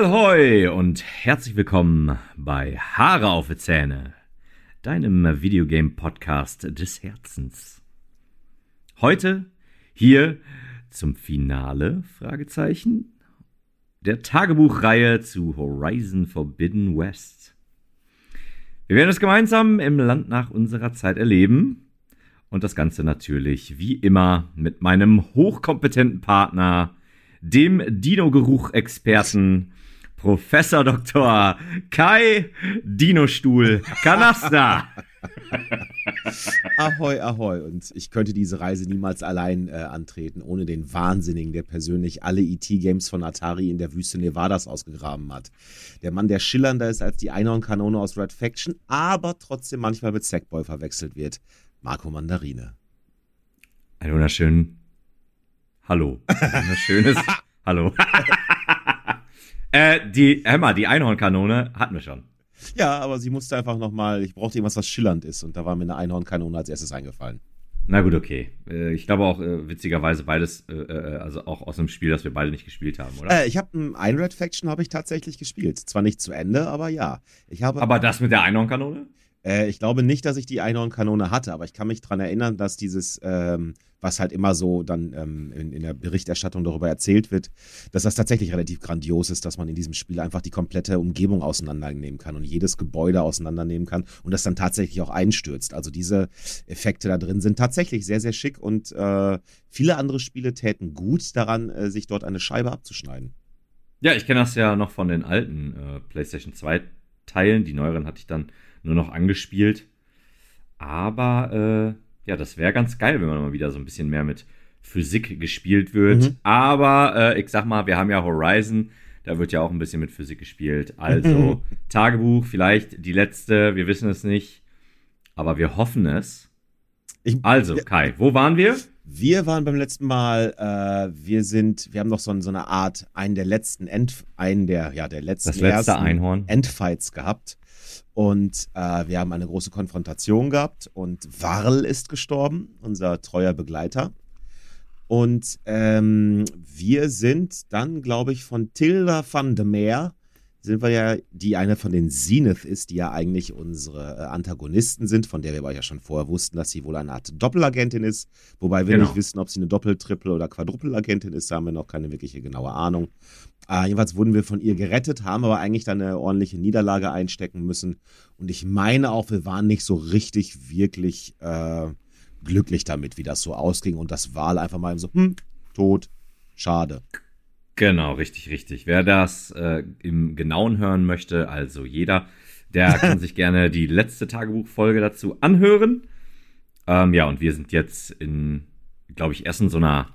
Ahoi und herzlich willkommen bei Haare auf die Zähne, deinem Videogame-Podcast des Herzens. Heute hier zum Finale, Fragezeichen, der Tagebuchreihe zu Horizon Forbidden West. Wir werden es gemeinsam im Land nach unserer Zeit erleben und das Ganze natürlich wie immer mit meinem hochkompetenten Partner, dem Dino-Geruch-Experten Professor Dr. Kai Dinostuhl Kanasta. ahoi, ahoi. Und ich könnte diese Reise niemals allein äh, antreten, ohne den Wahnsinnigen, der persönlich alle ET-Games von Atari in der Wüste Nevadas ausgegraben hat. Der Mann, der schillernder ist als die Einhornkanone aus Red Faction, aber trotzdem manchmal mit Sackboy verwechselt wird. Marco Mandarine. Ein wunderschönen Hallo. Ein wunderschönes Hallo. äh, die, mal, die Einhornkanone hatten wir schon. Ja, aber sie musste einfach nochmal, ich brauchte irgendwas, was schillernd ist. Und da war mir eine Einhornkanone als erstes eingefallen. Na gut, okay. Äh, ich glaube auch äh, witzigerweise beides, äh, also auch aus einem Spiel, das wir beide nicht gespielt haben, oder? ich habe ein Red Faction habe ich tatsächlich gespielt. Zwar nicht zu Ende, aber ja. Ich habe. Aber das mit der Einhornkanone? Äh, ich glaube nicht, dass ich die Einhornkanone hatte, aber ich kann mich daran erinnern, dass dieses, ähm, was halt immer so dann ähm, in, in, der Berichterstattung darüber erzählt wird, dass das tatsächlich relativ grandios ist, dass man in diesem Spiel einfach die komplette Umgebung auseinandernehmen kann und jedes Gebäude auseinandernehmen kann und das dann tatsächlich auch einstürzt. Also diese Effekte da drin sind tatsächlich sehr, sehr schick und äh, viele andere Spiele täten gut daran, äh, sich dort eine Scheibe abzuschneiden. Ja, ich kenne das ja noch von den alten äh, PlayStation 2 Teilen. Die neueren hatte ich dann nur noch angespielt. Aber äh, ja, das wäre ganz geil, wenn man mal wieder so ein bisschen mehr mit Physik gespielt wird. Mhm. Aber äh, ich sag mal, wir haben ja Horizon, da wird ja auch ein bisschen mit Physik gespielt. Also Tagebuch, vielleicht die letzte, wir wissen es nicht, aber wir hoffen es. Ich, also, Kai, wo waren wir? Wir waren beim letzten Mal, äh, wir sind, wir haben noch so, so, eine Art, einen der letzten End, einen der, ja, der letzten das letzte Einhorn. Endfights gehabt. Und äh, wir haben eine große Konfrontation gehabt und Warl ist gestorben, unser treuer Begleiter. Und ähm, wir sind dann, glaube ich, von Tilda van de Meer, sind wir ja, die eine von den Zenith ist, die ja eigentlich unsere äh, Antagonisten sind, von der wir aber ja schon vorher wussten, dass sie wohl eine Art Doppelagentin ist. Wobei wir genau. nicht wissen, ob sie eine Doppel-, Triple- oder Quadrupelagentin ist, da haben wir noch keine wirkliche genaue Ahnung. Äh, jedenfalls wurden wir von ihr gerettet, haben aber eigentlich dann eine ordentliche Niederlage einstecken müssen. Und ich meine auch, wir waren nicht so richtig wirklich äh, glücklich damit, wie das so ausging. Und das war einfach mal so, hm, tot, schade. Genau, richtig, richtig. Wer das äh, im Genauen hören möchte, also jeder, der kann sich gerne die letzte Tagebuchfolge dazu anhören. Ähm, ja, und wir sind jetzt in, glaube ich, erst in so einer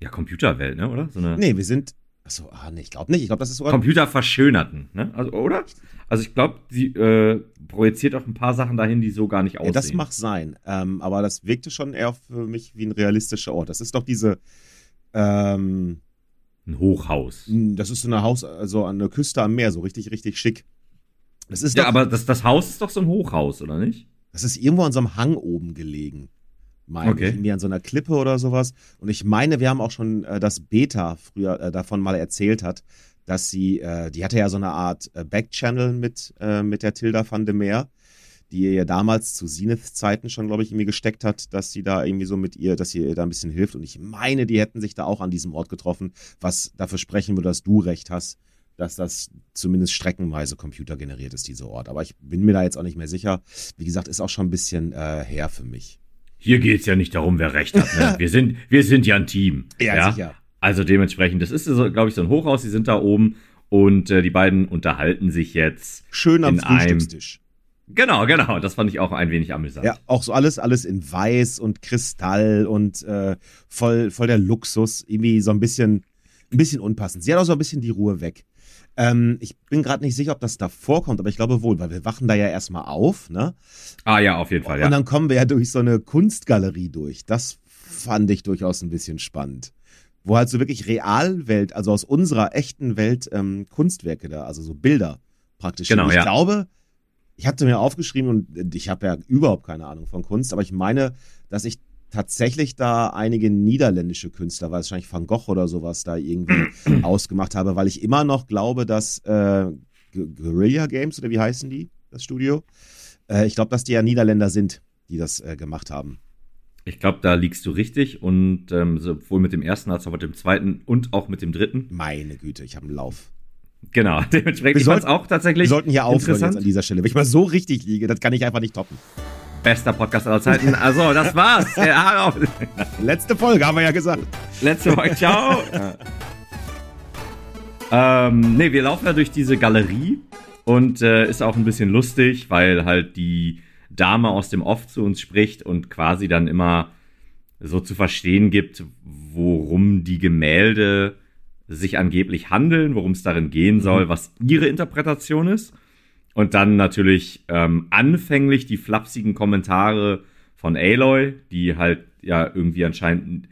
ja, Computerwelt, ne, oder? So eine nee, wir sind Achso, ah, nee, ich glaube nicht. Ich glaube, das ist sogar. Computer verschönerten, ne? Also, oder? Also ich glaube, sie äh, projiziert auch ein paar Sachen dahin, die so gar nicht aussehen. Ja, das mag sein. Ähm, aber das wirkte schon eher für mich wie ein realistischer Ort. Das ist doch diese. Ähm, ein Hochhaus. Das ist so eine Haus, also an der Küste am Meer, so richtig, richtig schick. Das ist ja, doch, aber das, das Haus ist doch so ein Hochhaus, oder nicht? Das ist irgendwo an so einem Hang oben gelegen meine okay. ich, irgendwie an so einer Klippe oder sowas. Und ich meine, wir haben auch schon äh, das Beta früher äh, davon mal erzählt hat, dass sie, äh, die hatte ja so eine Art äh, Backchannel mit, äh, mit der Tilda van de Meer, die ihr ja damals zu Zenith-Zeiten schon, glaube ich, irgendwie gesteckt hat, dass sie da irgendwie so mit ihr, dass sie ihr da ein bisschen hilft. Und ich meine, die hätten sich da auch an diesem Ort getroffen, was dafür sprechen würde, dass du recht hast, dass das zumindest streckenweise computergeneriert ist, dieser Ort. Aber ich bin mir da jetzt auch nicht mehr sicher. Wie gesagt, ist auch schon ein bisschen äh, her für mich. Hier geht's ja nicht darum, wer recht hat. Ne? Wir, sind, wir sind ja ein Team. Ja, ja? sicher. Also dementsprechend, das ist, so, glaube ich, so ein Hochhaus, die sind da oben und äh, die beiden unterhalten sich jetzt. Schön am Frühstückstisch. Genau, genau. Das fand ich auch ein wenig amüsant. Ja, auch so alles, alles in Weiß und Kristall und äh, voll, voll der Luxus. Irgendwie so ein bisschen, ein bisschen unpassend. Sie hat auch so ein bisschen die Ruhe weg. Ähm, ich bin gerade nicht sicher, ob das da vorkommt, aber ich glaube wohl, weil wir wachen da ja erstmal auf, ne? Ah ja, auf jeden Fall, ja. Und dann kommen wir ja durch so eine Kunstgalerie durch. Das fand ich durchaus ein bisschen spannend. Wo halt so wirklich Realwelt, also aus unserer echten Welt ähm, Kunstwerke da, also so Bilder praktisch. Genau, ich ja. glaube, ich hatte mir aufgeschrieben und ich habe ja überhaupt keine Ahnung von Kunst, aber ich meine, dass ich tatsächlich da einige niederländische Künstler, wahrscheinlich Van Gogh oder sowas, da irgendwie ausgemacht habe, weil ich immer noch glaube, dass äh, Guerilla Games oder wie heißen die, das Studio? Äh, ich glaube, dass die ja Niederländer sind, die das äh, gemacht haben. Ich glaube, da liegst du richtig und ähm, sowohl mit dem ersten als auch mit dem zweiten und auch mit dem dritten. Meine Güte, ich habe einen Lauf. Genau, dementsprechend wir auch tatsächlich. Wir sollten hier aufhören jetzt an dieser Stelle. Wenn ich mal so richtig liege, das kann ich einfach nicht toppen. Bester Podcast aller Zeiten. Also, das war's. Letzte Folge, haben wir ja gesagt. Letzte Folge, ciao. ähm, nee, wir laufen ja durch diese Galerie und äh, ist auch ein bisschen lustig, weil halt die Dame aus dem Off zu uns spricht und quasi dann immer so zu verstehen gibt, worum die Gemälde sich angeblich handeln, worum es darin gehen soll, mhm. was ihre Interpretation ist. Und dann natürlich ähm, anfänglich die flapsigen Kommentare von Aloy, die halt ja irgendwie anscheinend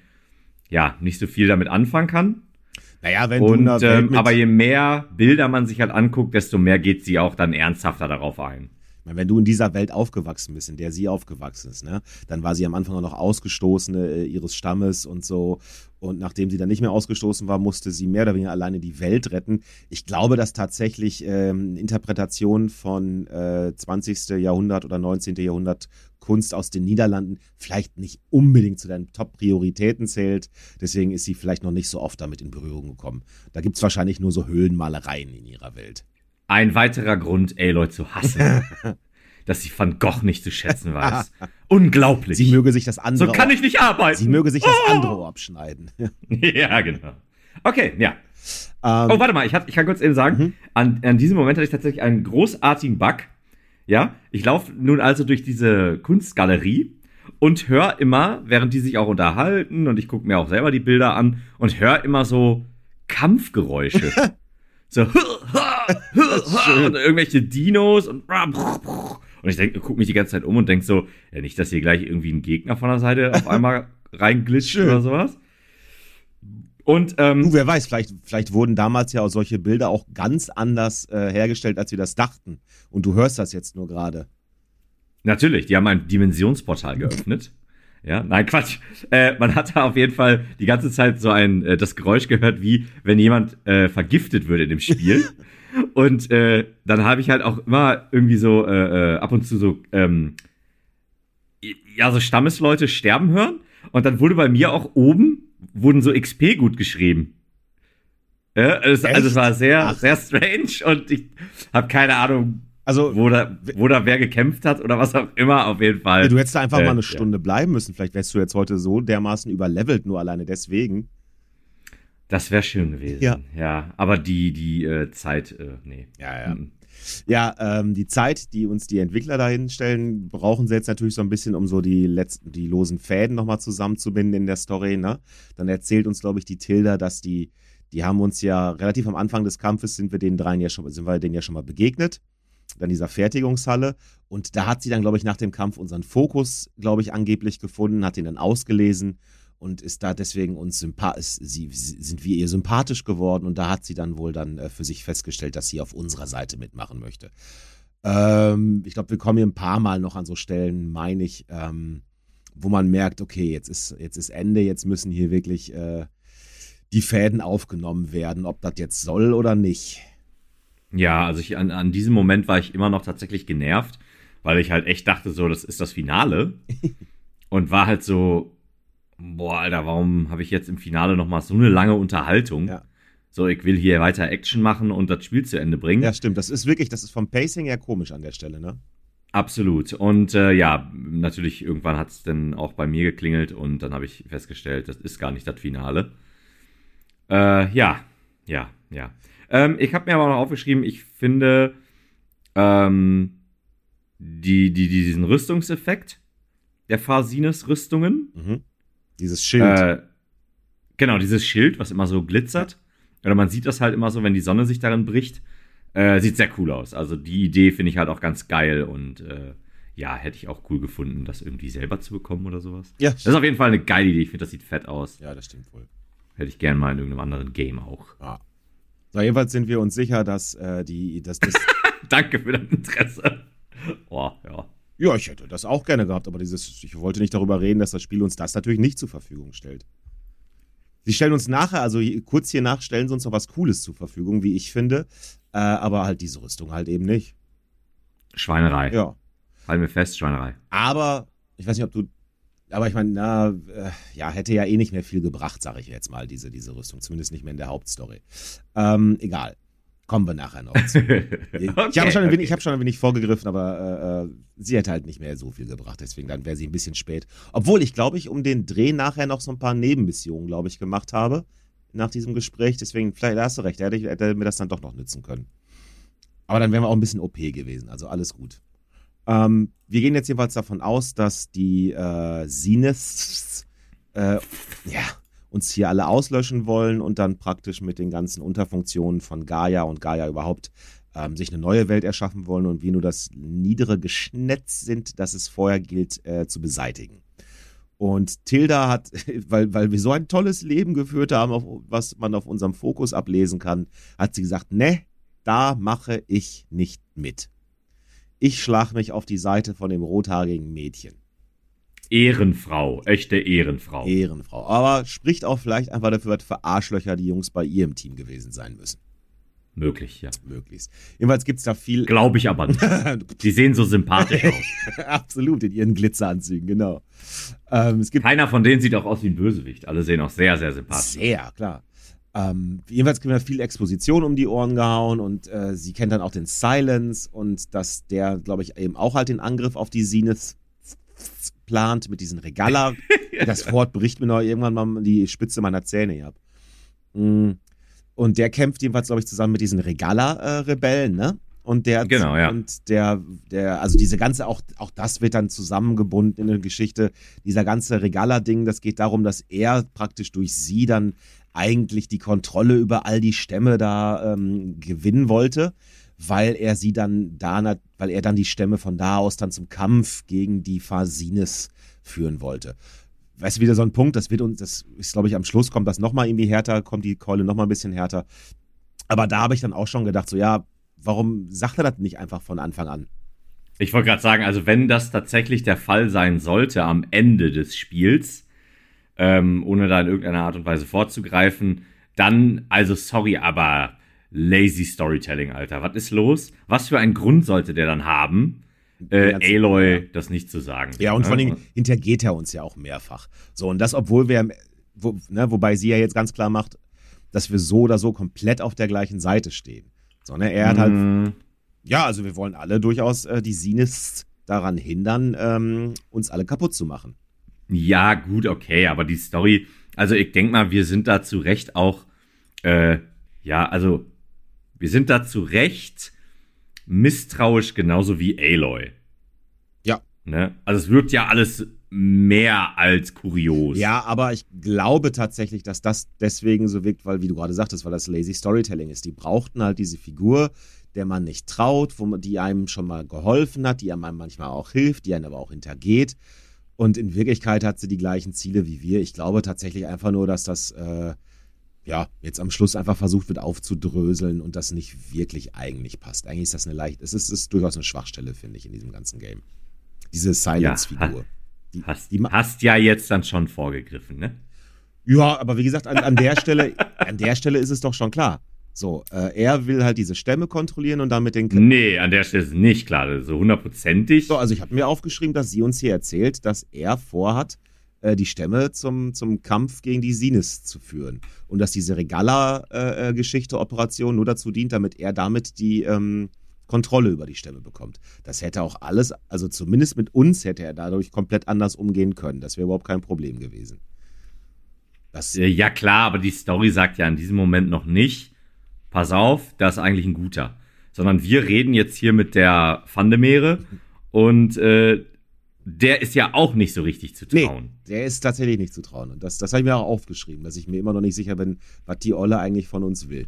ja nicht so viel damit anfangen kann. Naja, wenn und, du ähm, aber je mehr Bilder man sich halt anguckt, desto mehr geht sie auch dann ernsthafter darauf ein wenn du in dieser Welt aufgewachsen bist, in der sie aufgewachsen ist, ne, dann war sie am Anfang auch noch Ausgestoßene äh, ihres Stammes und so. Und nachdem sie dann nicht mehr ausgestoßen war, musste sie mehr oder weniger alleine die Welt retten. Ich glaube, dass tatsächlich ähm, Interpretation von äh, 20. Jahrhundert oder 19. Jahrhundert Kunst aus den Niederlanden vielleicht nicht unbedingt zu deinen Top-Prioritäten zählt. Deswegen ist sie vielleicht noch nicht so oft damit in Berührung gekommen. Da gibt es wahrscheinlich nur so Höhlenmalereien in ihrer Welt. Ein weiterer Grund, Aloy zu hassen. dass sie Van Gogh nicht zu schätzen weiß. Unglaublich. Sie möge sich das andere. So kann ich nicht arbeiten. Sie möge sich das oh. andere Ohr abschneiden. ja, genau. Okay, ja. Ähm, oh, warte mal, ich, hat, ich kann kurz eben sagen, mhm. an, an diesem Moment hatte ich tatsächlich einen großartigen Bug. Ja, ich laufe nun also durch diese Kunstgalerie und höre immer, während die sich auch unterhalten und ich gucke mir auch selber die Bilder an und höre immer so Kampfgeräusche. so und irgendwelche Dinos und und ich denke, guck mich die ganze Zeit um und denk so, ja nicht, dass hier gleich irgendwie ein Gegner von der Seite auf einmal reinglitscht oder sowas. Und ähm, du, wer weiß, vielleicht, vielleicht wurden damals ja auch solche Bilder auch ganz anders äh, hergestellt, als wir das dachten. Und du hörst das jetzt nur gerade. Natürlich, die haben ein Dimensionsportal geöffnet. Ja, nein, Quatsch. Äh, man hat da auf jeden Fall die ganze Zeit so ein äh, das Geräusch gehört, wie wenn jemand äh, vergiftet würde in dem Spiel. Und äh, dann habe ich halt auch immer irgendwie so äh, äh, ab und zu so, ähm, ja, so Stammesleute sterben hören. Und dann wurde bei mir auch oben, wurden so XP gut geschrieben. Ja, es, also es war sehr, Ach. sehr strange und ich habe keine Ahnung, also, wo, da, wo da wer gekämpft hat oder was auch immer, auf jeden Fall. Du hättest da einfach äh, mal eine Stunde ja. bleiben müssen. Vielleicht wärst du jetzt heute so dermaßen überlevelt, nur alleine deswegen. Das wäre schön gewesen. Ja. ja. Aber die, die äh, Zeit, äh, nee. Ja, ja. Mhm. Ja, ähm, die Zeit, die uns die Entwickler dahin stellen, brauchen sie jetzt natürlich so ein bisschen, um so die letzten, die losen Fäden nochmal zusammenzubinden in der Story, ne? Dann erzählt uns, glaube ich, die Tilda, dass die, die haben uns ja relativ am Anfang des Kampfes sind wir den dreien ja schon, sind wir denen ja schon mal begegnet. Dann dieser Fertigungshalle. Und da hat sie dann, glaube ich, nach dem Kampf unseren Fokus, glaube ich, angeblich gefunden, hat ihn dann ausgelesen und ist da deswegen uns sympathisch, sie, sind wir ihr sympathisch geworden und da hat sie dann wohl dann äh, für sich festgestellt, dass sie auf unserer Seite mitmachen möchte. Ähm, ich glaube, wir kommen hier ein paar Mal noch an so Stellen, meine ich, ähm, wo man merkt, okay, jetzt ist, jetzt ist Ende, jetzt müssen hier wirklich äh, die Fäden aufgenommen werden, ob das jetzt soll oder nicht. Ja, also ich, an, an diesem Moment war ich immer noch tatsächlich genervt, weil ich halt echt dachte, so, das ist das Finale. und war halt so, boah, Alter, warum habe ich jetzt im Finale noch mal so eine lange Unterhaltung? Ja. So, ich will hier weiter Action machen und das Spiel zu Ende bringen. Ja, stimmt. Das ist wirklich, das ist vom Pacing her komisch an der Stelle, ne? Absolut. Und äh, ja, natürlich, irgendwann hat es dann auch bei mir geklingelt und dann habe ich festgestellt, das ist gar nicht das Finale. Äh, ja, ja, ja. Ähm, ich habe mir aber noch aufgeschrieben, ich finde ähm, die, die, diesen Rüstungseffekt der Phasines-Rüstungen, mhm. Dieses Schild. Äh, genau, dieses Schild, was immer so glitzert. Oder man sieht das halt immer so, wenn die Sonne sich darin bricht. Äh, sieht sehr cool aus. Also die Idee finde ich halt auch ganz geil und äh, ja, hätte ich auch cool gefunden, das irgendwie selber zu bekommen oder sowas. Ja. Das ist auf jeden Fall eine geile Idee. Ich finde, das sieht fett aus. Ja, das stimmt wohl. Hätte ich gern mal in irgendeinem anderen Game auch. Ja. So, jedenfalls sind wir uns sicher, dass äh, die, dass das. Danke für dein Interesse. Oh, ja. Ja, ich hätte das auch gerne gehabt, aber dieses, ich wollte nicht darüber reden, dass das Spiel uns das natürlich nicht zur Verfügung stellt. Sie stellen uns nachher, also kurz hier nach, stellen sie uns noch was Cooles zur Verfügung, wie ich finde. Äh, aber halt diese Rüstung halt eben nicht. Schweinerei. Ja. Halten wir fest, Schweinerei. Aber, ich weiß nicht, ob du. Aber ich meine, na, äh, ja, hätte ja eh nicht mehr viel gebracht, sage ich jetzt mal, diese, diese Rüstung. Zumindest nicht mehr in der Hauptstory. Ähm, egal. Kommen wir nachher noch zu. ich Okay, habe schon, ein okay. wenig- ich hab schon ein wenig vorgegriffen, aber äh, äh, sie hätte halt nicht mehr so viel gebracht. Deswegen dann wäre sie ein bisschen spät. Obwohl ich, glaube ich, um den Dreh nachher noch so ein paar Nebenmissionen, glaube ich, gemacht habe. Nach diesem Gespräch. Deswegen, vielleicht da hast du recht, hätte, ich, hätte mir das dann doch noch nützen können. Aber dann wären wir auch ein bisschen OP gewesen. Also alles gut. Ähm, wir gehen jetzt jedenfalls davon aus, dass die äh, Sinus äh, ja, uns hier alle auslöschen wollen und dann praktisch mit den ganzen Unterfunktionen von Gaia und Gaia überhaupt ähm, sich eine neue Welt erschaffen wollen und wir nur das niedere Geschnetz sind, das es vorher gilt äh, zu beseitigen. Und Tilda hat, weil, weil wir so ein tolles Leben geführt haben, auf, was man auf unserem Fokus ablesen kann, hat sie gesagt, ne, da mache ich nicht mit. Ich schlag mich auf die Seite von dem rothaarigen Mädchen. Ehrenfrau, echte Ehrenfrau. Ehrenfrau. Aber spricht auch vielleicht einfach dafür, dass für Arschlöcher die Jungs bei ihr im Team gewesen sein müssen. Möglich, ja. Möglichst. Jedenfalls gibt es da viel. Glaube ich aber nicht. Die sehen so sympathisch aus. Absolut, in ihren Glitzeranzügen, genau. Ähm, es gibt Keiner von denen sieht auch aus wie ein Bösewicht. Alle sehen auch sehr, sehr sympathisch aus. Sehr, klar. Ähm, jedenfalls kriegen wir viel Exposition um die Ohren gehauen und äh, sie kennt dann auch den Silence und dass der, glaube ich, eben auch halt den Angriff auf die Zenith plant mit diesen Regala. Das Fort bricht mir noch irgendwann mal die Spitze meiner Zähne ab. Mm. Und der kämpft jedenfalls, glaube ich, zusammen mit diesen Regala-Rebellen, ne? Und der, Genau, ja. und der, der, also diese ganze, auch, auch das wird dann zusammengebunden in eine Geschichte. Dieser ganze Regala-Ding, das geht darum, dass er praktisch durch sie dann eigentlich die Kontrolle über all die Stämme da ähm, gewinnen wollte, weil er sie dann da, weil er dann die Stämme von da aus dann zum Kampf gegen die Phasines führen wollte. Weißt du, wieder so ein Punkt, das wird uns, das ist, glaube ich, am Schluss kommt das nochmal irgendwie härter, kommt die Keule nochmal ein bisschen härter. Aber da habe ich dann auch schon gedacht, so, ja, warum sagt er das nicht einfach von Anfang an? Ich wollte gerade sagen, also wenn das tatsächlich der Fall sein sollte am Ende des Spiels, ähm, ohne da in irgendeiner Art und Weise vorzugreifen, dann, also sorry, aber lazy Storytelling, Alter. Was ist los? Was für einen Grund sollte der dann haben, äh, Aloy ja. das nicht zu sagen? Ja, und vor Ne? Dingen hintergeht er uns ja auch mehrfach. So, und das, obwohl wir, wo, ne, wobei sie ja jetzt ganz klar macht, dass wir so oder so komplett auf der gleichen Seite stehen. So, ne, er hat halt, Mm, ja, also wir wollen alle durchaus äh, die Sinus daran hindern, ähm, uns alle kaputt zu machen. Ja, gut, okay, aber die Story, also ich denke mal, wir sind da zu Recht auch, äh, ja, also wir sind da zu Recht misstrauisch, genauso wie Aloy. Ja. Ne? Also es wirkt ja alles mehr als kurios. Ja, aber ich glaube tatsächlich, dass das deswegen so wirkt, weil, wie du gerade sagtest, weil das lazy Storytelling ist. Die brauchten halt diese Figur, der man nicht traut, wo man, die einem schon mal geholfen hat, die einem manchmal auch hilft, die einen aber auch hintergeht. Und in Wirklichkeit hat sie die gleichen Ziele wie wir. Ich glaube tatsächlich einfach nur, dass das äh, ja jetzt am Schluss einfach versucht wird aufzudröseln und das nicht wirklich eigentlich passt. Eigentlich ist das eine leicht, es ist, es ist durchaus eine Schwachstelle, finde ich, in diesem ganzen Game. Diese Silence-Figur. Die- Hast, die hast ja jetzt dann schon vorgegriffen, ne? Ja, aber wie gesagt, an, an der Stelle, an der Stelle ist es doch schon klar. So, äh, er will halt diese Stämme kontrollieren und damit den. Nee, an der Stelle ist nicht klar. So hundertprozentig. So, also ich habe mir aufgeschrieben, dass sie uns hier erzählt, dass er vorhat, äh, die Stämme zum, zum Kampf gegen die Sinis zu führen. Und dass diese Regala-Geschichte, Operation nur dazu dient, damit er damit die ähm, Kontrolle über die Stämme bekommt. Das hätte auch alles, also zumindest mit uns hätte er dadurch komplett anders umgehen können. Das wäre überhaupt kein Problem gewesen. Das, Äh, Ja, klar, aber die Story sagt ja in diesem Moment noch nicht, pass auf, das ist eigentlich ein guter. Sondern wir reden jetzt hier mit der Vandemere und äh, der ist ja auch nicht so richtig zu Nee, trauen. der ist tatsächlich nicht zu trauen. Und das, das habe ich mir auch aufgeschrieben, dass ich mir immer noch nicht sicher bin, was die Olle eigentlich von uns will.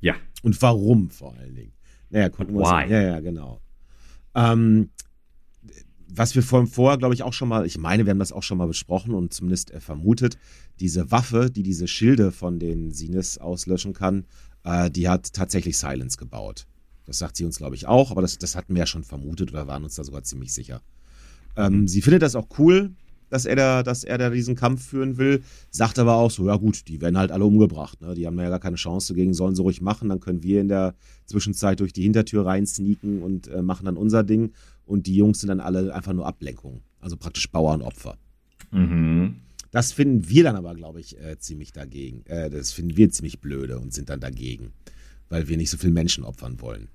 Ja. Und warum vor allen Dingen. Naja, gucken wir uns Why? an. Ja, ja, genau. Ähm, was wir vorhin vorher, glaube ich, auch schon mal, ich meine, wir haben das auch schon mal besprochen und zumindest äh, vermutet, diese Waffe, die diese Schilde von den Sinus auslöschen kann, äh, die hat tatsächlich Silence gebaut. Das sagt sie uns, glaube ich, auch, aber das, das hatten wir ja schon vermutet oder waren uns da sogar ziemlich sicher. Ähm, sie findet das auch cool, dass er, da, dass er da diesen Kampf führen will, sagt aber auch so, ja gut, die werden halt alle umgebracht, ne? die haben ja gar keine Chance dagegen, sollen sie ruhig machen, dann können wir in der Zwischenzeit durch die Hintertür rein sneaken und äh, machen dann unser Ding und die Jungs sind dann alle einfach nur Ablenkung, also praktisch Bauernopfer. Mhm. Das finden wir dann aber, glaube ich, äh, ziemlich dagegen. Äh, das finden wir ziemlich blöde und sind dann dagegen, weil wir nicht so viel Menschen opfern wollen.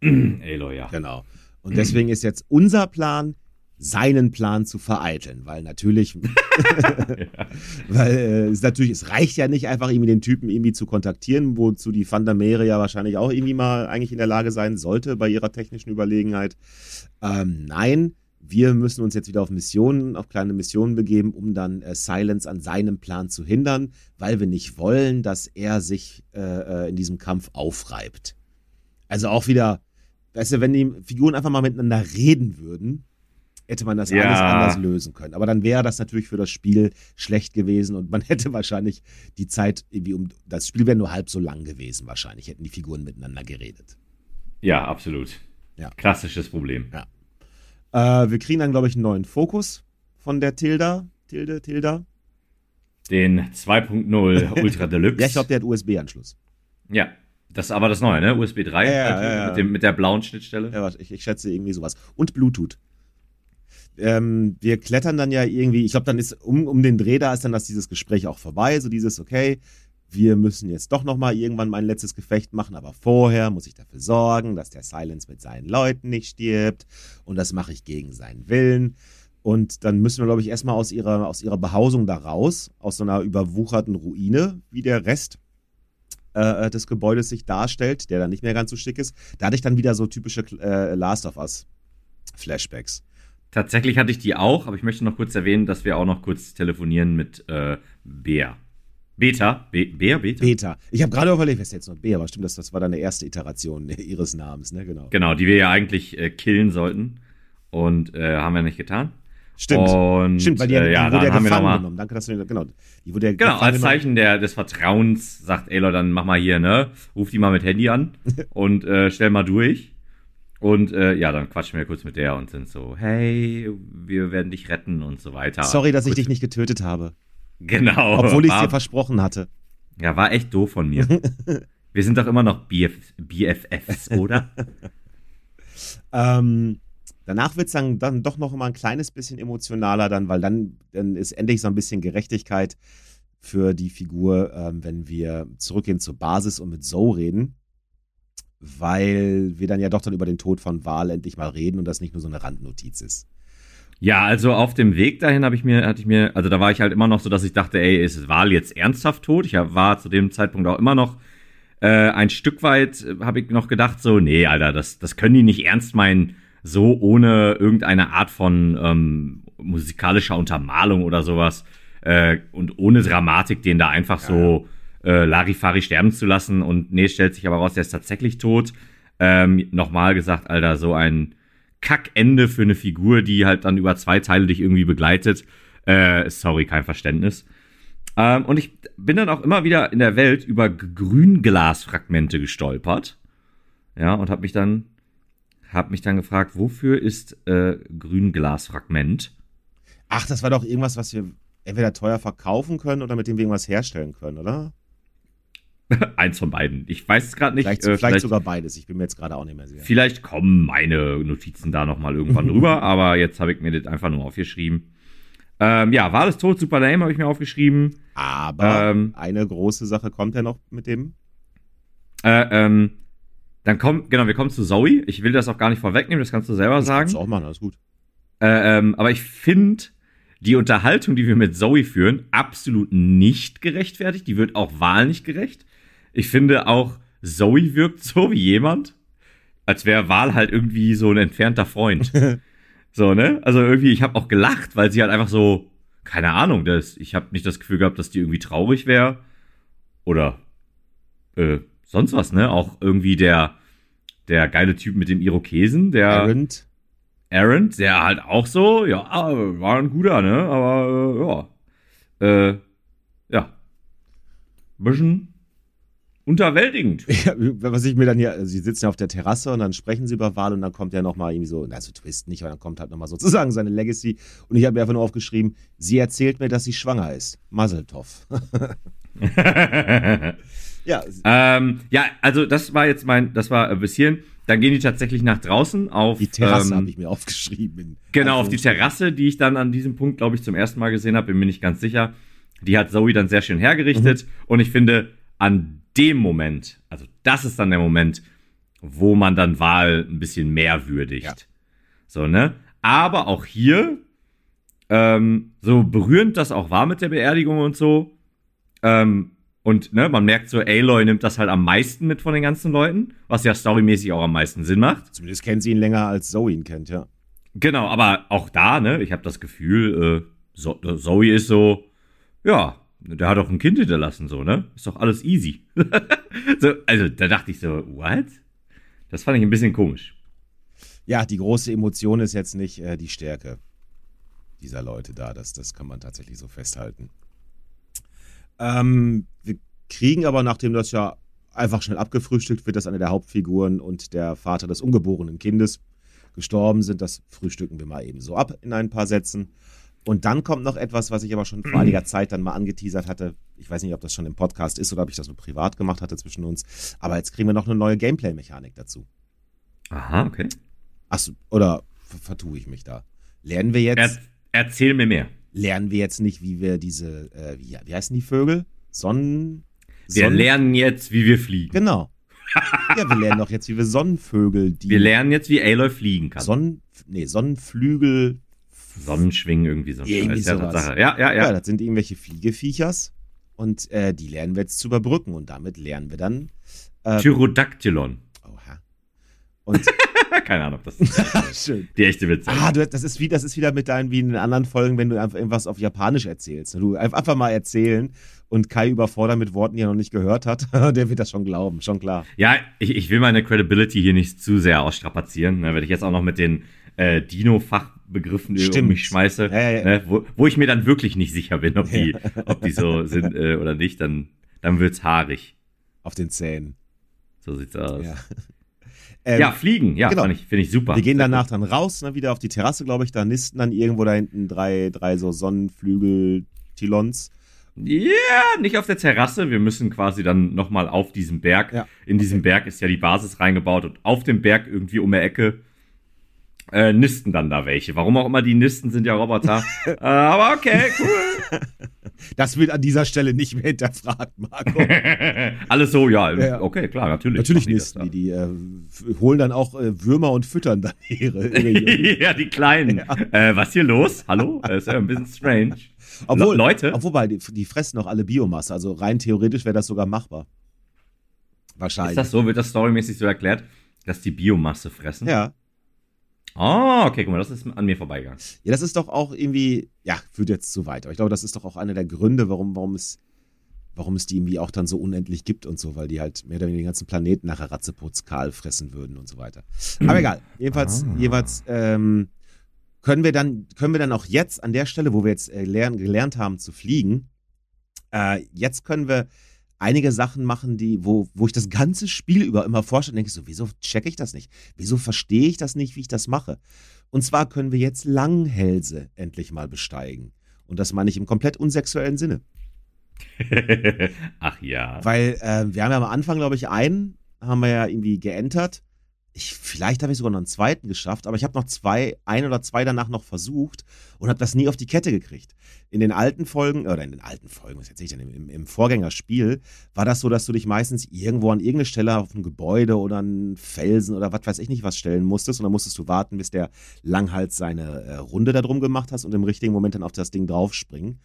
Aloy, ja. Genau. Und deswegen ist jetzt unser Plan, seinen Plan zu vereiteln, weil natürlich, weil äh, es natürlich, es reicht ja nicht einfach irgendwie den Typen irgendwie zu kontaktieren, wozu die Vandermeere ja wahrscheinlich auch irgendwie mal eigentlich in der Lage sein sollte bei ihrer technischen Überlegenheit. Ähm, nein, wir müssen uns jetzt wieder auf Missionen, auf kleine Missionen begeben, um dann äh, Silence an seinem Plan zu hindern, weil wir nicht wollen, dass er sich äh, äh in diesem Kampf aufreibt. Also auch wieder, weißt du, wenn die Figuren einfach mal miteinander reden würden, hätte man das Ja. alles anders lösen können. Aber dann wäre das natürlich für das Spiel schlecht gewesen und man hätte wahrscheinlich die Zeit irgendwie um. Das Spiel wäre nur halb so lang gewesen, wahrscheinlich, hätten die Figuren miteinander geredet. Ja, absolut. Ja. Klassisches Problem. Äh, wir kriegen dann, glaube ich, einen neuen Fokus von der Tilda. Tilde, Tilda. Den 2.0 Ultra Deluxe. Ja, ich glaube, der hat USB-Anschluss. Ja, das ist aber das Neue, ne? USB 3 Ja, ja, halt, ja, ja. Mit, dem, mit der blauen Schnittstelle. Ja, warte, ich, ich schätze irgendwie sowas. Und Bluetooth. Ähm, wir klettern dann ja irgendwie, ich glaube, dann ist um, um den Dreh da ist dann das dieses Gespräch auch vorbei, so dieses, okay, wir müssen jetzt doch nochmal irgendwann mein letztes Gefecht machen, aber vorher muss ich dafür sorgen, dass der Silence mit seinen Leuten nicht stirbt und das mache ich gegen seinen Willen. Und dann müssen wir, glaube ich, erstmal aus ihrer, aus ihrer Behausung da raus, aus so einer überwucherten Ruine, wie der Rest äh, des Gebäudes sich darstellt, der dann nicht mehr ganz so schick ist. Da hatte ich dann wieder so typische äh, Last of Us Flashbacks. Tatsächlich hatte ich die auch, aber ich möchte noch kurz erwähnen, dass wir auch noch kurz telefonieren mit äh, Bea. Beta? Be Bea? Beta? Beta. Ich habe gerade überlegt, wer ist jetzt noch B, aber stimmt, das, das war deine erste Iteration ihres Namens, ne? Genau. Genau, die wir ja eigentlich äh, killen sollten. Und äh, haben wir nicht getan. Stimmt. Und, Stimmt, weil die, äh, die ja, wurde dann ja haben wir noch gefangen mal, genommen. Danke, dass du den, genau. Die wurde ja Genau, als. Zeichen der, des Vertrauens sagt Aloy dann, mach mal hier, ne? Ruf die mal mit Handy an und äh, stell mal durch. Und äh, ja, dann quatschen wir kurz mit der und sind so, hey, wir werden dich retten und so weiter. Sorry, dass ich dich nicht getötet habe. Genau. Obwohl ich es dir versprochen hatte. Ja, war echt doof von mir. wir sind doch immer noch BF, BFFs, oder? Ähm, danach wird es dann, dann doch noch mal ein kleines bisschen emotionaler, dann, weil dann, dann ist endlich so ein bisschen Gerechtigkeit für die Figur, ähm, wenn wir zurückgehen zur Basis und mit Zoe reden. Weil wir dann ja doch dann über den Tod von Val endlich mal reden und das nicht nur so eine Randnotiz ist. Ja, also auf dem Weg dahin habe ich mir, hatte ich mir, also da war ich halt immer noch so, dass ich dachte, ey, ist Wahl jetzt ernsthaft tot? Ich war zu dem Zeitpunkt auch immer noch äh, ein Stück weit, äh, habe ich noch gedacht, so, nee, Alter, das, das können die nicht ernst meinen, so ohne irgendeine Art von ähm, musikalischer Untermalung oder sowas äh, und ohne Dramatik, den da einfach so äh, Larifari sterben zu lassen. Und nee, stellt sich aber raus, der ist tatsächlich tot. Ähm, Nochmal gesagt, Alter, so ein Kackende für eine Figur, die halt dann über zwei Teile dich irgendwie begleitet. Äh, sorry, kein Verständnis. Ähm, und ich bin dann auch immer wieder in der Welt über Grünglasfragmente gestolpert. Ja, und habe mich dann hab mich dann gefragt, wofür ist äh, Grünglasfragment? Ach, das war doch irgendwas, was wir entweder teuer verkaufen können oder mit dem wir irgendwas herstellen können, oder? Eins von beiden. Ich weiß es gerade nicht. Vielleicht, äh, vielleicht sogar beides. Ich bin mir jetzt gerade auch nicht mehr sicher. Vielleicht kommen meine Notizen da nochmal irgendwann drüber, aber jetzt habe ich mir das einfach nur aufgeschrieben. Ähm, ja, war alles tot, super lame, habe ich mir aufgeschrieben. Aber Ähm, eine große Sache kommt ja noch mit dem. Äh, ähm, dann kommt, genau, wir kommen zu Zoe. Ich will das auch gar nicht vorwegnehmen, das kannst du selber Das kannst sagen. du auch machen, alles gut. Äh, ähm, aber ich finde die Unterhaltung, die wir mit Zoe führen, absolut nicht gerechtfertigt. Die wird auch Wahl nicht gerecht. Ich finde auch, Zoe wirkt so wie jemand, als wäre Wahl halt irgendwie so ein entfernter Freund. so, ne? Also irgendwie, ich habe auch gelacht, weil sie halt einfach so, keine Ahnung, das, ich habe nicht das Gefühl gehabt, dass die irgendwie traurig wäre. Oder äh, sonst was, ne? Auch irgendwie der, der geile Typ mit dem Irokesen, der. Errant. Aaron, der halt auch so, ja, war ein guter, ne? Aber äh, ja. Äh, ja. Bisschen unterwältigend. Ja, was ich mir dann hier, sie sitzen ja auf der Terrasse und dann sprechen sie über Wahl und dann kommt ja nochmal irgendwie so, also Twist nicht, aber dann kommt halt nochmal sozusagen seine Legacy. Und ich habe mir einfach nur aufgeschrieben, sie erzählt mir, dass sie schwanger ist. Mazeltov. ja. Ähm, ja, also das war jetzt mein, das war bis hierhin. Dann gehen die tatsächlich nach draußen auf. Die Terrasse ähm, habe ich mir aufgeschrieben. Genau, auf die Terrasse, die ich dann an diesem Punkt, glaube ich, zum ersten Mal gesehen habe, bin mir nicht ganz sicher. Die hat Zoe dann sehr schön hergerichtet. Mhm. Und ich finde, an dem Moment, also das ist dann der Moment, wo man dann Wahl ein bisschen mehr würdigt. Ja. So, ne? Aber auch hier, ähm, so berührend das auch war mit der Beerdigung und so, ähm, und ne, man merkt so, Aloy nimmt das halt am meisten mit von den ganzen Leuten, was ja storymäßig auch am meisten Sinn macht. Zumindest kennt sie ihn länger, als Zoe ihn kennt, ja. Genau, aber auch da, ne, ich habe das Gefühl, äh, Zoe ist so, ja, der hat doch ein Kind hinterlassen, so, ne? Ist doch alles easy. so, also, da dachte ich so, what? Das fand ich ein bisschen komisch. Ja, die große Emotion ist jetzt nicht äh, die Stärke dieser Leute da. Das, das kann man tatsächlich so festhalten. Ähm, wir kriegen aber, nachdem das ja einfach schnell abgefrühstückt wird, dass eine der Hauptfiguren und der Vater des ungeborenen Kindes gestorben sind, das frühstücken wir mal eben so ab in ein paar Sätzen. Und dann kommt noch etwas, was ich aber schon vor einiger Zeit dann mal angeteasert hatte. Ich weiß nicht, ob das schon im Podcast ist oder ob ich das nur privat gemacht hatte zwischen uns. Aber jetzt kriegen wir noch eine neue Gameplay-Mechanik dazu. Aha, okay. Achso, oder vertue ich mich da? Lernen wir jetzt. Er, erzähl mir mehr. Lernen wir jetzt nicht, wie wir diese, äh, wie, wie heißen die Vögel? Sonnen. Wir Sonnen lernen jetzt, wie wir fliegen. Genau. ja, wir lernen doch jetzt, wie wir Sonnenvögel, die. Wir lernen jetzt, wie Aloy fliegen kann. Sonnen, nee, Sonnenflügel Sonnenschwingen irgendwie so. Irgendwie sowas. Ja, ja, ja, ja. das sind irgendwelche Fliegeviechers und äh, die lernen wir jetzt zu überbrücken und damit lernen wir dann. Äh, Tyrodactylon. Oha. Und keine Ahnung, das ist Schön. die echte Witze. Ah, du, das ist wie das ist wieder mit deinen wie in den anderen Folgen, wenn du einfach irgendwas auf Japanisch erzählst. Du einfach mal erzählen und Kai überfordern mit Worten, die er noch nicht gehört hat, der wird das schon glauben, schon klar. Ja, ich, ich will meine Credibility hier nicht zu sehr ausstrapazieren, ne, wenn ich jetzt auch noch mit den äh, Dino-Fachbegriffen um mich schmeiße, ja, ja, ja. Ne, wo, wo, ich mir dann wirklich nicht sicher bin, ob die, ob die so sind äh, oder nicht, dann, dann wird's haarig. Auf den Zähnen. So sieht's aus. Ja, ähm, ja fliegen, ja, genau. finde ich, find ich super. Wir gehen danach dann raus, ne, wieder auf die Terrasse, glaube ich, da nisten dann irgendwo da hinten drei, drei so Sonnenflügel-Tilons. Ja, yeah, nicht auf der Terrasse. Wir müssen quasi dann nochmal auf diesem Berg. Ja. In diesem okay. Berg ist ja die Basis reingebaut und auf dem Berg irgendwie um der Ecke äh, nisten dann da welche. Warum auch immer die nisten, sind ja Roboter. äh, aber okay, cool. Das wird an dieser Stelle nicht mehr hinterfragt, Marco. Alles so, ja, ja. Okay, klar, natürlich. Natürlich nisten die. Die äh, holen dann auch äh, Würmer und füttern dann ihre. ihre ja, die Kleinen. Ja. Äh, was hier los? Hallo? Das ist ja ein bisschen strange. Obwohl, Leute. Obwohl, die, die fressen noch alle Biomasse. Also rein theoretisch wäre das sogar machbar. Wahrscheinlich. Ist das so? Wird das storymäßig so erklärt, dass die Biomasse fressen? Ja. Ah, oh, okay, guck mal, das ist an mir vorbeigegangen. Ja, das ist doch auch irgendwie, ja, führt jetzt zu weit. Aber ich glaube, das ist doch auch einer der Gründe, warum, warum es, warum es die irgendwie auch dann so unendlich gibt und so, weil die halt mehr oder weniger den ganzen Planeten nachher Ratzeputz kahl fressen würden und so weiter. Aber egal. Jedenfalls, ah. jeweils, ähm, können wir dann, können wir dann auch jetzt an der Stelle, wo wir jetzt äh, lernen, gelernt haben zu fliegen, äh, jetzt können wir einige Sachen machen, die, wo, wo ich das ganze Spiel über immer vorstelle, denke ich so, wieso checke ich das nicht? Wieso verstehe ich das nicht, wie ich das mache? Und zwar können wir jetzt Langhälse endlich mal besteigen. Und das meine ich im komplett unsexuellen Sinne. Ach ja. Weil äh, wir haben ja am Anfang, glaube ich, einen, haben wir ja irgendwie geentert ich, vielleicht habe ich sogar noch einen zweiten geschafft, aber ich habe noch zwei, ein oder zwei danach noch versucht und habe das nie auf die Kette gekriegt. In den alten Folgen, oder in den alten Folgen, was erzähle ich denn, im, im Vorgängerspiel, war das so, dass du dich meistens irgendwo an irgendeine Stelle auf ein Gebäude oder einen Felsen oder was weiß ich nicht was stellen musstest und dann musstest du warten, bis der Langhals seine äh, Runde da drum gemacht hast und im richtigen Moment dann auf das Ding draufspringen.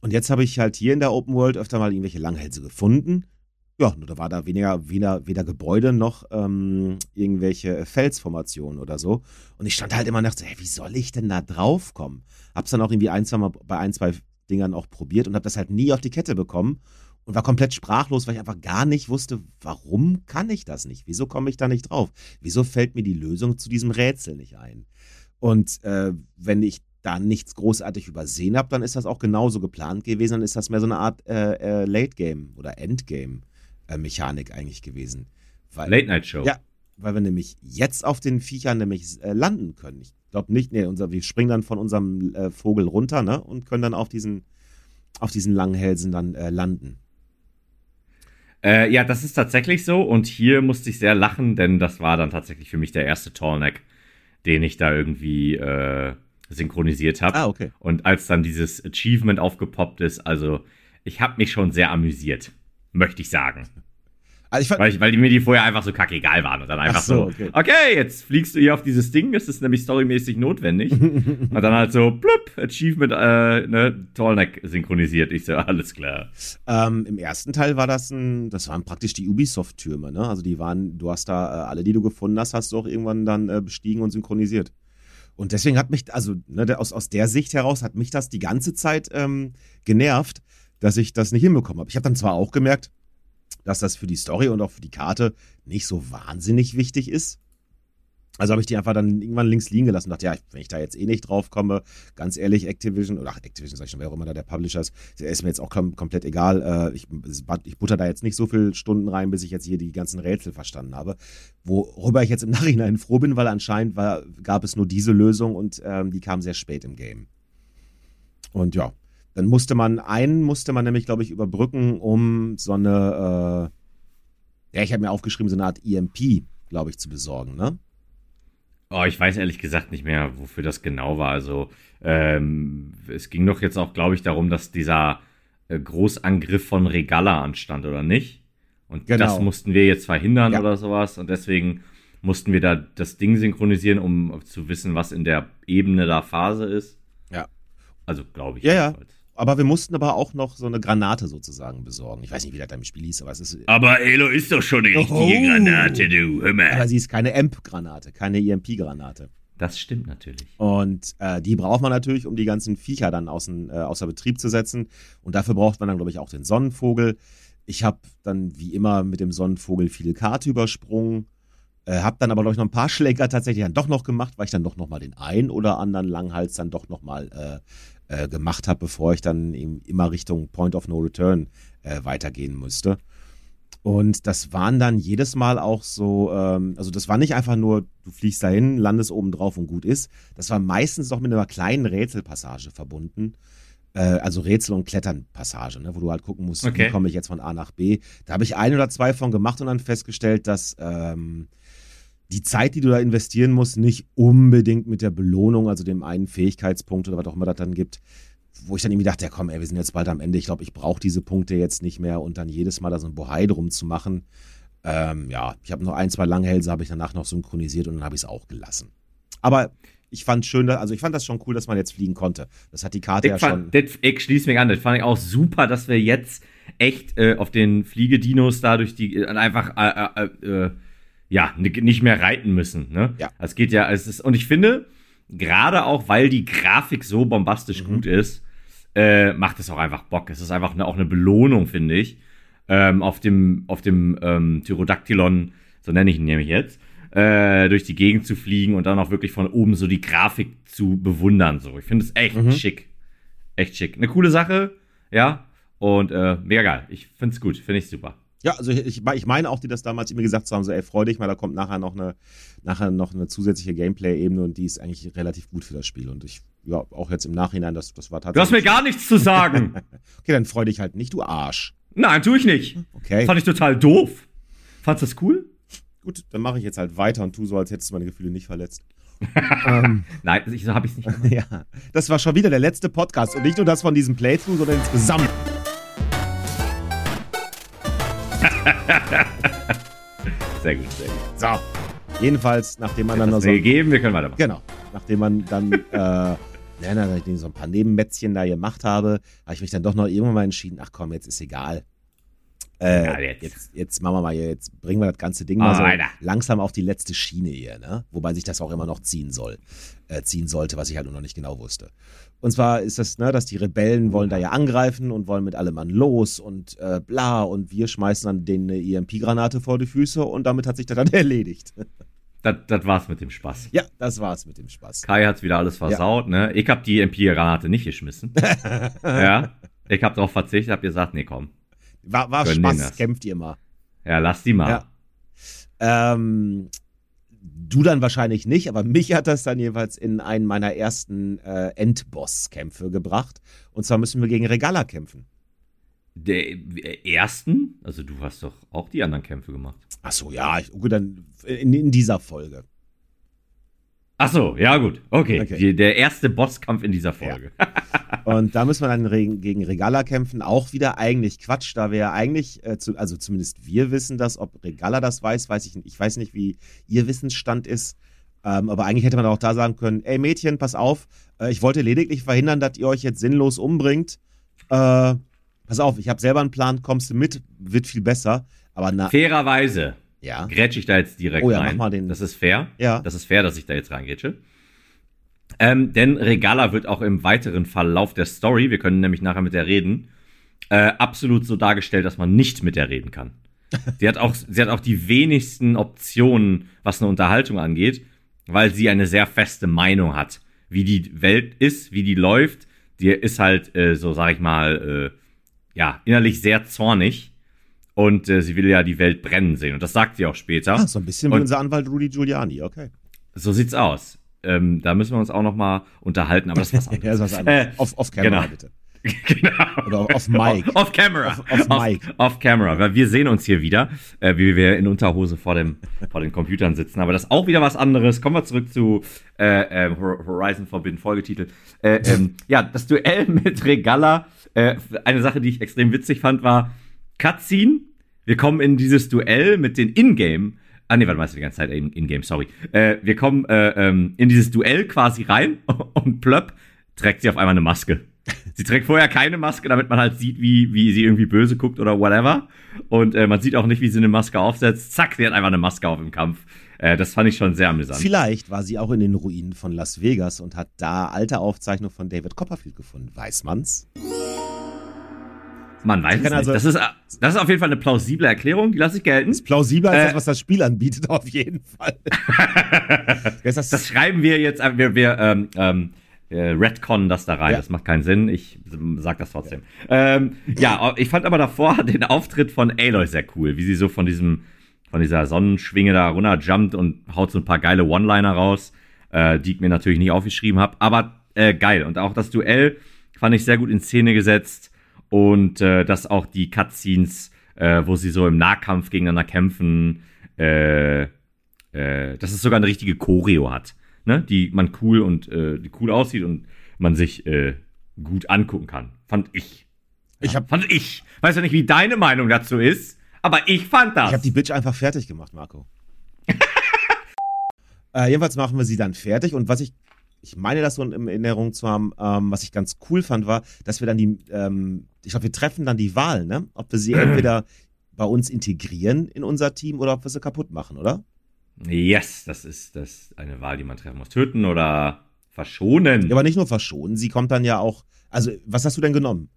Und jetzt habe ich halt hier in der Open World öfter mal irgendwelche Langhälse gefunden ja, nur da war da weniger, weder, weder Gebäude noch ähm, irgendwelche Felsformationen oder so. Und ich stand halt immer nach so, hey, wie soll ich denn da drauf kommen? Hab's dann auch irgendwie ein, zwei Mal bei ein, zwei Dingern auch probiert und hab das halt nie auf die Kette bekommen und war komplett sprachlos, weil ich einfach gar nicht wusste, warum kann ich das nicht? Wieso komme ich da nicht drauf? Wieso fällt mir die Lösung zu diesem Rätsel nicht ein? Und äh, wenn ich da nichts großartig übersehen habe, dann ist das auch genauso geplant gewesen. Dann ist das mehr so eine Art äh, äh, Late Game oder Endgame Mechanik eigentlich gewesen. Weil, Late Night Show. Ja, weil wir nämlich jetzt auf den Viechern nämlich äh, landen können. Ich glaube nicht, nee, unser, wir springen dann von unserem äh, Vogel runter, ne? Und können dann auf diesen, auf diesen langen Hälsen dann äh, landen. Äh, ja, das ist tatsächlich so. Und hier musste ich sehr lachen, denn das war dann tatsächlich für mich der erste Tallneck, den ich da irgendwie äh, synchronisiert habe. Ah, okay. Und als dann dieses Achievement aufgepoppt ist, also ich habe mich schon sehr amüsiert, möchte ich sagen. Also ich weil, ich, weil die mir die vorher einfach so kackegal waren und dann einfach so, so okay. okay. jetzt fliegst du hier auf dieses Ding, das ist nämlich storymäßig notwendig. und dann halt so, plupp, Achievement, äh, ne, Tallneck synchronisiert. Ich so, alles klar. Ähm, Im ersten Teil war das ein, das waren praktisch die Ubisoft-Türme, ne? Also die waren, du hast da, äh, alle, die du gefunden hast, hast du auch irgendwann dann äh, bestiegen und synchronisiert. Und deswegen hat mich, also ne, aus, aus der Sicht heraus hat mich das die ganze Zeit ähm, genervt, dass ich das nicht hinbekommen habe. Ich habe dann zwar auch gemerkt, dass das für die Story und auch für die Karte nicht so wahnsinnig wichtig ist. Also habe ich die einfach dann irgendwann links liegen gelassen und dachte, ja, wenn ich da jetzt eh nicht drauf komme, ganz ehrlich, Activision, oder ach, Activision sag ich schon, wer auch immer da der Publisher ist, ist mir jetzt auch kom komplett egal. Äh, ich, ich butter da jetzt nicht so viele Stunden rein, bis ich jetzt hier die ganzen Rätsel verstanden habe. Worüber ich jetzt im Nachhinein froh bin, weil anscheinend war, gab es nur diese Lösung und ähm, die kam sehr spät im Game. Und ja, dann musste man, einen musste man nämlich, glaube ich, überbrücken, um so eine, äh, ja, ich habe mir aufgeschrieben, so eine Art EMP, glaube ich, zu besorgen, ne? Oh, ich weiß ehrlich gesagt nicht mehr, wofür das genau war. Also, ähm, es ging doch jetzt auch, glaube ich, darum, dass dieser äh, Großangriff von Regala anstand, oder nicht? Und genau. das mussten wir jetzt verhindern ja. oder sowas. Und deswegen mussten wir da das Ding synchronisieren, um zu wissen, was in der Ebene da Phase ist. Ja. Also, glaube ich. Ja, ja. Aber wir mussten aber auch noch so eine Granate sozusagen besorgen. Ich weiß nicht, wie das da im Spiel hieß, aber es ist. Aber Elo ist doch schon eine richtige oh. Granate, du. Hör mal. Aber sie ist keine EMP-Granate, keine EMP-Granate. Das stimmt natürlich. Und äh, die braucht man natürlich, um die ganzen Viecher dann außen, äh, außer Betrieb zu setzen. Und dafür braucht man dann, glaube ich, auch den Sonnenvogel. Ich habe dann wie immer mit dem Sonnenvogel viele Karte übersprungen. Äh, hab dann aber, glaube ich, noch ein paar Schläger tatsächlich dann doch noch gemacht, weil ich dann doch noch mal den einen oder anderen Langhals dann doch noch mal äh, gemacht habe, bevor ich dann immer Richtung Point of No Return äh, weitergehen musste. Und das waren dann jedes Mal auch so, ähm, also das war nicht einfach nur, du fliegst dahin, landest oben drauf und gut ist. Das war meistens noch mit einer kleinen Rätselpassage verbunden. Äh, also Rätsel- und Kletternpassage, ne, wo du halt gucken musst, okay. wie komme ich jetzt von A nach B. Da habe ich ein oder zwei von gemacht und dann festgestellt, dass ähm, die Zeit, die du da investieren musst, nicht unbedingt mit der Belohnung, also dem einen Fähigkeitspunkt oder was auch immer das dann gibt, wo ich dann irgendwie dachte, ja komm, ey, wir sind jetzt bald am Ende, ich glaube, ich brauche diese Punkte jetzt nicht mehr und dann jedes Mal da so ein Bohai drum zu machen. Ähm, ja, ich habe noch ein, zwei Langhälse, habe ich danach noch synchronisiert und dann habe ich es auch gelassen. Aber ich fand schön, also ich fand das schon cool, dass man jetzt fliegen konnte. Das hat die Karte ich ja fand, schon. Das, ich schließe mich an, das fand ich auch super, dass wir jetzt echt äh, auf den Fliegedinos da durch die äh, einfach äh, äh, äh ja, nicht mehr reiten müssen. Ne? Ja. Es geht ja, es ist, und ich finde, gerade auch, weil die Grafik so bombastisch mhm. gut ist, äh, macht es auch einfach Bock. Es ist einfach eine, auch eine Belohnung, finde ich, ähm, auf dem, auf dem ähm, Tyrodactylon, so nenne ich ihn nämlich jetzt, äh, durch die Gegend zu fliegen und dann auch wirklich von oben so die Grafik zu bewundern. So, ich finde es echt mhm. schick. Echt schick. Eine coole Sache, ja. Und äh, mega geil. Ich finde es gut, finde ich super. Ja, also ich, ich meine auch, die das damals mir gesagt haben, so ey, freu dich mal, da kommt nachher noch eine, nachher noch eine zusätzliche Gameplay-Ebene und die ist eigentlich relativ gut für das Spiel. Und ich, ja, auch jetzt im Nachhinein, das, das war tatsächlich. Du hast mir gar nichts zu sagen. okay, dann freu dich halt nicht, du Arsch. Nein, tue ich nicht. Okay. Fand ich total doof. Fandest du das cool? Gut, dann mache ich jetzt halt weiter und tu so, als hättest du meine Gefühle nicht verletzt. ähm, Nein, so habe ich es nicht gemacht. ja, das war schon wieder der letzte Podcast und nicht nur das von diesem Playthrough, sondern insgesamt. sehr gut, sehr gut. So. Jedenfalls, nachdem man dann noch so. Gegeben, wir können weitermachen. Genau. Nachdem man dann, äh, ja, nachdem ich so ein paar Nebenmätzchen da gemacht habe, habe ich mich dann doch noch irgendwann mal entschieden, ach komm, jetzt ist egal. Äh, ja, jetzt. jetzt. Jetzt, machen wir mal, jetzt bringen wir das ganze Ding oh, mal so Alter. langsam auf die letzte Schiene hier, ne? Wobei sich das auch immer noch ziehen soll, äh, ziehen sollte, was ich halt noch nicht genau wusste. Und zwar ist das, ne, dass die Rebellen wollen da ja angreifen und wollen mit allem Mann los und äh, bla und wir schmeißen dann denen eine EMP-Granate vor die Füße und damit hat sich das dann erledigt. Das, das war's mit dem Spaß. Ja, das war's mit dem Spaß. Kai hat's wieder alles versaut, ja. ne? Ich hab die EMP-Granate nicht geschmissen. ja. Ich hab darauf verzichtet, hab gesagt, nee, komm. War, war Spaß, kämpft ihr mal. Ja, lass die mal. Ja. Ähm, du dann wahrscheinlich nicht, aber mich hat das dann jeweils in einen meiner ersten äh, Endboss-Kämpfe gebracht. Und zwar müssen wir gegen Regala kämpfen. Der äh, ersten? Also du hast doch auch die anderen Kämpfe gemacht. Ach so, ja, ich, gut, dann in, in dieser Folge. Ach so, ja gut. Okay. okay. Die, der erste Bosskampf in dieser Folge. Ja. Und da müssen wir dann gegen Regala kämpfen. Auch wieder eigentlich Quatsch, da wir ja eigentlich, äh, zu, also zumindest wir wissen das, ob Regala das weiß, weiß ich nicht. Ich weiß nicht, wie ihr Wissensstand ist. Ähm, aber eigentlich hätte man auch da sagen können, ey Mädchen, pass auf, äh, ich wollte lediglich verhindern, dass ihr euch jetzt sinnlos umbringt. Äh, pass auf, ich habe selber einen Plan, kommst du mit, wird viel besser. Aber na Fairerweise ja. grätsche ich da jetzt direkt oh, ja, rein. Mach mal den. Das ist fair. Ja. Das ist fair, dass ich da jetzt reingrätsche. Ähm, denn Regala wird auch im weiteren Verlauf der Story, wir können nämlich nachher mit der reden, äh, absolut so dargestellt, dass man nicht mit der reden kann. sie, hat auch, sie hat auch die wenigsten Optionen, was eine Unterhaltung angeht, weil sie eine sehr feste Meinung hat, wie die Welt ist, wie die läuft. Die ist halt, äh, so sag ich mal, äh, ja, innerlich sehr zornig und äh, sie will ja die Welt brennen sehen. Und das sagt sie auch später. Ah, so ein bisschen und wie unser Anwalt Rudy Giuliani, okay. So sieht's aus. Ähm, da müssen wir uns auch noch mal unterhalten, aber das ist was anderes. ja, ist was anderes. Äh, off, off camera, genau. bitte. genau. Oder auf Mic. Off, off camera. Off, off Mic. Off, off, camera. Weil wir sehen uns hier wieder, äh, wie wir in Unterhose vor, dem, vor den Computern sitzen. Aber das ist auch wieder was anderes. Kommen wir zurück zu äh, äh, Horizon Forbidden Folgetitel. Äh, ähm, ja, das Duell mit Regala. Äh, eine Sache, die ich extrem witzig fand, war Cutscene wir kommen in dieses Duell mit den Ingame. Ah, nee, warte mal, ist die ganze Zeit in-game, sorry. Äh, wir kommen äh, ähm, in dieses Duell quasi rein und plöpp trägt sie auf einmal eine Maske. Sie trägt vorher keine Maske, damit man halt sieht, wie, wie sie irgendwie böse guckt oder whatever. Und äh, man sieht auch nicht, wie sie eine Maske aufsetzt. Zack, sie hat einfach eine Maske auf im Kampf. Äh, das fand ich schon sehr amüsant. Vielleicht war sie auch in den Ruinen von Las Vegas und hat da alte Aufzeichnungen von David Copperfield gefunden. Weiß man's? Man weiß es also, nicht. Das ist, das ist auf jeden Fall eine plausible Erklärung, die lasse ich gelten. Ist plausibler als äh, das, was das Spiel anbietet, auf jeden Fall. das, das, schreiben wir jetzt, äh, wir, wir ähm, ähm, äh, Redcon das da rein. Ja. Das macht keinen Sinn. Ich sag das trotzdem. Ja. Ähm, ja, ich fand aber davor den Auftritt von Aloy sehr cool, wie sie so von diesem, von dieser Sonnenschwinge da runterjumpt und haut so ein paar geile One-Liner raus, äh, die ich mir natürlich nicht aufgeschrieben habe. Aber äh, geil. Und auch das Duell fand ich sehr gut in Szene gesetzt und äh, dass auch die Cutscenes, äh, wo sie so im Nahkampf gegeneinander kämpfen, äh, äh, dass es sogar eine richtige Choreo hat, ne? die man cool und äh, die cool aussieht und man sich äh, gut angucken kann. Fand ich. Ich hab, fand ich. Weiß ja nicht, wie deine Meinung dazu ist, aber ich fand das. Ich habe die Bitch einfach fertig gemacht, Marco. jedenfalls machen wir sie dann fertig und was ich ich meine das so in Erinnerung zu haben, ähm, was ich ganz cool fand, war, dass wir dann die, ähm, ich glaube, wir treffen dann die Wahl, ne? Ob wir sie entweder bei uns integrieren in unser Team oder ob wir sie kaputt machen, oder? Yes, das ist das eine Wahl, die man treffen muss. Töten oder verschonen. Ja, aber nicht nur verschonen, sie kommt dann ja auch. Also, was hast du denn genommen?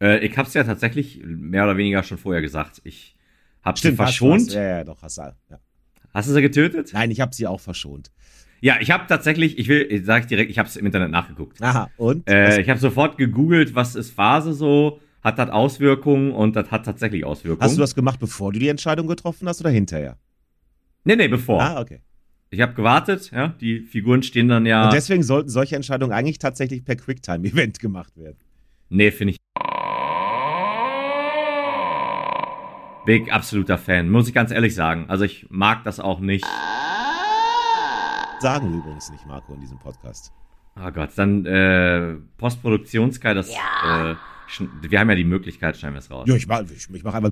Äh, ich hab's ja tatsächlich mehr oder weniger schon vorher gesagt. Ich hab Stimmt, sie verschont. Ja, ja, doch, hast du. Ja. Hast du sie getötet? Nein, ich habe sie auch verschont. Ja, ich habe tatsächlich, ich will, sage ich direkt, ich habe es im Internet nachgeguckt. Aha, und? Äh, ich habe sofort gegoogelt, was ist Phase so, hat das Auswirkungen und das hat tatsächlich Auswirkungen. Hast du das gemacht, bevor du die Entscheidung getroffen hast oder hinterher? Nee, nee, bevor. Ah, okay. Ich habe gewartet, ja, die Figuren stehen dann ja. Und deswegen sollten solche Entscheidungen eigentlich tatsächlich per Quicktime-Event gemacht werden. Nee, finde ich. Big absoluter Fan, muss ich ganz ehrlich sagen. Also ich mag das auch nicht sagen wir übrigens nicht, Marco, in diesem Podcast. Oh Gott, dann äh, Postproduktionskai, das. Ja. Äh, wir haben ja die Möglichkeit, schneiden wir es raus. Ja, ich mach, ich, ich mach einfach.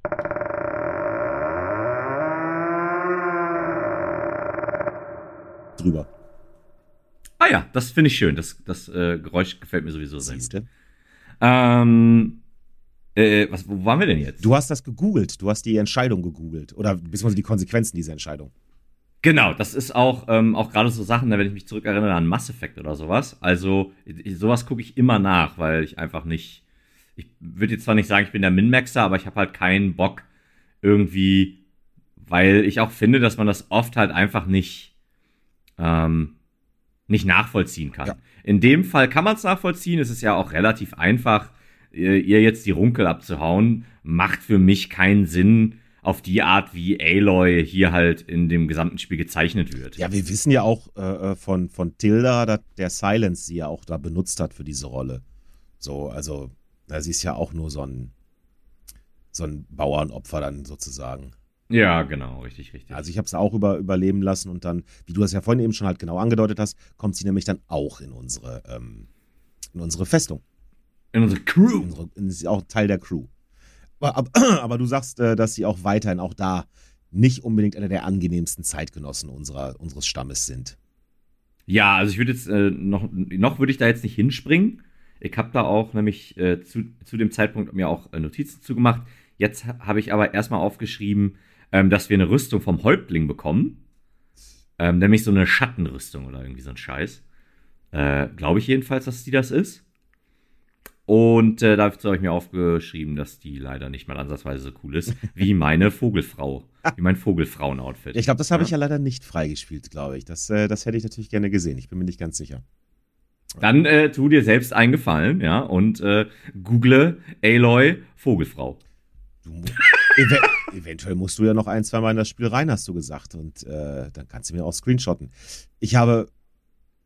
drüber. Ah ja, das finde ich schön. Das, das äh, Geräusch gefällt mir sowieso sehr gut. Ähm, äh, was, wo waren wir denn jetzt? Du hast das gegoogelt. Du hast die Entscheidung gegoogelt. Oder beziehungsweise die Konsequenzen dieser Entscheidung. Genau, das ist auch, ähm, auch gerade so Sachen, wenn ich mich zurückerinnere an Mass Effect oder sowas. Also, sowas gucke ich immer nach, weil ich einfach nicht. Ich würde jetzt zwar nicht sagen, ich bin der Min-Maxer, aber ich habe halt keinen Bock irgendwie, weil ich auch finde, dass man das oft halt einfach nicht, ähm, nicht nachvollziehen kann. Ja. In dem Fall kann man es nachvollziehen. Es ist ja auch relativ einfach, ihr jetzt die Runkel abzuhauen, macht für mich keinen Sinn auf die Art, wie Aloy hier halt in dem gesamten Spiel gezeichnet wird. Ja, wir wissen ja auch äh, äh von, von Tilda, dass der Silence sie ja auch da benutzt hat für diese Rolle. So, also, na, sie ist ja auch nur so ein, so ein Bauernopfer dann sozusagen. Ja, genau, richtig, richtig. Also ich habe es auch über, überleben lassen und dann, wie du das ja vorhin eben schon halt genau angedeutet hast, kommt sie nämlich dann auch in unsere, ähm, in unsere Festung. In unsere Crew. In unsere, ist auch Teil der Crew. Aber, aber, du sagst, äh, dass sie auch weiterhin auch da nicht unbedingt einer der angenehmsten Zeitgenossen unserer, unseres Stammes sind. Ja, also ich würde jetzt äh, noch, noch würde ich da jetzt nicht hinspringen. Ich habe da auch nämlich äh, zu, zu dem Zeitpunkt mir auch äh, Notizen zugemacht. Jetzt habe ich aber erstmal aufgeschrieben, ähm, dass wir eine Rüstung vom Häuptling bekommen. Ähm, nämlich so eine Schattenrüstung oder irgendwie so ein Scheiß. Äh, Glaube ich jedenfalls, dass die das ist. Und äh, dazu habe ich mir aufgeschrieben, dass die leider nicht mal ansatzweise so cool ist wie meine Vogelfrau. Wie mein Vogelfrauen-Outfit. Ich glaube, das habe ja. ich ja leider nicht freigespielt, glaube ich. Das, äh, das hätte ich natürlich gerne gesehen. Ich bin mir nicht ganz sicher. Dann äh, tu dir selbst einen Gefallen, ja, und äh, google Aloy Vogelfrau. Du, ev eventuell musst du ja noch ein, zwei Mal in das Spiel rein, hast du gesagt. Und äh, dann kannst du mir auch screenshotten. Ich habe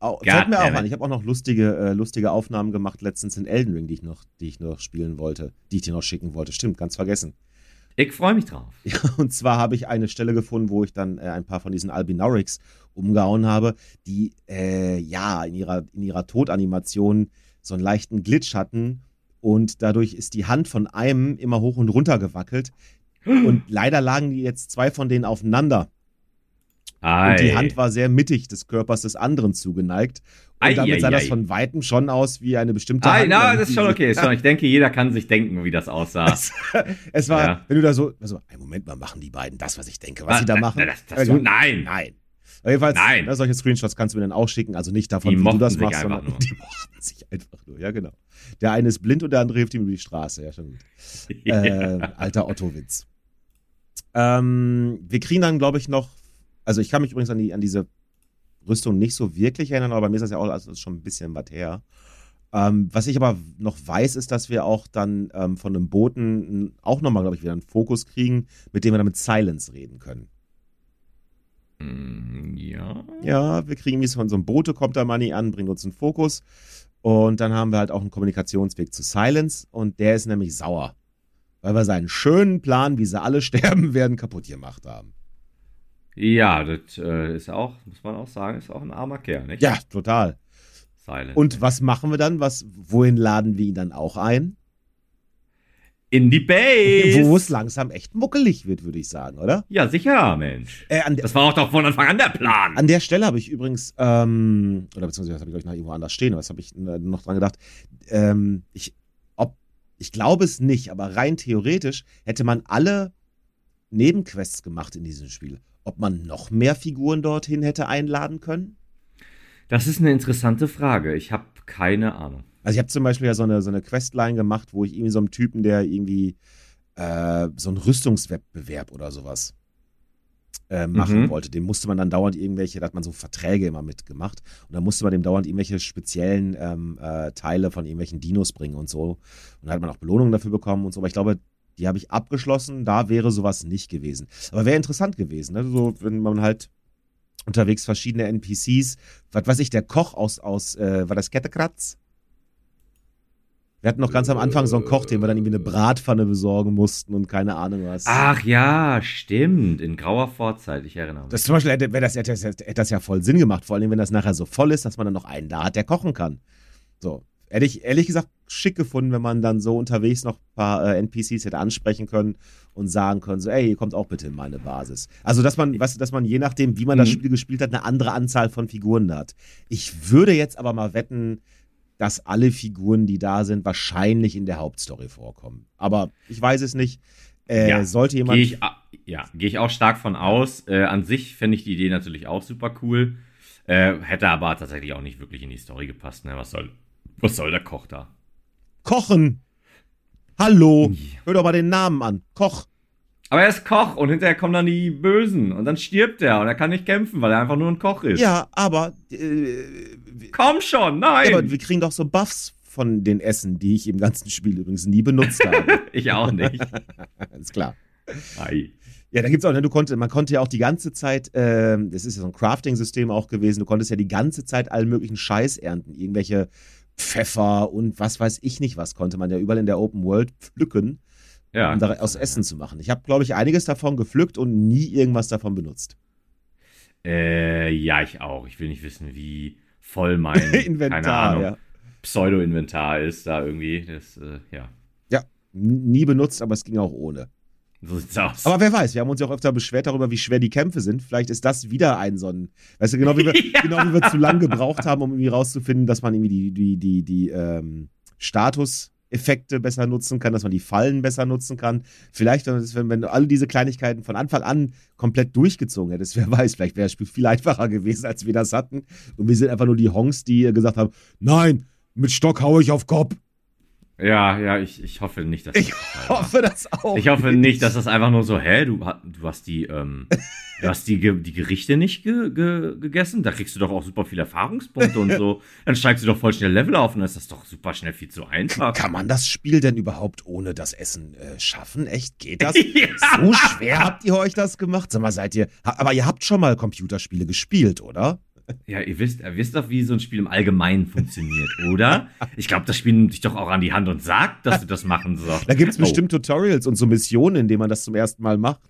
auch, zeig mir auch an. Ich habe auch noch lustige, äh, lustige Aufnahmen gemacht letztens in Elden Ring, die ich noch, die ich noch spielen wollte, die ich dir noch schicken wollte. Stimmt, ganz vergessen. Ich freue mich drauf. Ja, und zwar habe ich eine Stelle gefunden, wo ich dann äh, ein paar von diesen Albinaurics umgehauen habe, die äh, ja in ihrer, in ihrer Todanimation so einen leichten Glitch hatten und dadurch ist die Hand von einem immer hoch und runter gewackelt. Und leider lagen die jetzt zwei von denen aufeinander. Ei. Und die Hand war sehr mittig des Körpers des anderen zugeneigt. Und ei, damit sah ei, das von Weitem schon aus wie eine bestimmte Ei, Hand. Na, das ist schon okay. Ist schon, ich denke, jeder kann sich denken, wie das aussah. Es, es war, ja. wenn du da so, also, einen Moment mal, machen die beiden das, was ich denke, was na, sie da machen? Das, das, das, nein. Nein. Aber jedenfalls, Nein. Na, solche Screenshots kannst du mir dann auch schicken. Also nicht davon, die wie du das machst, sondern nur. die mochten sich einfach nur. Ja, genau. Der eine ist blind und der andere hilft ihm über die Straße. Ja, schon gut. äh, alter Otto-Witz. Ähm, wir kriegen dann, glaube ich, noch also ich kann mich übrigens an, die, an diese Rüstung nicht so wirklich erinnern, aber bei mir ist das ja auch also schon ein bisschen was her. Ähm, was ich aber noch weiß, ist, dass wir auch dann ähm, von einem Boten auch nochmal, glaube ich, wieder einen Fokus kriegen, mit dem wir dann mit Silence reden können. Mm, ja. Ja, wir kriegen wie von so einem Boote, kommt da Money an, bringt uns einen Fokus. Und dann haben wir halt auch einen Kommunikationsweg zu Silence und der ist nämlich sauer. Weil wir seinen schönen Plan, wie sie alle sterben werden, kaputt gemacht haben. Ja, das äh, ist auch, muss man auch sagen, ist auch ein armer Kerl, nicht? Ja, total. Silent. Und was machen wir dann? Was, wohin laden wir ihn dann auch ein? In die Base. Wo es langsam echt muckelig wird, würde ich sagen, oder? Ja, sicher, Mensch. Äh, das war auch doch von Anfang an der Plan. An der Stelle habe ich übrigens, ähm, oder beziehungsweise das habe ich euch noch irgendwo anders stehen, was habe ich äh, noch dran gedacht? Ähm, ich, ob, ich glaube es nicht, aber rein theoretisch hätte man alle Nebenquests gemacht in diesem Spiel ob man noch mehr Figuren dorthin hätte einladen können? Das ist eine interessante Frage. Ich habe keine Ahnung. Also ich habe zum Beispiel ja so eine, so eine Questline gemacht, wo ich irgendwie so einen Typen, der irgendwie äh, so einen Rüstungswettbewerb oder sowas äh, machen mhm. wollte. Dem musste man dann dauernd irgendwelche, da hat man so Verträge immer mitgemacht und da musste man dem dauernd irgendwelche speziellen ähm, äh, Teile von irgendwelchen Dinos bringen und so. Und da hat man auch Belohnungen dafür bekommen und so. Aber ich glaube, die habe ich abgeschlossen, da wäre sowas nicht gewesen. Aber wäre interessant gewesen, ne? so, wenn man halt unterwegs verschiedene NPCs, was weiß ich, der Koch aus, aus äh, war das Kettekratz? Wir hatten noch ganz am Anfang so einen Koch, den wir dann irgendwie eine Bratpfanne besorgen mussten und keine Ahnung was. Ach ja, stimmt. In grauer Vorzeit, ich erinnere mich. Das zum Beispiel hätte, das, hätte, hätte das ja voll Sinn gemacht, vor allem wenn das nachher so voll ist, dass man dann noch einen da hat, der kochen kann. So. Hätte ich ehrlich gesagt schick gefunden, wenn man dann so unterwegs noch ein paar äh, NPCs hätte ansprechen können und sagen können, so, ey, ihr kommt auch bitte in meine Basis. Also, dass man, weißt du, dass man je nachdem, wie man mhm. das Spiel gespielt hat, eine andere Anzahl von Figuren hat. Ich würde jetzt aber mal wetten, dass alle Figuren, die da sind, wahrscheinlich in der Hauptstory vorkommen. Aber ich weiß es nicht. Äh, ja, sollte jemand. Geh ich, ja, gehe ich auch stark von aus. Äh, an sich fände ich die Idee natürlich auch super cool. Äh, hätte aber tatsächlich auch nicht wirklich in die Story gepasst. Ne? Was soll was soll der Koch da? Kochen. Hallo. Hör doch mal den Namen an. Koch. Aber er ist Koch und hinterher kommen dann die Bösen und dann stirbt er und er kann nicht kämpfen, weil er einfach nur ein Koch ist. Ja, aber. Äh, Komm schon, nein! Ja, aber wir kriegen doch so Buffs von den Essen, die ich im ganzen Spiel übrigens nie benutzt habe. ich auch nicht. ist klar. Ei. Ja, da gibt's auch, ne, du konntest, man konnte ja auch die ganze Zeit, ähm, das ist ja so ein Crafting-System auch gewesen, du konntest ja die ganze Zeit allen möglichen Scheiß ernten. Irgendwelche Pfeffer und was weiß ich nicht was, konnte man ja überall in der Open World pflücken, Ja. um daraus Essen zu machen. Ich habe, glaube ich, einiges davon gepflückt und nie irgendwas davon benutzt. Äh, ja, ich auch. Ich will nicht wissen, wie voll mein Inventar, ja. Pseudo-Inventar ist da irgendwie. Das, äh, ja, Ja, nie benutzt, aber es ging auch ohne. So sieht's aus. Aber wer weiß, wir haben uns ja auch öfter beschwert darüber, wie schwer die Kämpfe sind. Vielleicht ist das wieder ein so ein, weißt du, genau wie wir, Ja. genau wie wir zu lang gebraucht haben, um irgendwie rauszufinden, dass man irgendwie die, die, die, die ähm, Statuseffekte besser nutzen kann, dass man die Fallen besser nutzen kann. Vielleicht, wenn, wenn du alle diese Kleinigkeiten von Anfang an komplett durchgezogen hättest, wer weiß, vielleicht wäre das Spiel viel einfacher gewesen, als wir das hatten. Und wir sind einfach nur die Honks, die gesagt haben, nein, mit Stock haue ich auf Kopf. Ja, ja, ich, ich hoffe nicht, dass Ich das hoffe das auch. Ich hoffe nicht, dass das einfach nur so, hä, du, du hast die, ähm, du hast die, die Gerichte nicht ge ge gegessen? Da kriegst du doch auch super viele Erfahrungspunkte und so. Dann steigst du doch voll schnell Level auf und dann ist das doch super schnell viel zu einfach. Kann man das Spiel denn überhaupt ohne das Essen äh, schaffen? Echt? Geht das? Ja. So schwer habt ihr euch das gemacht? Sag mal, seid ihr. Aber ihr habt schon mal Computerspiele gespielt, oder? Ja, ihr wisst, ihr wisst doch, wie so ein Spiel im Allgemeinen funktioniert, oder? Ich glaube, das Spiel nimmt dich doch auch an die Hand und sagt, dass du das machen sollst. Da gibt es Oh. bestimmt Tutorials und so Missionen, in denen man das zum ersten Mal macht.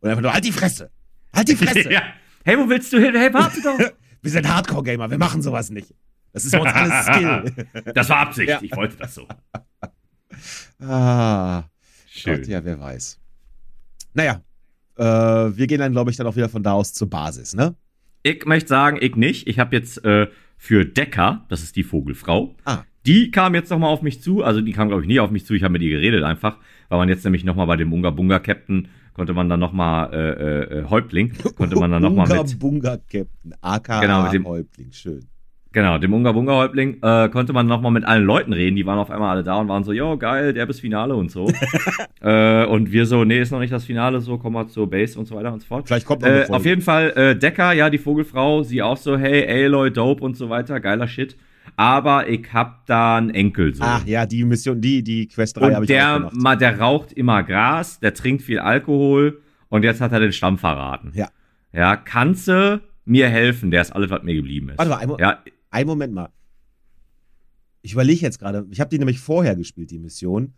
Und einfach nur, halt die Fresse! Halt die Fresse! Ja. Hey, wo willst du hin? Hey, warte doch. Wir sind Hardcore-Gamer, wir machen sowas nicht. Das ist bei uns alles Skill. Das war Absicht. Ja. Ich wollte das so. ah, Schön. Gott, ja, wer weiß. Naja, äh, wir gehen dann, glaube ich, dann auch wieder von da aus zur Basis, ne? Ich möchte sagen, ich nicht. Ich habe jetzt äh, für Decker, das ist die Vogelfrau, Ah. die kam jetzt nochmal auf mich zu. Also die kam, glaube ich, nie auf mich zu. Ich habe mit ihr geredet einfach, weil man jetzt nämlich nochmal bei dem Unga Bunga Captain konnte man dann nochmal, äh, äh, äh, Häuptling, konnte man dann nochmal mit, Bunga Captain, aka Genau, mit dem- Häuptling, schön. Genau, dem Unga Bunga Häuptling, äh, konnte man nochmal mit allen Leuten reden. Die waren auf einmal alle da und waren so, yo, geil, der bis Finale und so. äh, und wir so, nee, ist noch nicht das Finale, so, komm mal zur Base und so weiter und so fort. Vielleicht kommt noch Äh, auf jeden Fall, äh, Decker, ja, die Vogelfrau, sie auch so, hey, Aloy, dope und so weiter, geiler Shit. Aber ich hab da einen Enkel so. Ach ja, die Mission, die, die Quest 3 habe ich der, auch gemacht. ma, der raucht immer Gras, der trinkt viel Alkohol und jetzt hat er den Stamm verraten. Ja. Ja, kannst du mir helfen? Der ist alles, was mir geblieben ist. Warte mal, ein, Mo- Ja, ein Moment mal. Ich überlege jetzt gerade, ich habe die nämlich vorher gespielt, die Mission.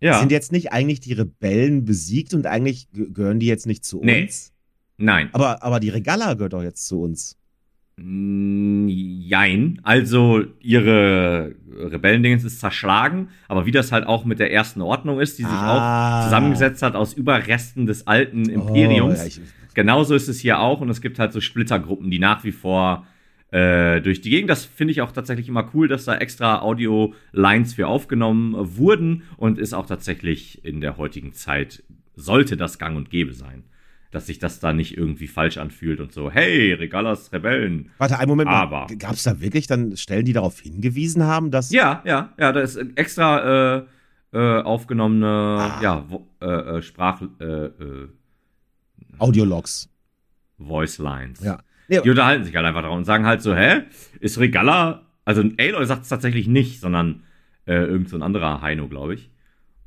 ja. Sind jetzt nicht eigentlich die Rebellen besiegt und eigentlich ge- gehören die jetzt nicht zu Nee. uns? Nein. Aber, aber die Regala gehört doch jetzt zu uns. Jein. Also, ihre Rebellendingens ist zerschlagen, aber wie das halt auch mit der ersten Ordnung ist, die sich Ah. auch zusammengesetzt hat aus Überresten des alten Imperiums. Oh, ja, Genauso ist es hier auch und es gibt halt so Splittergruppen, die nach wie vor äh, durch die Gegend. Das finde ich auch tatsächlich immer cool, dass da extra Audio-Lines für aufgenommen wurden und ist auch tatsächlich in der heutigen Zeit, sollte das gang und gäbe sein. Dass sich das da nicht irgendwie falsch anfühlt und so, hey, Regalas Rebellen. warte, einen Moment mal. Aber- Gab es da wirklich dann Stellen, die darauf hingewiesen haben, dass. Ja, ja, ja, da ist extra äh, äh, aufgenommene Ah. ja, wo, äh, äh, Sprach, äh, Audiologs. Voice Lines. Ja. Nee, Die unterhalten sich halt einfach darum und sagen halt so, hä? Ist Regala, also Aloy sagt es tatsächlich nicht, sondern äh, irgend so ein anderer Heino, glaube ich.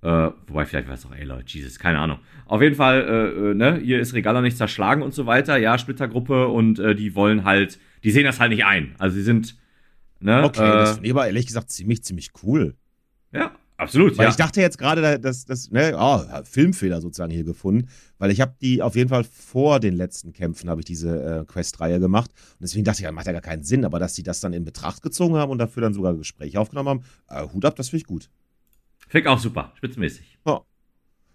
Äh, wobei, vielleicht war es auch Aloy, Jesus, keine Ahnung. Auf jeden Fall, äh, äh, ne, hier ist Regala nicht zerschlagen und so weiter, ja, Splittergruppe und äh, die wollen halt, die sehen das halt nicht ein. Also sie sind, ne, okay, das äh, finde ich aber ehrlich gesagt ziemlich, ziemlich cool. ja, absolut, Weil ja. ich dachte jetzt gerade, dass das, ne, oh, Filmfehler sozusagen hier gefunden, weil ich habe die auf jeden Fall vor den letzten Kämpfen habe ich diese äh, Quest-Reihe gemacht und deswegen dachte ich, das macht ja gar keinen Sinn, aber dass die das dann in Betracht gezogen haben und dafür dann sogar Gespräche aufgenommen haben, äh, Hut ab, das finde ich gut. Fick auch super, spitzenmäßig. Ja,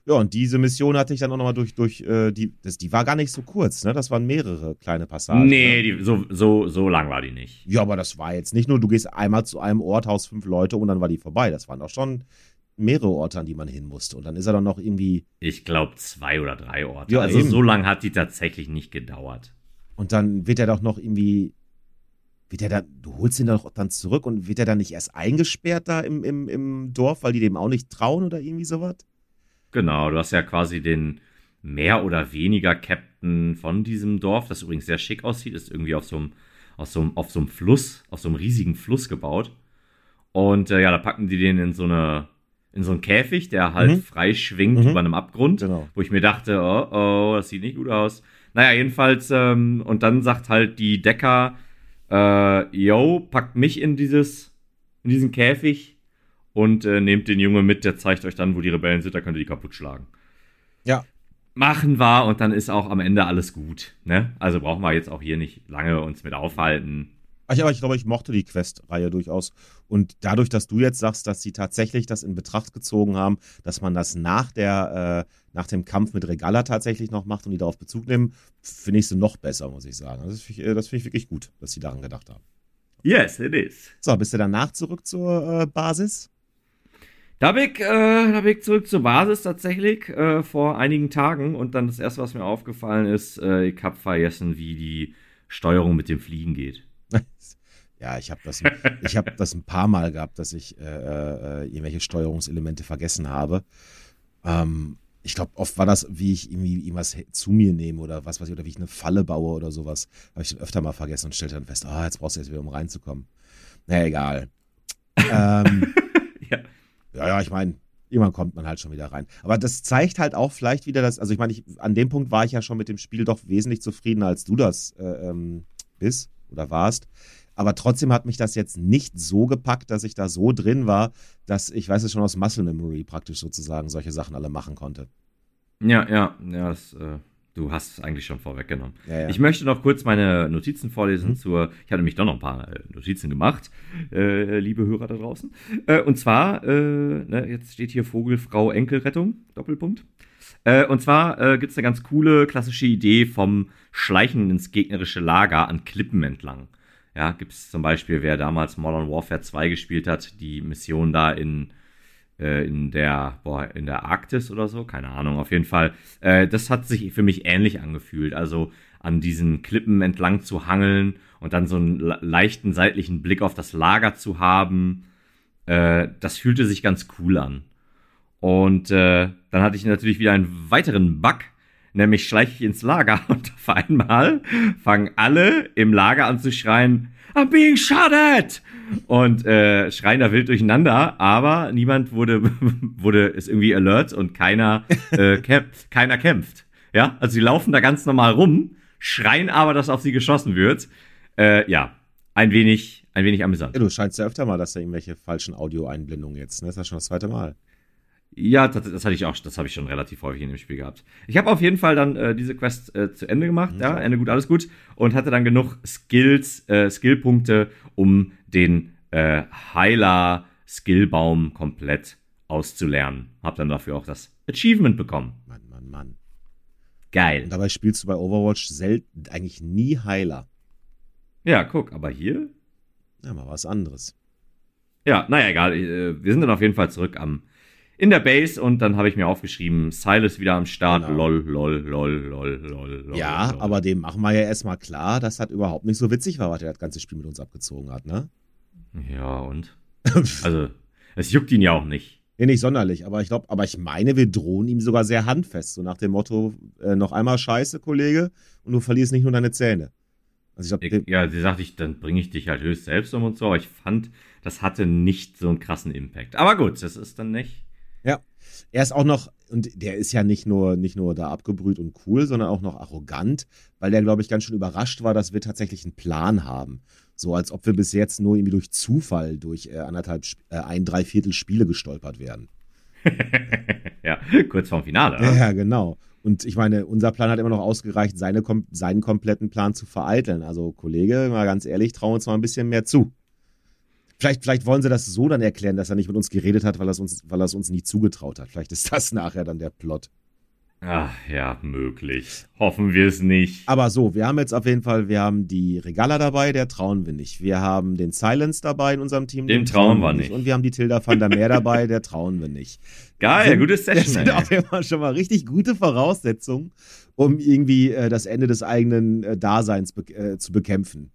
und diese Mission hatte ich dann auch nochmal durch, durch äh, die, das, die war gar nicht so kurz, ne? Das waren mehrere kleine Passagen. nee, ne? die, so, so, so lang war die nicht. Ja, aber das war jetzt nicht nur, du gehst einmal zu einem Ort, haust fünf Leute und dann war die vorbei. Das waren auch schon mehrere Orte, an die man hin musste. Und dann ist er dann noch irgendwie Ich glaube zwei oder drei Orte. Ja, also eben. so lang hat die tatsächlich nicht gedauert. Und dann wird er doch noch irgendwie. Wird er dann, du holst ihn doch dann zurück und wird er dann nicht erst eingesperrt da im, im, im Dorf, weil die dem auch nicht trauen oder irgendwie sowas? Genau, du hast ja quasi den mehr oder weniger Captain von diesem Dorf, das übrigens sehr schick aussieht, ist irgendwie auf so einem, auf so einem, auf so einem Fluss, auf so einem riesigen Fluss gebaut. Und äh, ja, da packen die den in so eine, in so einen Käfig, der halt mhm. frei schwingt mhm. über einem Abgrund, genau. wo ich mir dachte, oh, oh, das sieht nicht gut aus. Naja, jedenfalls, ähm, und dann sagt halt die Decker, äh, yo, packt mich in dieses, in diesen Käfig und äh, nehmt den Junge mit, der zeigt euch dann, wo die Rebellen sind, da könnt ihr die kaputt schlagen. Ja. Machen wir und dann ist auch am Ende alles gut. Ne? Also brauchen wir jetzt auch hier nicht lange uns mit aufhalten. Ach aber ich glaube, ich mochte die Quest-Reihe durchaus. Und dadurch, dass du jetzt sagst, dass sie tatsächlich das in Betracht gezogen haben, dass man das nach, der, äh, nach dem Kampf mit Regala tatsächlich noch macht und die darauf Bezug nehmen, finde ich sie noch besser, muss ich sagen. Das finde ich, äh, find ich wirklich gut, dass sie daran gedacht haben. Yes, it is. So, bist du danach zurück zur äh, Basis? Da bin ich, äh, da bin ich zurück zur Basis tatsächlich äh, vor einigen Tagen und dann das erste, was mir aufgefallen ist, äh, ich habe vergessen, wie die Steuerung mit dem Fliegen geht. ja, ich habe das, ich hab das ein paar Mal gehabt, dass ich äh, äh, irgendwelche Steuerungselemente vergessen habe. Ähm, ich glaube, oft war das, wie ich irgendwie irgendwas zu mir nehme oder was weiß ich, oder wie ich eine Falle baue oder sowas. Habe ich dann öfter mal vergessen und stellte dann fest, ah, oh, jetzt brauchst du jetzt wieder, um reinzukommen. Naja, egal. ähm, ja. Ja, ja, ich meine, irgendwann kommt man halt schon wieder rein. Aber das zeigt halt auch vielleicht wieder das, also ich meine, an dem Punkt war ich ja schon mit dem Spiel doch wesentlich zufriedener, als du das äh, ähm, bist oder warst. Aber trotzdem hat mich das jetzt nicht so gepackt, dass ich da so drin war, dass ich weiß es schon aus Muscle Memory praktisch sozusagen solche Sachen alle machen konnte. Ja, ja, ja, das, äh, Du hast es eigentlich schon vorweggenommen. Ja, ja. Ich möchte noch kurz meine Notizen vorlesen mhm. zur. Ich hatte nämlich doch noch ein paar äh, Notizen gemacht, äh, liebe Hörer da draußen. Äh, und zwar, äh, ne, jetzt steht hier Vogelfrau Enkelrettung, Doppelpunkt. Äh, und zwar äh, gibt es eine ganz coole klassische Idee vom Schleichen ins gegnerische Lager an Klippen entlang. Ja, gibt es zum Beispiel, wer damals Modern Warfare 2 gespielt hat, die Mission da in äh, in der, boah, in der Arktis oder so, keine Ahnung, auf jeden Fall. Äh, das hat sich für mich ähnlich angefühlt. Also an diesen Klippen entlang zu hangeln und dann so einen leichten seitlichen Blick auf das Lager zu haben. Äh, das fühlte sich ganz cool an. Und äh, dann hatte ich natürlich wieder einen weiteren Bug, nämlich schleiche ich ins Lager und auf einmal fangen alle im Lager an zu schreien, I'm being shot at! Und äh, schreien da wild durcheinander, aber niemand wurde, wurde ist irgendwie alert und keiner, äh, kämpft, keiner kämpft. Ja, also sie laufen da ganz normal rum, schreien aber, dass auf sie geschossen wird. Äh, ja, ein wenig, ein wenig amüsant. Ja, du scheinst ja öfter mal, dass da irgendwelche falschen Audioeinblendungen jetzt, ne? Das ist ja schon das zweite Mal. Ja, das, das hatte ich auch, das habe ich schon relativ häufig in dem Spiel gehabt. Ich habe auf jeden Fall dann äh, diese Quest äh, zu Ende gemacht, mhm. ja, Ende gut, alles gut, und hatte dann genug Skills, äh, Skillpunkte, um den äh, Heiler-Skillbaum komplett auszulernen. Hab dann dafür auch das Achievement bekommen. Mann, Mann, Mann. Geil. Und dabei spielst du bei Overwatch selten, eigentlich nie Heiler. Ja, guck, aber hier? Ja, mal was anderes. Ja, naja, egal. Äh, wir sind dann auf jeden Fall zurück am in der Base und dann habe ich mir aufgeschrieben, Silas wieder am Start, genau. lol, lol, lol, lol, lol, lol. Ja, lol. aber dem machen wir ja erstmal klar, dass das überhaupt nicht so witzig war, was er das ganze Spiel mit uns abgezogen hat, ne? Ja, und? also, es juckt ihn ja auch nicht. Nee, nicht sonderlich, aber ich glaube, aber ich meine, wir drohen ihm sogar sehr handfest, so nach dem Motto, äh, noch einmal Scheiße, Kollege, und du verlierst nicht nur deine Zähne. Also ich glaub, ja, sie sagte ich, dann bringe ich dich halt höchst selbst um und so, aber ich fand, das hatte nicht so einen krassen Impact. Aber gut, das ist dann nicht. Ja. Er ist auch noch, und der ist ja nicht nur, nicht nur da abgebrüht und cool, sondern auch noch arrogant, weil der, glaube ich, ganz schön überrascht war, dass wir tatsächlich einen Plan haben. So als ob wir bis jetzt nur irgendwie durch Zufall durch äh, anderthalb, äh, ein, dreiviertel Spiele gestolpert werden. ja, kurz vorm Finale. Ja, ja, genau. Und ich meine, unser Plan hat immer noch ausgereicht, seine, seinen kompletten Plan zu vereiteln. Also, Kollege, mal ganz ehrlich, trauen uns mal ein bisschen mehr zu. Vielleicht, vielleicht wollen sie das so dann erklären, dass er nicht mit uns geredet hat, weil er es uns, weil er es uns nie zugetraut hat. Vielleicht ist das nachher dann der Plot. Ach ja, möglich. Hoffen wir es nicht. Aber so, wir haben jetzt auf jeden Fall, wir haben die Regala dabei, der trauen wir nicht. Wir haben den Silence dabei in unserem Team. Dem trauen, trauen wir nicht. Und wir haben die Tilda van der Meer dabei, der trauen wir nicht. Geil, sind, gutes Session. Das sind ey. auf jeden Fall schon mal richtig gute Voraussetzungen, um irgendwie äh, das Ende des eigenen äh, Daseins be äh, zu bekämpfen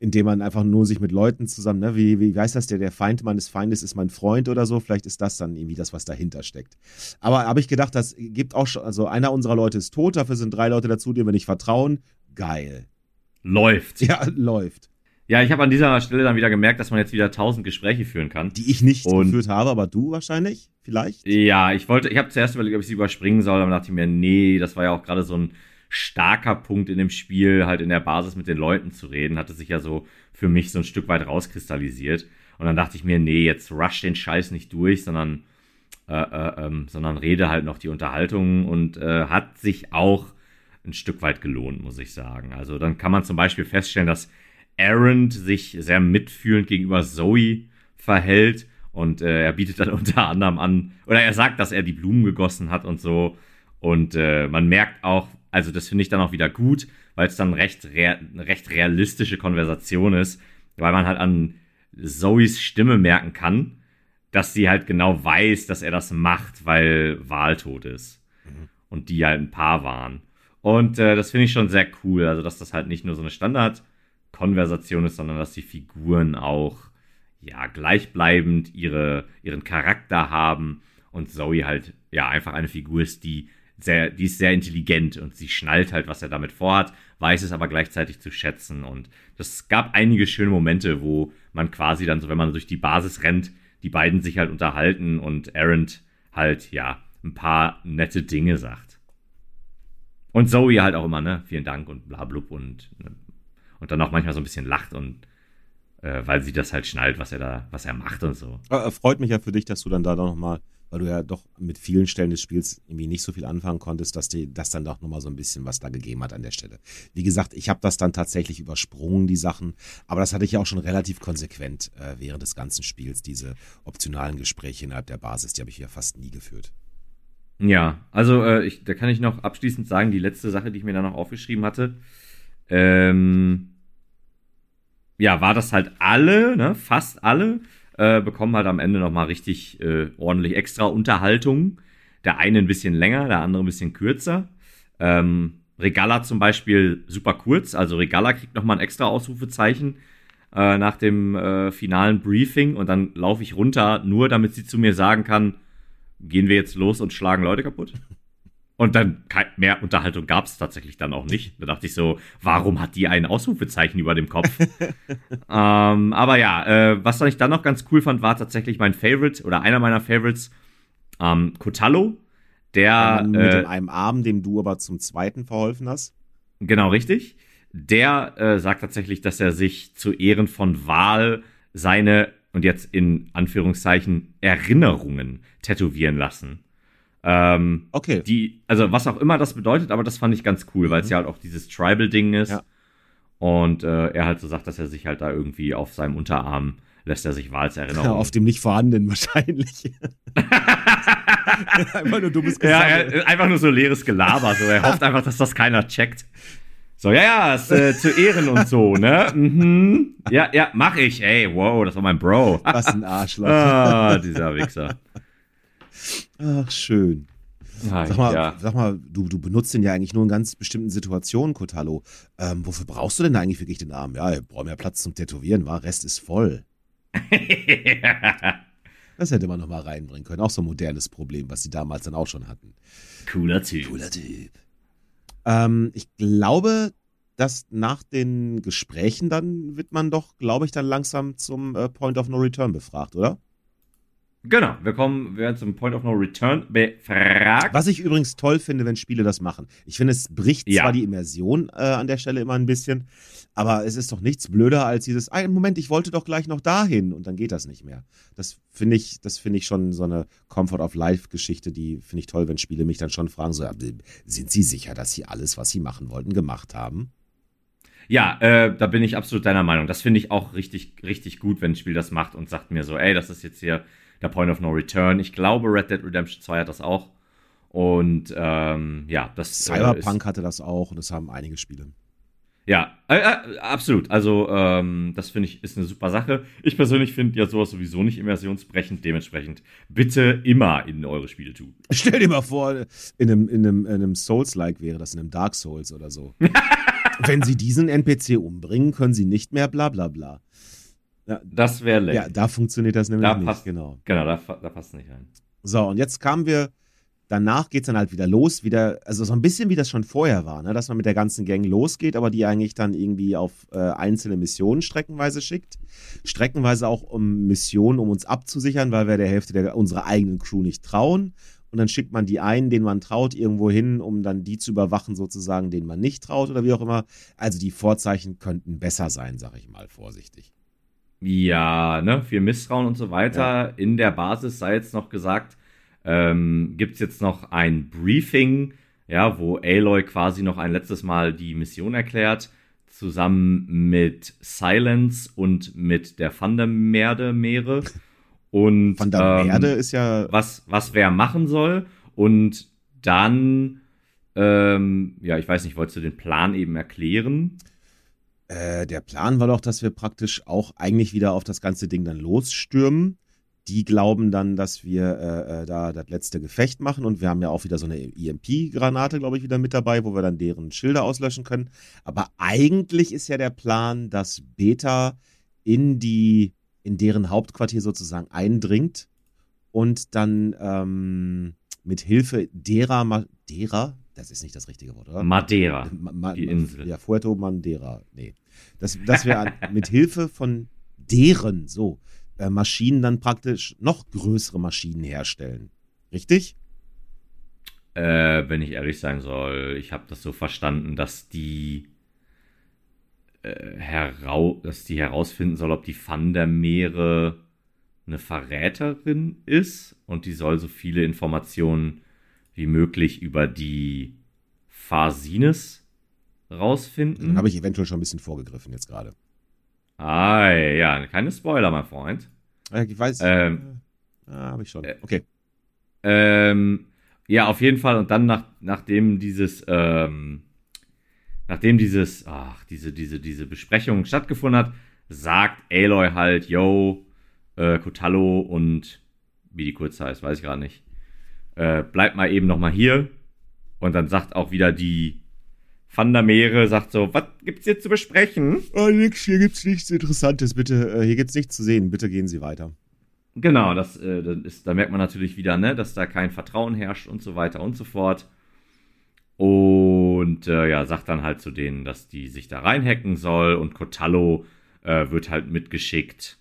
indem man einfach nur sich mit Leuten zusammen, ne, wie, wie heißt das, der, der Feind meines Feindes ist mein Freund oder so, vielleicht ist das dann irgendwie das, was dahinter steckt. Aber habe ich gedacht, das gibt auch schon, also einer unserer Leute ist tot, dafür sind drei Leute dazu, denen wir nicht vertrauen. Geil. Läuft. Ja, läuft. Ja, ich habe an dieser Stelle dann wieder gemerkt, dass man jetzt wieder tausend Gespräche führen kann. Die ich nicht und geführt habe, aber du wahrscheinlich, vielleicht? Ja, ich wollte, ich habe zuerst überlegt, ob ich sie überspringen soll, aber dachte ich mir, nee, das war ja auch gerade so ein starker Punkt in dem Spiel, halt in der Basis mit den Leuten zu reden, hatte sich ja so für mich so ein Stück weit rauskristallisiert. Und dann dachte ich mir, nee, jetzt rush den Scheiß nicht durch, sondern, äh, äh, ähm, sondern rede halt noch die Unterhaltung und äh, hat sich auch ein Stück weit gelohnt, muss ich sagen. Also dann kann man zum Beispiel feststellen, dass Aaron sich sehr mitfühlend gegenüber Zoe verhält und äh, er bietet dann unter anderem an, oder er sagt, dass er die Blumen gegossen hat und so. Und äh, man merkt auch, also das finde ich dann auch wieder gut, weil es dann recht, rea eine recht realistische Konversation ist, weil man halt an Zoes Stimme merken kann, dass sie halt genau weiß, dass er das macht, weil Wahl tot ist. Mhm. Und die halt ein Paar waren. Und äh, das finde ich schon sehr cool. Also, dass das halt nicht nur so eine Standard-Konversation ist, sondern dass die Figuren auch ja gleichbleibend ihre, ihren Charakter haben und Zoe halt ja einfach eine Figur ist, die sehr, die ist sehr intelligent und sie schnallt halt, was er damit vorhat, weiß es aber gleichzeitig zu schätzen. Und das gab einige schöne Momente, wo man quasi dann so, wenn man durch die Basis rennt, die beiden sich halt unterhalten und Aaron halt, ja, ein paar nette Dinge sagt. Und Zoe halt auch immer, ne? Vielen Dank und bla blub und, ne? und dann auch manchmal so ein bisschen lacht und äh, weil sie das halt schnallt, was er da, was er macht und so. Aber, freut mich ja für dich, dass du dann da noch mal, weil du ja doch mit vielen Stellen des Spiels irgendwie nicht so viel anfangen konntest, dass dir das dann doch noch mal so ein bisschen was da gegeben hat an der Stelle. Wie gesagt, ich habe das dann tatsächlich übersprungen, die Sachen, aber das hatte ich ja auch schon relativ konsequent äh, während des ganzen Spiels, diese optionalen Gespräche innerhalb der Basis, die habe ich ja fast nie geführt. Ja, also äh, ich, da kann ich noch abschließend sagen, die letzte Sache, die ich mir da noch aufgeschrieben hatte, ähm, ja, war das halt alle, ne, fast alle, äh, bekommen halt am Ende nochmal richtig äh, ordentlich extra Unterhaltung. Der eine ein bisschen länger, der andere ein bisschen kürzer. Ähm, Regala zum Beispiel super kurz, also Regala kriegt nochmal ein extra Ausrufezeichen äh, nach dem äh, finalen Briefing und dann laufe ich runter, nur damit sie zu mir sagen kann, gehen wir jetzt los und schlagen Leute kaputt? Und dann mehr Unterhaltung gab es tatsächlich dann auch nicht. Da dachte ich so, warum hat die ein Ausrufezeichen über dem Kopf? ähm, aber ja, äh, was ich dann noch ganz cool fand, war tatsächlich mein Favorite oder einer meiner Favorites, ähm, Cotallo. Der mit äh, einem Arm, dem du aber zum zweiten verholfen hast. Genau, richtig. Der äh, sagt tatsächlich, dass er sich zu Ehren von Wahl seine und jetzt in Anführungszeichen Erinnerungen tätowieren lassen. Ähm, okay. Die, also was auch immer das bedeutet, aber das fand ich ganz cool, weil es mhm. ja halt auch dieses Tribal-Ding ist. Ja. Und äh, er halt so sagt, dass er sich halt da irgendwie auf seinem Unterarm lässt er sich Wahlserinnerungen. Ja, auf dem nicht vorhandenen wahrscheinlich. einfach nur dummes Gesagt. Ja, einfach nur so leeres Gelaber. So. Er hofft einfach, dass das keiner checkt. So, ja, ja, ist, äh, zu Ehren und so, ne? Mhm. Ja, ja, mach ich. Ey, wow, das war mein Bro. Was ein Arschloch. ah, dieser Wichser. Ach, schön. sag mal, ja. sag mal du, du benutzt den ja eigentlich nur in ganz bestimmten Situationen, Kotalo. Ähm, wofür brauchst du denn eigentlich wirklich den Arm? Ja, ich brauche mehr Platz zum Tätowieren, war Rest ist voll. Das hätte man nochmal reinbringen können. Auch so ein modernes Problem, was sie damals dann auch schon hatten. Cooler Typ. Cooler Typ. Ähm, ich glaube, dass nach den Gesprächen dann wird man doch, glaube ich, dann langsam zum äh, Point of No Return befragt, oder? Genau, wir kommen wir werden zum Point of No Return befragt. Was ich übrigens toll finde, wenn Spiele das machen. Ich finde, es bricht ja. zwar die Immersion äh, an der Stelle immer ein bisschen, aber es ist doch nichts blöder als dieses, ah, Moment, ich wollte doch gleich noch dahin und dann geht das nicht mehr. Das finde ich, das finde ich schon so eine Comfort of Life Geschichte, die finde ich toll, wenn Spiele mich dann schon fragen, so, sind Sie sicher, dass Sie alles, was Sie machen wollten, gemacht haben? Ja, äh, da bin ich absolut deiner Meinung. Das finde ich auch richtig, richtig gut, wenn ein Spiel das macht und sagt mir so, ey, das ist jetzt hier der Point of No Return. Ich glaube, Red Dead Redemption 2 hat das auch. Und ähm, ja, das. Äh, Cyberpunk äh, hatte das auch und das haben einige Spiele. Ja, äh, äh, absolut. Also, ähm, das finde ich ist eine super Sache. Ich persönlich finde ja sowas sowieso nicht immersionsbrechend. Dementsprechend bitte immer in eure Spiele tun. Stell dir mal vor, in einem, in einem, in einem Souls-like wäre das, in einem Dark Souls oder so. Wenn sie diesen NPC umbringen, können sie nicht mehr bla bla bla. Ja, das wäre lecker. Ja, da funktioniert das nämlich da nicht. Passt, genau. Genau, da, da passt nicht rein. So, und jetzt kamen wir danach geht es dann halt wieder los, wieder, also so ein bisschen wie das schon vorher war, ne? dass man mit der ganzen Gang losgeht, aber die eigentlich dann irgendwie auf äh, einzelne Missionen streckenweise schickt. Streckenweise auch um Missionen, um uns abzusichern, weil wir der Hälfte der, unserer eigenen Crew nicht trauen. Und dann schickt man die einen, denen man traut, irgendwo hin, um dann die zu überwachen, sozusagen, denen man nicht traut oder wie auch immer. Also die Vorzeichen könnten besser sein, sag ich mal vorsichtig. Ja, ne, viel Misstrauen und so weiter. Ja. In der Basis sei jetzt noch gesagt, ähm, gibt es jetzt noch ein Briefing, ja, wo Aloy quasi noch ein letztes Mal die Mission erklärt, zusammen mit Silence und mit der Vandermeerde-Meere. Und Van der Merde ähm, ist ja. Was, was wer machen soll. Und dann, ähm, ja, ich weiß nicht, wolltest du den Plan eben erklären? Äh, der Plan war doch, dass wir praktisch auch eigentlich wieder auf das ganze Ding dann losstürmen die glauben dann, dass wir äh, äh, da das letzte Gefecht machen und wir haben ja auch wieder so eine EMP-Granate, glaube ich, wieder mit dabei, wo wir dann deren Schilder auslöschen können. Aber eigentlich ist ja der Plan, dass Beta in die, in deren Hauptquartier sozusagen eindringt und dann ähm, mit Hilfe derer, Madeira, das ist nicht das richtige Wort, oder? Madeira, Ma Ma die Insel. Ja, Fuerto Madeira, nee. Dass, dass wir mit Hilfe von deren, so, äh, Maschinen dann praktisch noch größere Maschinen herstellen. Richtig? Äh, wenn ich ehrlich sein soll, ich habe das so verstanden, dass die äh, herau dass die herausfinden soll, ob die Van der Meere eine Verräterin ist und die soll so viele Informationen wie möglich über die Phasines rausfinden. Dann habe ich eventuell schon ein bisschen vorgegriffen jetzt gerade. Ah, ja, keine Spoiler, mein Freund. Ich weiß. Ähm, ah, habe ich schon. Äh, okay. Ähm, ja, auf jeden Fall. Und dann nach, nachdem dieses, ähm, nachdem dieses, ach, diese, diese, diese Besprechung stattgefunden hat, sagt Aloy halt, yo, äh, Kotallo und wie die kurz heißt, weiß ich gerade nicht. Äh, bleibt mal eben noch mal hier. Und dann sagt auch wieder die Van der Meere sagt so, was gibt's hier zu besprechen? Oh, nix, hier gibt's nichts Interessantes, bitte, äh, hier gibt's nichts zu sehen, bitte gehen Sie weiter. Genau, das, äh, das ist, da merkt man natürlich wieder, ne, dass da kein Vertrauen herrscht und so weiter und so fort. Und äh, ja, sagt dann halt zu denen, dass die sich da reinhacken soll und Cotallo äh, wird halt mitgeschickt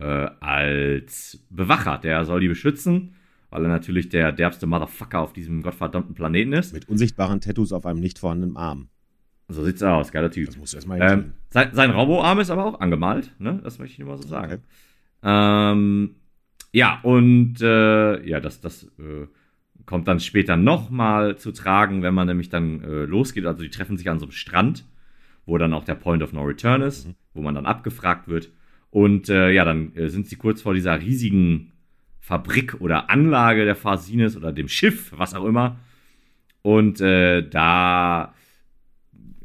äh, als Bewacher. Der soll die beschützen weil er natürlich der derbste Motherfucker auf diesem gottverdammten Planeten ist. Mit unsichtbaren Tattoos auf einem nicht vorhandenen Arm. So sieht's aus, geiler Typ. Das musst du erstmal ähm, sein, sein Robo-Arm ist aber auch angemalt, ne? Das möchte ich nur mal so sagen. Okay. Ähm, ja, und äh, ja, das, das äh, kommt dann später nochmal zu tragen, wenn man nämlich dann äh, losgeht. Also die treffen sich an so einem Strand, wo dann auch der Point of No Return ist, mhm. wo man dann abgefragt wird. Und äh, ja, dann äh, sind sie kurz vor dieser riesigen Fabrik oder Anlage der Phasines oder dem Schiff, was auch immer. Und äh, da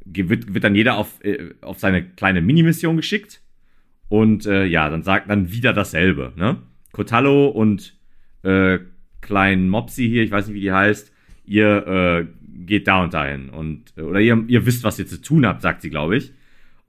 wird, wird dann jeder auf, äh, auf seine kleine Minimission geschickt. Und äh, ja, dann sagt dann wieder dasselbe. Ne? Cotallo und äh, Klein Mopsy hier, ich weiß nicht, wie die heißt, ihr äh, geht da und dahin. Und, äh, oder ihr, ihr wisst, was ihr zu tun habt, sagt sie, glaube ich.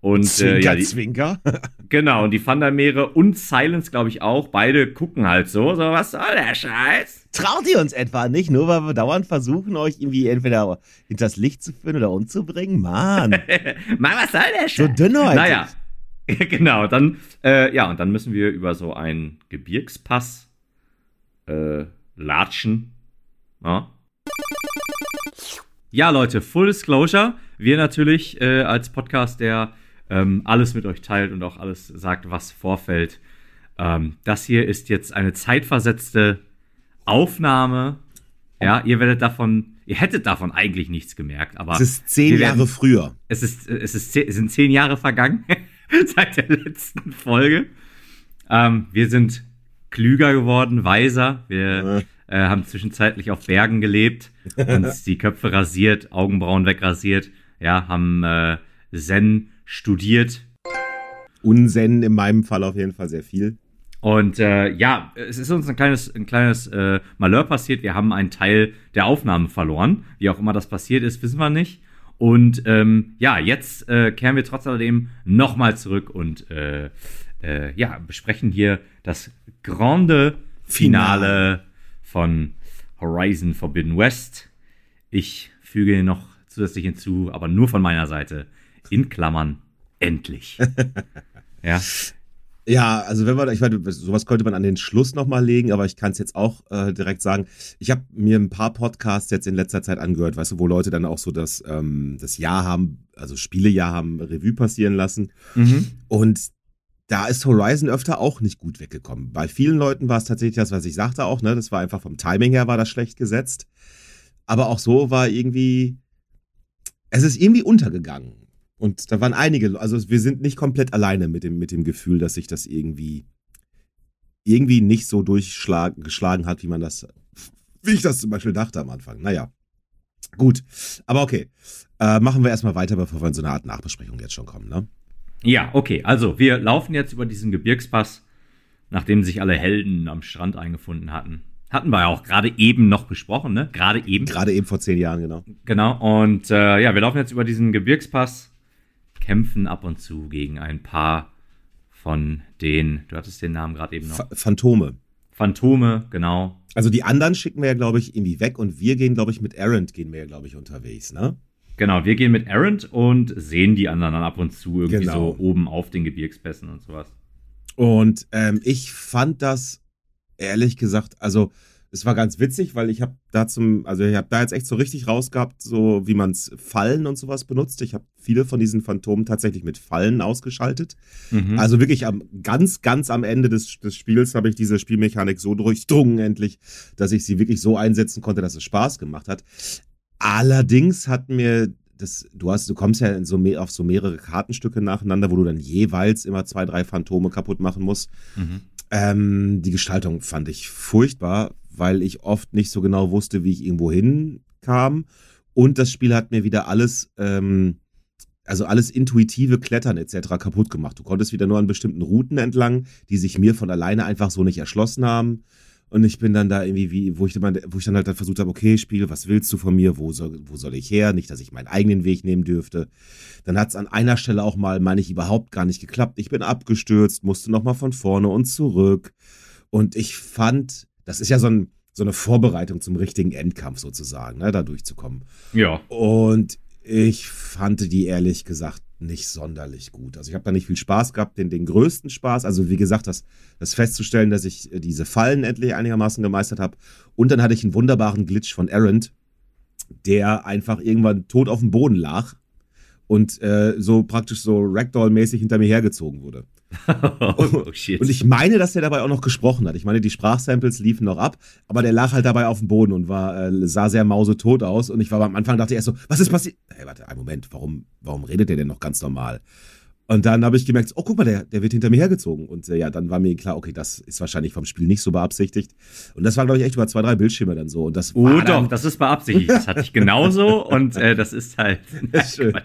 Und, Zwinker, äh, ja, die, Zwinker. genau, und die Vandermeere und Silence, glaube ich, auch. Beide gucken halt so, so, was soll der Scheiß? Traut ihr uns etwa nicht, nur weil wir dauernd versuchen, euch irgendwie entweder hinters Licht zu führen oder umzubringen? Mann. Mann, was soll der Scheiß? So dünn heute. Naja, genau, dann, äh, ja, und dann müssen wir über so einen Gebirgspass äh, latschen. Ja. ja, Leute, Full Disclosure. Wir natürlich äh, als Podcast, der ähm, alles mit euch teilt und auch alles sagt, was vorfällt. Ähm, das hier ist jetzt eine zeitversetzte Aufnahme. Ja, ihr werdet davon, ihr hättet davon eigentlich nichts gemerkt, aber. Es ist zehn werden, Jahre früher. Es ist, es ist, es sind zehn Jahre vergangen seit der letzten Folge. Ähm, wir sind klüger geworden, weiser. Wir äh, haben zwischenzeitlich auf Bergen gelebt, uns die Köpfe rasiert, Augenbrauen wegrasiert. Ja, haben äh, Zen studiert. Unsen in meinem Fall auf jeden Fall sehr viel. Und äh, ja, es ist uns ein kleines, ein kleines äh, Malheur passiert. Wir haben einen Teil der Aufnahme verloren. Wie auch immer das passiert ist, wissen wir nicht. Und ähm, ja, jetzt äh, kehren wir trotz alledem nochmal zurück und äh, äh, ja, besprechen hier das grande Finale von Horizon Forbidden West. Ich füge noch zusätzlich hinzu, aber nur von meiner Seite, in Klammern, endlich. ja. Ja, also wenn man, ich meine, sowas könnte man an den Schluss nochmal legen, aber ich kann es jetzt auch äh, direkt sagen. Ich habe mir ein paar Podcasts jetzt in letzter Zeit angehört, weißt du, wo Leute dann auch so das, ähm, das Jahr haben, also Spielejahr haben Revue passieren lassen. Mhm. Und da ist Horizon öfter auch nicht gut weggekommen. Bei vielen Leuten war es tatsächlich das, was ich sagte auch, ne? Das war einfach vom Timing her war das schlecht gesetzt. Aber auch so war irgendwie, es ist irgendwie untergegangen. Und da waren einige, also wir sind nicht komplett alleine mit dem, mit dem Gefühl, dass sich das irgendwie, irgendwie nicht so durchgeschlagen hat, wie man das, wie ich das zum Beispiel dachte am Anfang. Naja. Gut. Aber okay. Äh, machen wir erstmal weiter, bevor wir in so eine Art Nachbesprechung jetzt schon kommen, ne? Ja, okay. Also, wir laufen jetzt über diesen Gebirgspass, nachdem sich alle Helden am Strand eingefunden hatten. Hatten wir ja auch gerade eben noch besprochen, ne? Gerade eben. Gerade eben vor zehn Jahren, genau. Genau. Und äh, ja, wir laufen jetzt über diesen Gebirgspass, kämpfen ab und zu gegen ein paar von den, du hattest den Namen gerade eben noch. Phantome. Phantome, genau. Also die anderen schicken wir ja, glaube ich, irgendwie weg und wir gehen, glaube ich, mit Errant gehen wir ja, glaube ich, unterwegs, ne? Genau, wir gehen mit Errant und sehen die anderen dann ab und zu irgendwie genau. so oben auf den Gebirgspässen und sowas. Und ähm, ich fand das ehrlich gesagt, also es war ganz witzig, weil ich habe da zum, also ich habe da jetzt echt so richtig rausgehabt, so wie man es Fallen und sowas benutzt. Ich habe viele von diesen Phantomen tatsächlich mit Fallen ausgeschaltet. Mhm. Also wirklich am ganz, ganz am Ende des, des Spiels habe ich diese Spielmechanik so durchdrungen endlich, dass ich sie wirklich so einsetzen konnte, dass es Spaß gemacht hat. Allerdings hat mir das, du hast, du kommst ja so auf so mehrere Kartenstücke nacheinander, wo du dann jeweils immer zwei, drei Phantome kaputt machen musst. Mhm. Ähm, die Gestaltung fand ich furchtbar, weil ich oft nicht so genau wusste, wie ich irgendwo hinkam. Und das Spiel hat mir wieder alles, ähm, also alles intuitive Klettern etc. kaputt gemacht. Du konntest wieder nur an bestimmten Routen entlang, die sich mir von alleine einfach so nicht erschlossen haben. Und ich bin dann da irgendwie, wie, wo ich, dann, wo ich dann halt versucht habe, okay, Spiel, was willst du von mir? Wo soll, wo soll ich her? Nicht, dass ich meinen eigenen Weg nehmen dürfte. Dann hat es an einer Stelle auch mal, meine ich, überhaupt gar nicht geklappt. Ich bin abgestürzt, musste nochmal von vorne und zurück. Und ich fand, das ist ja so, ein, so eine Vorbereitung zum richtigen Endkampf sozusagen, ne, da durchzukommen. Ja. Und ich fand die ehrlich gesagt nicht sonderlich gut. Also ich habe da nicht viel Spaß gehabt, den, den größten Spaß. Also wie gesagt, das, das festzustellen, dass ich äh, diese Fallen endlich einigermaßen gemeistert habe. Und dann hatte ich einen wunderbaren Glitch von Errant, der einfach irgendwann tot auf dem Boden lag und äh, so praktisch so Ragdoll-mäßig hinter mir hergezogen wurde. oh, shit. Und ich meine, dass der dabei auch noch gesprochen hat. Ich meine, die Sprachsamples liefen noch ab, aber der lag halt dabei auf dem Boden und war, äh, sah sehr mausetot aus. Und ich war am Anfang dachte ich erst so, was ist passiert? Hey, warte, einen Moment, warum, warum redet der denn noch ganz normal? Und dann habe ich gemerkt, oh, guck mal, der, der wird hinter mir hergezogen. Und äh, ja, dann war mir klar, okay, das ist wahrscheinlich vom Spiel nicht so beabsichtigt. Und das war, glaube ich, echt über zwei, drei Bildschirme dann so. Und das oh, doch, das ist beabsichtigt. Das hatte ich genauso. und äh, das ist halt. Das ist schön.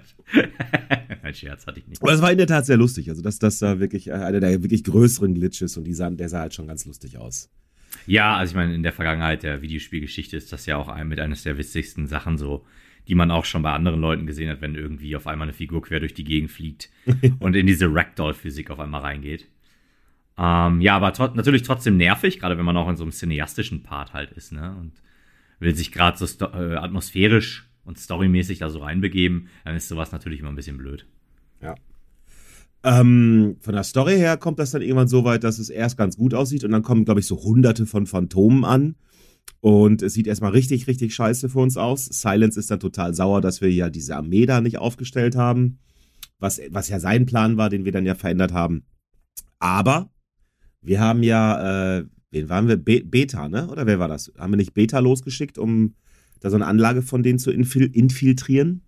Ein Scherz hatte ich nicht. Aber es war in der Tat sehr lustig. Also, das, das war wirklich äh, einer der wirklich größeren Glitches und die sah, der sah halt schon ganz lustig aus. Ja, also ich meine, in der Vergangenheit der Videospielgeschichte ist das ja auch ein, mit eines der witzigsten Sachen so, die man auch schon bei anderen Leuten gesehen hat, wenn irgendwie auf einmal eine Figur quer durch die Gegend fliegt und in diese Ragdoll-Physik auf einmal reingeht. Ähm, ja, aber tro natürlich trotzdem nervig, gerade wenn man auch in so einem cineastischen Part halt ist, ne? Und will sich gerade so äh, atmosphärisch und storymäßig da so reinbegeben, dann ist sowas natürlich immer ein bisschen blöd. Ja. Ähm, von der Story her kommt das dann irgendwann so weit, dass es erst ganz gut aussieht und dann kommen, glaube ich, so hunderte von Phantomen an. Und es sieht erstmal richtig, richtig scheiße für uns aus. Silence ist dann total sauer, dass wir ja diese Armee da nicht aufgestellt haben. Was, was ja sein Plan war, den wir dann ja verändert haben. Aber wir haben ja, äh, wen waren wir? Be Beta, ne? Oder wer war das? Haben wir nicht Beta losgeschickt, um da so eine Anlage von denen zu infil infiltrieren?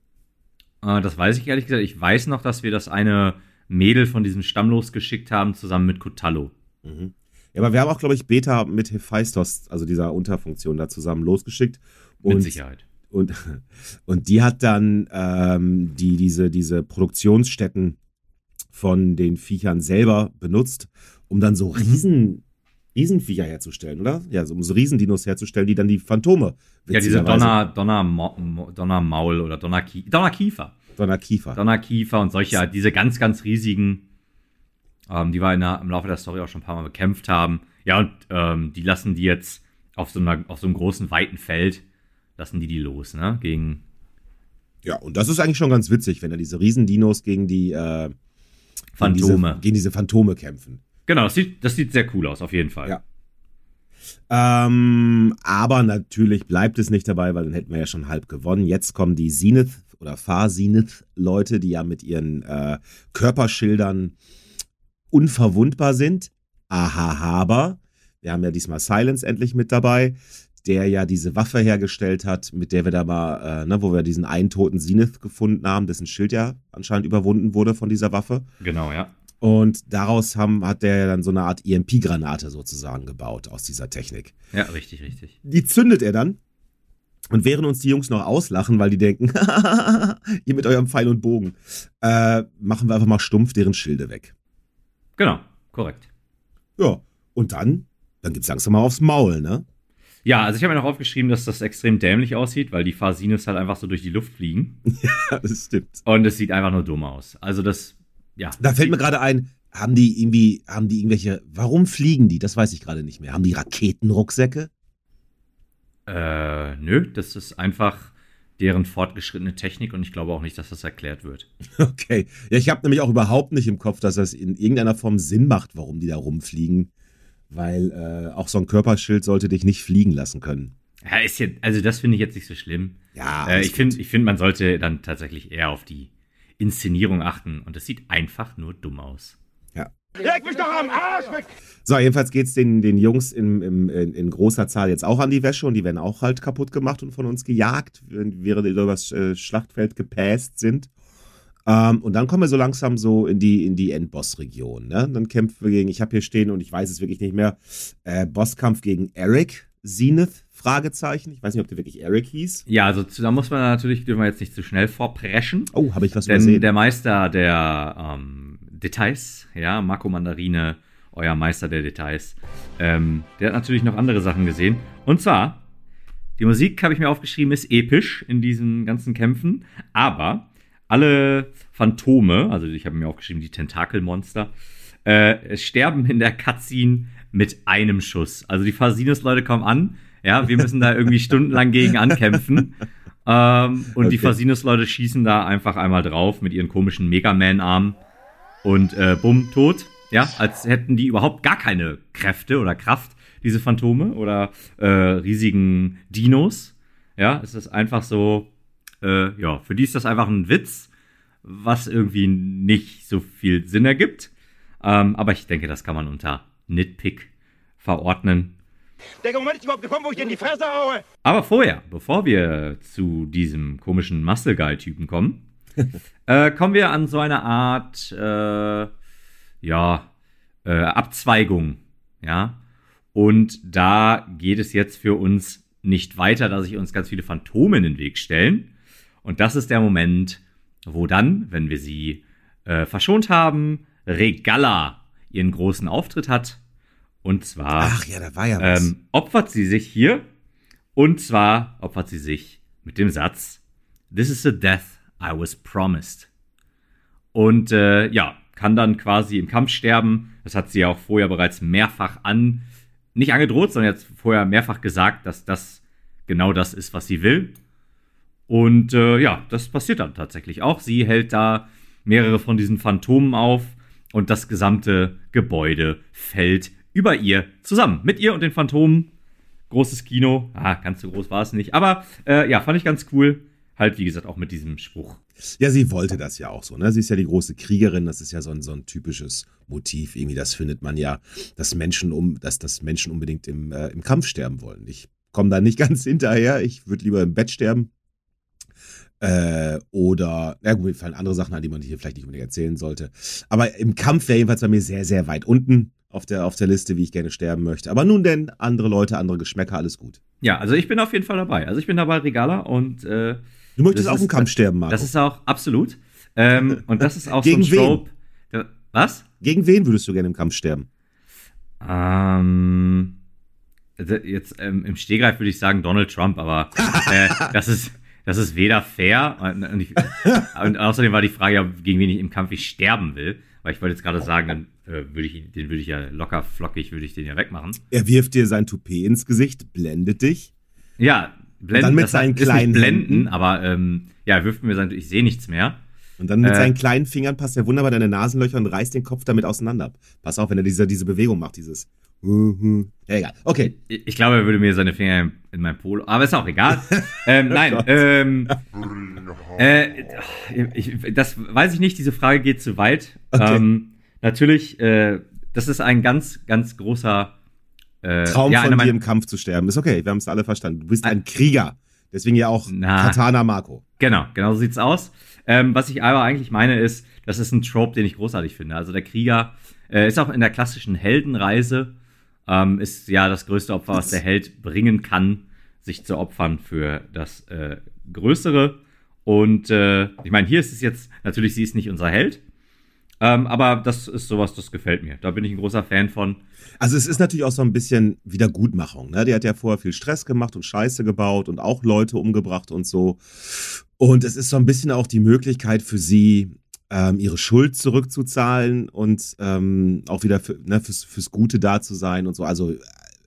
Äh, das weiß ich ehrlich gesagt. Ich weiß noch, dass wir das eine Mädel von diesem Stamm losgeschickt haben, zusammen mit Kutallo. Mhm. Ja, aber wir haben auch, glaube ich, Beta mit Hephaistos, also dieser Unterfunktion, da zusammen losgeschickt. Und, mit Sicherheit. Und, und die hat dann ähm, die, diese, diese Produktionsstätten von den Viechern selber benutzt, um dann so mhm. riesen Riesenviecher herzustellen, oder? Ja, so, um so Riesendinos herzustellen, die dann die Phantome. Ja, diese Donner, Donner, Donnermaul oder Donnerkie Donnerkiefer. Donnerkiefer. Donnerkiefer und solche, halt, diese ganz, ganz riesigen, ähm, die wir in der, im Laufe der Story auch schon ein paar Mal bekämpft haben. Ja, und ähm, die lassen die jetzt auf so, einer, auf so einem großen, weiten Feld lassen die die los, ne? Gegen. Ja, und das ist eigentlich schon ganz witzig, wenn da diese Riesendinos gegen die äh, Phantome. Gegen diese, gegen diese Phantome kämpfen. Genau, das sieht, das sieht sehr cool aus, auf jeden Fall. Ja. Ähm, aber natürlich bleibt es nicht dabei, weil dann hätten wir ja schon halb gewonnen. Jetzt kommen die Zenith oder Far-Zenith-Leute, die ja mit ihren äh, Körperschildern unverwundbar sind. Aha, aber wir haben ja diesmal Silence endlich mit dabei, der ja diese Waffe hergestellt hat, mit der wir da mal, äh, ne, wo wir diesen einen toten Zenith gefunden haben, dessen Schild ja anscheinend überwunden wurde von dieser Waffe. Genau, ja. Und daraus haben, hat der dann so eine Art EMP-Granate sozusagen gebaut aus dieser Technik. Ja, richtig, richtig. Die zündet er dann. Und während uns die Jungs noch auslachen, weil die denken, ihr mit eurem Pfeil und Bogen, äh, machen wir einfach mal stumpf deren Schilde weg. Genau, korrekt. Ja, und dann, dann gibt's langsam mal aufs Maul, ne? Ja, also ich habe mir noch aufgeschrieben, dass das extrem dämlich aussieht, weil die Phasines halt einfach so durch die Luft fliegen. ja, das stimmt. Und es sieht einfach nur dumm aus. Also das, ja. Da fällt mir gerade ein, haben die irgendwie, haben die irgendwelche, warum fliegen die? Das weiß ich gerade nicht mehr. Haben die Raketenrucksäcke? Äh, nö, das ist einfach deren fortgeschrittene Technik und ich glaube auch nicht, dass das erklärt wird. Okay. Ja, ich habe nämlich auch überhaupt nicht im Kopf, dass das in irgendeiner Form Sinn macht, warum die da rumfliegen. Weil äh, auch so ein Körperschild sollte dich nicht fliegen lassen können. Ja, ist ja, also das finde ich jetzt nicht so schlimm. Ja, äh, ich finde, ich finde, man sollte dann tatsächlich eher auf die Inszenierung achten und es sieht einfach nur dumm aus. Leg mich doch am Arsch weg! So, jedenfalls geht es den, den Jungs in, in, in, großer Zahl jetzt auch an die Wäsche und die werden auch halt kaputt gemacht und von uns gejagt, während die über das äh, Schlachtfeld gepäst sind. Ähm, und dann kommen wir so langsam so in die, in die Endboss-Region. Ne? Dann kämpfen wir gegen, ich habe hier stehen und ich weiß es wirklich nicht mehr, äh, Bosskampf gegen Eric, Zenith, Fragezeichen. Ich weiß nicht, ob der wirklich Eric hieß. Ja, also da muss man natürlich, dürfen wir jetzt nicht zu schnell vorpreschen. Oh, habe ich was Denn übersehen? der Meister der ähm, Details, ja, Marco Mandarine, euer Meister der Details, ähm, der hat natürlich noch andere Sachen gesehen. Und zwar, die Musik, habe ich mir aufgeschrieben, ist episch in diesen ganzen Kämpfen, aber alle Phantome, also ich habe mir aufgeschrieben, die Tentakelmonster, äh, sterben in der Cutscene mit einem Schuss. Also die Fasinus-Leute kommen an, ja, wir müssen da irgendwie stundenlang gegen ankämpfen. Ähm, und okay. die Fasinus-Leute schießen da einfach einmal drauf mit ihren komischen Mega-Man-Armen und äh, bumm, tot. Ja, als hätten die überhaupt gar keine Kräfte oder Kraft, diese Phantome oder äh, riesigen Dinos. Ja, es ist einfach so, äh, ja, für die ist das einfach ein Witz, was irgendwie nicht so viel Sinn ergibt. Ähm, aber ich denke, das kann man unter Nitpick verordnen. Der Moment ist überhaupt gekommen, wo ich dir in die Fresse haue. Aber vorher, bevor wir zu diesem komischen Muscle Guy-Typen kommen, äh, kommen wir an so eine Art, äh, ja, äh, Abzweigung, ja. Und da geht es jetzt für uns nicht weiter, dass sich uns ganz viele Phantome in den Weg stellen, und das ist der Moment, wo dann, wenn wir sie äh, verschont haben, Regala ihren großen Auftritt hat. Und zwar Ach ja, ja. Ähm, opfert sie sich hier. Und zwar opfert sie sich mit dem Satz: This is the death I was promised. Und äh, ja, kann dann quasi im Kampf sterben. Das hat sie ja auch vorher bereits mehrfach an, nicht angedroht, sondern jetzt vorher mehrfach gesagt, dass das genau das ist, was sie will. Und äh, ja, das passiert dann tatsächlich auch. Sie hält da mehrere von diesen Phantomen auf und das gesamte Gebäude fällt über ihr zusammen. Mit ihr und den Phantomen. Großes Kino. Ah, ganz so groß war es nicht. Aber äh, ja, fand ich ganz cool. Halt, wie gesagt, auch mit diesem Spruch. Ja, sie wollte das ja auch so. Ne? Sie ist ja die große Kriegerin. Das ist ja so ein, so ein typisches Motiv. Irgendwie, das findet man ja, dass Menschen, um, dass, dass Menschen unbedingt im, äh, im Kampf sterben wollen. Ich komme da nicht ganz hinterher. Ich würde lieber im Bett sterben. Äh, oder, na gut, mir fallen andere Sachen an, die man hier vielleicht nicht unbedingt erzählen sollte. Aber im Kampf wäre jedenfalls bei mir sehr, sehr weit unten auf der, auf der Liste, wie ich gerne sterben möchte. Aber nun denn, andere Leute, andere Geschmäcker, alles gut. Ja, also ich bin auf jeden Fall dabei. Also ich bin dabei, Regala, und äh, Du möchtest auch im Kampf sterben, Marco. Das ist auch, absolut. Ähm, und das ist auch Gegen so ein Trope. Der, was? Gegen wen würdest du gerne im Kampf sterben? Ähm, jetzt ähm, im Stehgreif würde ich sagen Donald Trump, aber äh, das ist das ist weder fair und, ich, und, außerdem war die Frage ja, gegen wen ich im Kampf ich sterben will. Weil ich wollte jetzt gerade sagen, dann äh, würde ich den würde ich ja locker flockig, würde ich den ja wegmachen. Er wirft dir sein Toupet ins Gesicht, blendet dich. Ja, blenden, dann mit seinen kleinen blenden, Händen. aber ähm, ja, er wirft mir sein, ich sehe nichts mehr. Und dann mit Äh. seinen kleinen Fingern passt er wunderbar deine Nasenlöcher und reißt den Kopf damit auseinander. Pass auf, wenn er diese, diese Bewegung macht, dieses. Mhm. Ja, egal. Okay. Ich ich glaube, er würde mir seine Finger in mein Polo, aber ist auch egal. ähm, nein, ähm, äh, ich, das weiß ich nicht, diese Frage geht zu weit. Okay. Ähm, natürlich, äh, das ist ein ganz, ganz großer äh, Traum ja, von dir im Kampf zu sterben. Ist okay, wir haben es alle verstanden. Du bist ein Krieger. Deswegen ja auch Na. Katana Marco. Genau, genau so sieht's aus. Ähm, was ich aber eigentlich meine ist, das ist ein Trope, den ich großartig finde. Also der Krieger äh, ist auch in der klassischen Heldenreise, ähm, ist ja das größte Opfer, was der Held bringen kann, sich zu opfern für das äh, Größere. Und äh, ich meine, hier ist es jetzt, natürlich, sie ist nicht unser Held, ähm, aber das ist sowas, das gefällt mir. Da bin ich ein großer Fan von. Also es ist natürlich auch so ein bisschen Wiedergutmachung. Ne? Die hat ja vorher viel Stress gemacht und Scheiße gebaut und auch Leute umgebracht und so. Und es ist so ein bisschen auch die Möglichkeit für sie, ähm, ihre Schuld zurückzuzahlen und ähm, auch wieder für, ne, fürs, fürs Gute da zu sein und so. Also äh,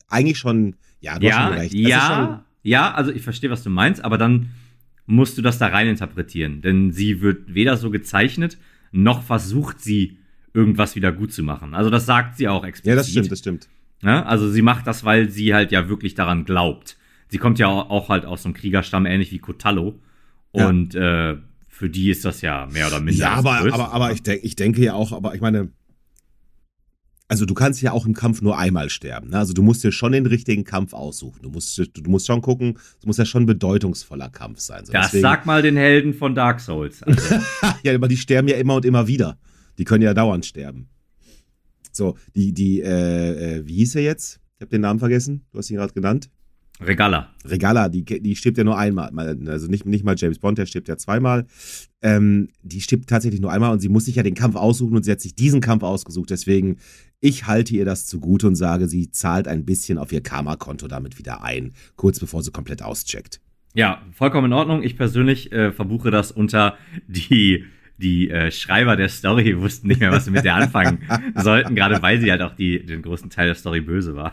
eigentlich schon, ja, du hast Ja, schon recht. Ja, ja, also ich verstehe, was du meinst, aber dann musst du das da rein interpretieren. Denn sie wird weder so gezeichnet, noch versucht sie, irgendwas wieder gut zu machen. Also das sagt sie auch explizit. ja, das stimmt, das stimmt. Ne? Also sie macht das, weil sie halt ja wirklich daran glaubt. Sie kommt ja auch halt aus so einem Kriegerstamm, ähnlich wie Kotallo. Ja. Und äh, für die ist das ja mehr oder minder. Ja, aber, aber, aber ich, denk, ich denke ja auch, aber ich meine, also du kannst ja auch im Kampf nur einmal sterben. Ne? Also du musst dir schon den richtigen Kampf aussuchen. Du musst, du musst schon gucken, es muss ja schon ein bedeutungsvoller Kampf sein. So, Das deswegen- sag mal den Helden von Dark Souls. Also, ja, aber die sterben ja immer und immer wieder. Die können ja dauernd sterben. So, die, die, äh, äh, wie hieß er jetzt? Ich habe den Namen vergessen. Du hast ihn gerade genannt. Regala. Regala, die, die stirbt ja nur einmal. Mal- Also nicht, nicht mal James Bond, der stirbt ja zweimal. Ähm, die stirbt tatsächlich nur einmal und sie muss sich ja den Kampf aussuchen und sie hat sich diesen Kampf ausgesucht. Deswegen, ich halte ihr das zugute und sage, sie zahlt ein bisschen auf ihr Karma-Konto damit wieder ein, kurz bevor sie komplett auscheckt. Ja, vollkommen in Ordnung. Ich persönlich äh, verbuche das unter die, die äh, Schreiber der Story wussten nicht mehr, was sie mit der anfangen sollten, gerade weil sie halt auch die, den größten Teil der Story böse war.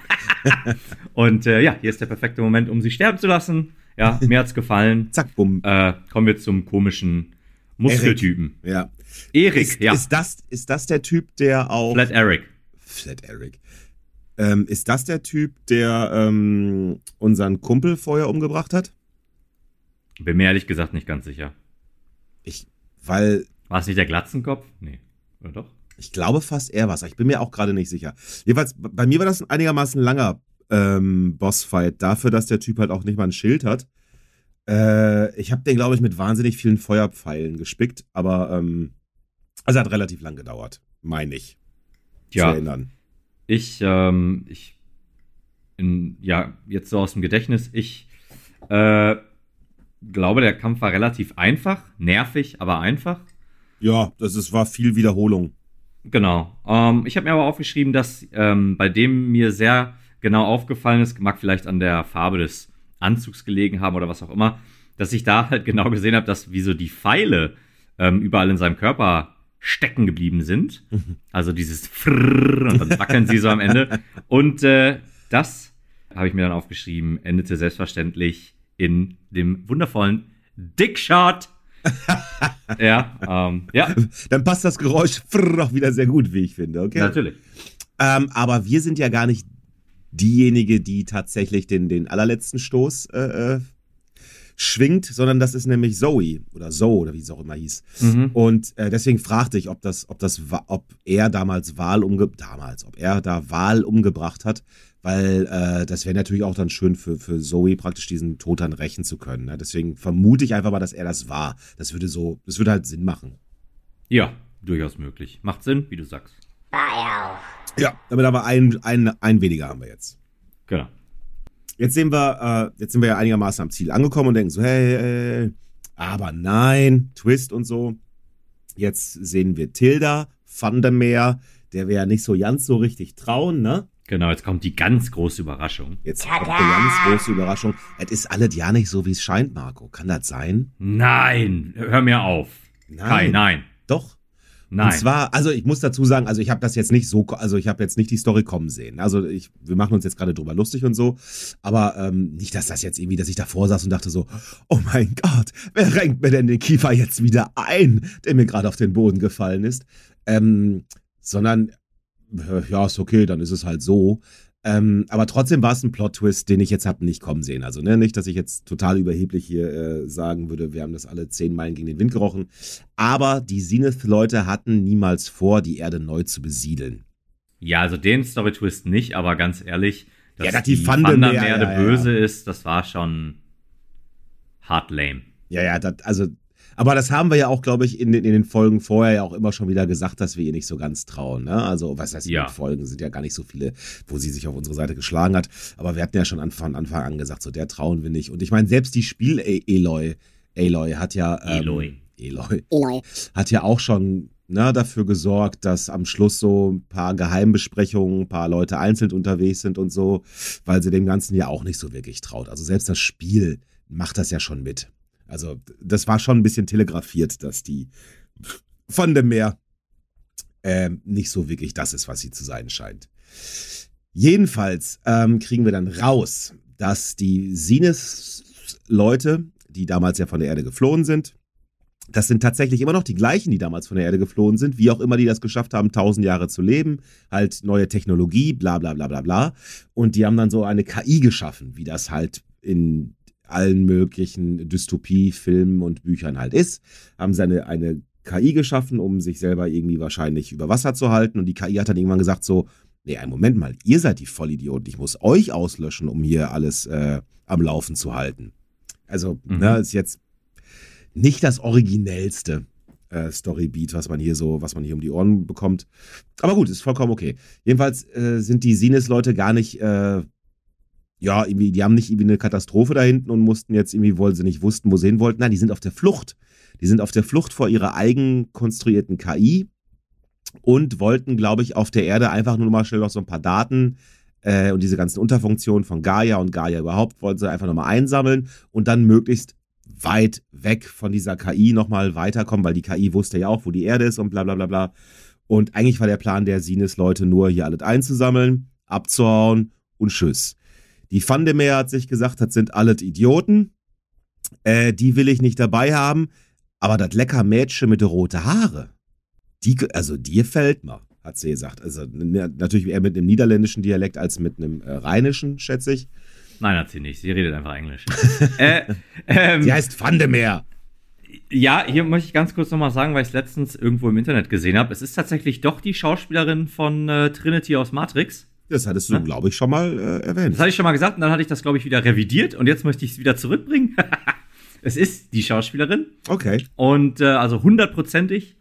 Und äh, ja, hier ist der perfekte Moment, um sie sterben zu lassen. Ja, mir hat's gefallen. Zack, bumm. Äh, kommen wir zum komischen Muskeltypen. Ja. Erik, Ist, ja. ist, das, ist das der Typ, der auch. Flat Eric. Flat Eric. Ähm, ist das der Typ, der ähm, unseren Kumpel vorher umgebracht hat? Bin mir ehrlich gesagt nicht ganz sicher. Ich, weil War es nicht der Glatzenkopf? Nee. Oder doch? ich glaube fast er was. Ich bin mir auch gerade nicht sicher. Jedenfalls, bei mir war das ein einigermaßen langer ähm, Bossfight dafür, dass der Typ halt auch nicht mal ein Schild hat. Äh, ich habe den, glaube ich, mit wahnsinnig vielen Feuerpfeilen gespickt, aber ähm, also hat relativ lang gedauert, meine ich. Zu Ja. erinnern. Ich, ähm, ich, in, ja, jetzt so aus dem Gedächtnis, ich äh, glaube, der Kampf war relativ einfach, nervig, aber einfach. Ja, das ist, war viel Wiederholung. Genau. Ähm, ich habe mir aber aufgeschrieben, dass ähm, bei dem mir sehr genau aufgefallen ist, mag vielleicht an der Farbe des Anzugs gelegen haben oder was auch immer, dass ich da halt genau gesehen habe, dass wie so die Pfeile ähm, überall in seinem Körper stecken geblieben sind. Also dieses Frrrr und dann wackeln sie so am Ende. Und äh, das habe ich mir dann aufgeschrieben, endete selbstverständlich in dem wundervollen Dickshot. Ja, ähm, ja, Dann passt das Geräusch auch wieder sehr gut, wie ich finde, okay? natürlich. Ähm, aber wir sind ja gar nicht diejenige, die tatsächlich den, den allerletzten Stoß äh, äh, schwingt, sondern das ist nämlich Zoe oder Zoe oder wie es auch immer hieß. Mhm. Und äh, deswegen fragte ich, ob das, ob das, ob er damals Wahl umge damals, ob er da Wahl umgebracht hat, weil äh, das wäre natürlich auch dann schön für, für Zoe praktisch diesen Tod dann rächen zu können. Ne? Deswegen vermute ich einfach mal, dass er das war. Das würde so, das würde halt Sinn machen. Ja, durchaus möglich. Macht Sinn, wie du sagst. Ja, damit aber ein, ein, ein weniger haben wir jetzt. Genau. Jetzt sehen wir, äh, jetzt sind wir ja einigermaßen am Ziel angekommen und denken so, hey, hey, aber nein, Twist und so. Jetzt sehen wir Tilda, Van der Meer, der wir ja nicht so ganz so richtig trauen, ne? Genau, jetzt kommt die ganz große Überraschung. Jetzt kommt eine ganz große Überraschung. Es ist alles ja nicht so, wie es scheint, Marco. Kann das sein? Nein, hör mir auf. Nein. Kai, nein. Doch. Nein. Und zwar, also ich muss dazu sagen, also ich habe das jetzt nicht so, also ich habe jetzt nicht die Story kommen sehen. Also ich, wir machen uns jetzt gerade drüber lustig und so, aber ähm, nicht, dass das jetzt irgendwie, dass ich davor saß und dachte so, oh mein Gott, wer renkt mir denn den Kiefer jetzt wieder ein, der mir gerade auf den Boden gefallen ist? Ähm, sondern, ja, ist okay, dann ist es halt so. Ähm, aber trotzdem war es ein Plot-Twist, den ich jetzt habe nicht kommen sehen. Also ne, nicht, dass ich jetzt total überheblich hier äh, sagen würde, wir haben das alle zehn Meilen gegen den Wind gerochen. Aber die Zenith-Leute hatten niemals vor, die Erde neu zu besiedeln. Ja, also den Story-Twist nicht, aber ganz ehrlich, dass Ja, dass die die Vandermeerde ja, ja, böse ist, das war schon hart lame. Ja, ja, das, also, aber das haben wir ja auch, glaube ich, in, den- in den Folgen vorher ja auch immer schon wieder gesagt, dass wir ihr nicht so ganz trauen. Ne? Also, was heißt, in Ja. den Folgen sind ja gar nicht so viele, wo sie sich auf unsere Seite geschlagen hat. Aber wir hatten ja schon von Anfang an gesagt, so der trauen wir nicht. Und ich meine, selbst die Spiel-Eloy, Aloy hat ja. Ähm, Eloy. Eloy. Eloy. Hat ja auch schon ne, dafür gesorgt, dass am Schluss so ein paar Geheimbesprechungen, ein paar Leute einzeln unterwegs sind und so, weil sie dem Ganzen ja auch nicht so wirklich traut. Also selbst das Spiel macht das ja schon mit. Also das war schon ein bisschen telegrafiert, dass die von dem Meer ähm, nicht so wirklich das ist, was sie zu sein scheint. Jedenfalls ähm, kriegen wir dann raus, dass die Sinus-Leute, die damals ja von der Erde geflohen sind, das sind tatsächlich immer noch die gleichen, die damals von der Erde geflohen sind, wie auch immer die das geschafft haben, tausend Jahre zu leben, halt neue Technologie, bla bla bla bla bla. Und die haben dann so eine KI geschaffen, wie das halt in allen möglichen Dystopie-Filmen und Büchern halt ist. Haben sie eine, eine KI geschaffen, um sich selber irgendwie wahrscheinlich über Wasser zu halten. Und die KI hat dann irgendwann gesagt so, nee, einen Moment mal, ihr seid die Vollidioten, ich muss euch auslöschen, um hier alles äh, am Laufen zu halten. Also, Mhm. ne, ist jetzt nicht das originellste äh, Storybeat, was man hier so, was man hier um die Ohren bekommt. Aber gut, ist vollkommen okay. Jedenfalls äh, sind die Sinus-Leute gar nicht, äh, ja, irgendwie, die haben nicht irgendwie eine Katastrophe da hinten und mussten jetzt irgendwie, weil sie nicht wussten, wo sie hin wollten. Nein, die sind auf der Flucht. Die sind auf der Flucht vor ihrer eigen konstruierten KI und wollten, glaube ich, auf der Erde einfach nur mal schnell noch so ein paar Daten äh, und diese ganzen Unterfunktionen von Gaia und Gaia überhaupt wollten sie einfach nochmal einsammeln und dann möglichst weit weg von dieser KI nochmal weiterkommen, weil die KI wusste ja auch, wo die Erde ist und bla bla bla bla. Und eigentlich war der Plan der Sinus-Leute nur, hier alles einzusammeln, abzuhauen und tschüss. Die Vandemeer hat sich gesagt, das sind alles Idioten. Äh, die will ich nicht dabei haben. Aber das lecker Mädchen mit den roten Haare, die, also die gefällt mir, hat sie gesagt. Also natürlich eher mit einem niederländischen Dialekt als mit einem äh, rheinischen, schätze ich. Nein, hat sie nicht. Sie redet einfach Englisch. äh, ähm, Sie heißt Vandemeer. ja, hier möchte ich ganz kurz nochmal sagen, weil ich es letztens irgendwo im Internet gesehen habe. Es ist tatsächlich doch die Schauspielerin von äh, Trinity aus Matrix. Das hattest du, glaube ich, schon mal äh, erwähnt. Das hatte ich schon mal gesagt und dann hatte ich das, glaube ich, wieder revidiert und jetzt möchte ich es wieder zurückbringen. es ist die Schauspielerin Okay. und äh, also hundertprozentig.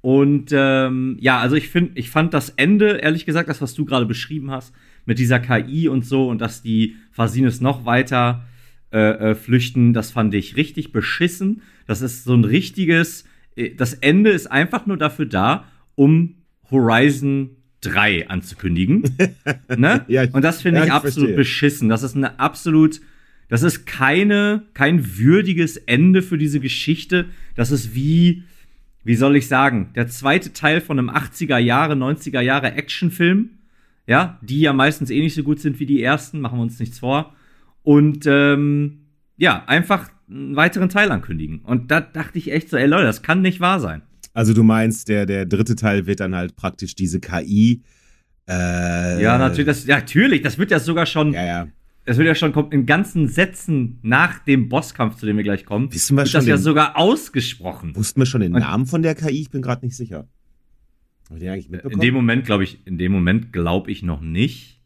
Und ähm, ja, also ich finde, ich fand das Ende, ehrlich gesagt, das, was du gerade beschrieben hast, mit dieser KI und so und dass die Fasines noch weiter äh, äh, flüchten, das fand ich richtig beschissen. Das ist so ein richtiges, äh, das Ende ist einfach nur dafür da, um Horizon 3 anzukündigen. ne? Ja, und das finde ja, ich ich absolut verstehe. beschissen. Das ist eine absolut, das ist keine, kein würdiges Ende für diese Geschichte. Das ist wie, wie soll ich sagen, der zweite Teil von einem 80er Jahre, 90er Jahre Actionfilm. Ja, die ja meistens eh nicht so gut sind wie die ersten, machen wir uns nichts vor. Und ähm, ja, einfach einen weiteren Teil ankündigen. Und da dachte ich echt so, ey Leute, das kann nicht wahr sein. Also du meinst, der, der dritte Teil wird dann halt praktisch diese KI. Äh, Ja, natürlich, das, ja, natürlich, das wird ja sogar schon, Ja, ja. das wird ja schon kommt in ganzen Sätzen nach dem Bosskampf, zu dem wir gleich kommen, Wissen wir wird schon das ja den- sogar ausgesprochen. Wussten wir schon den Namen von der KI? Ich bin gerade nicht sicher. Hab den eigentlich mitbekommen? In dem Moment glaube ich, in dem Moment glaube ich noch nicht.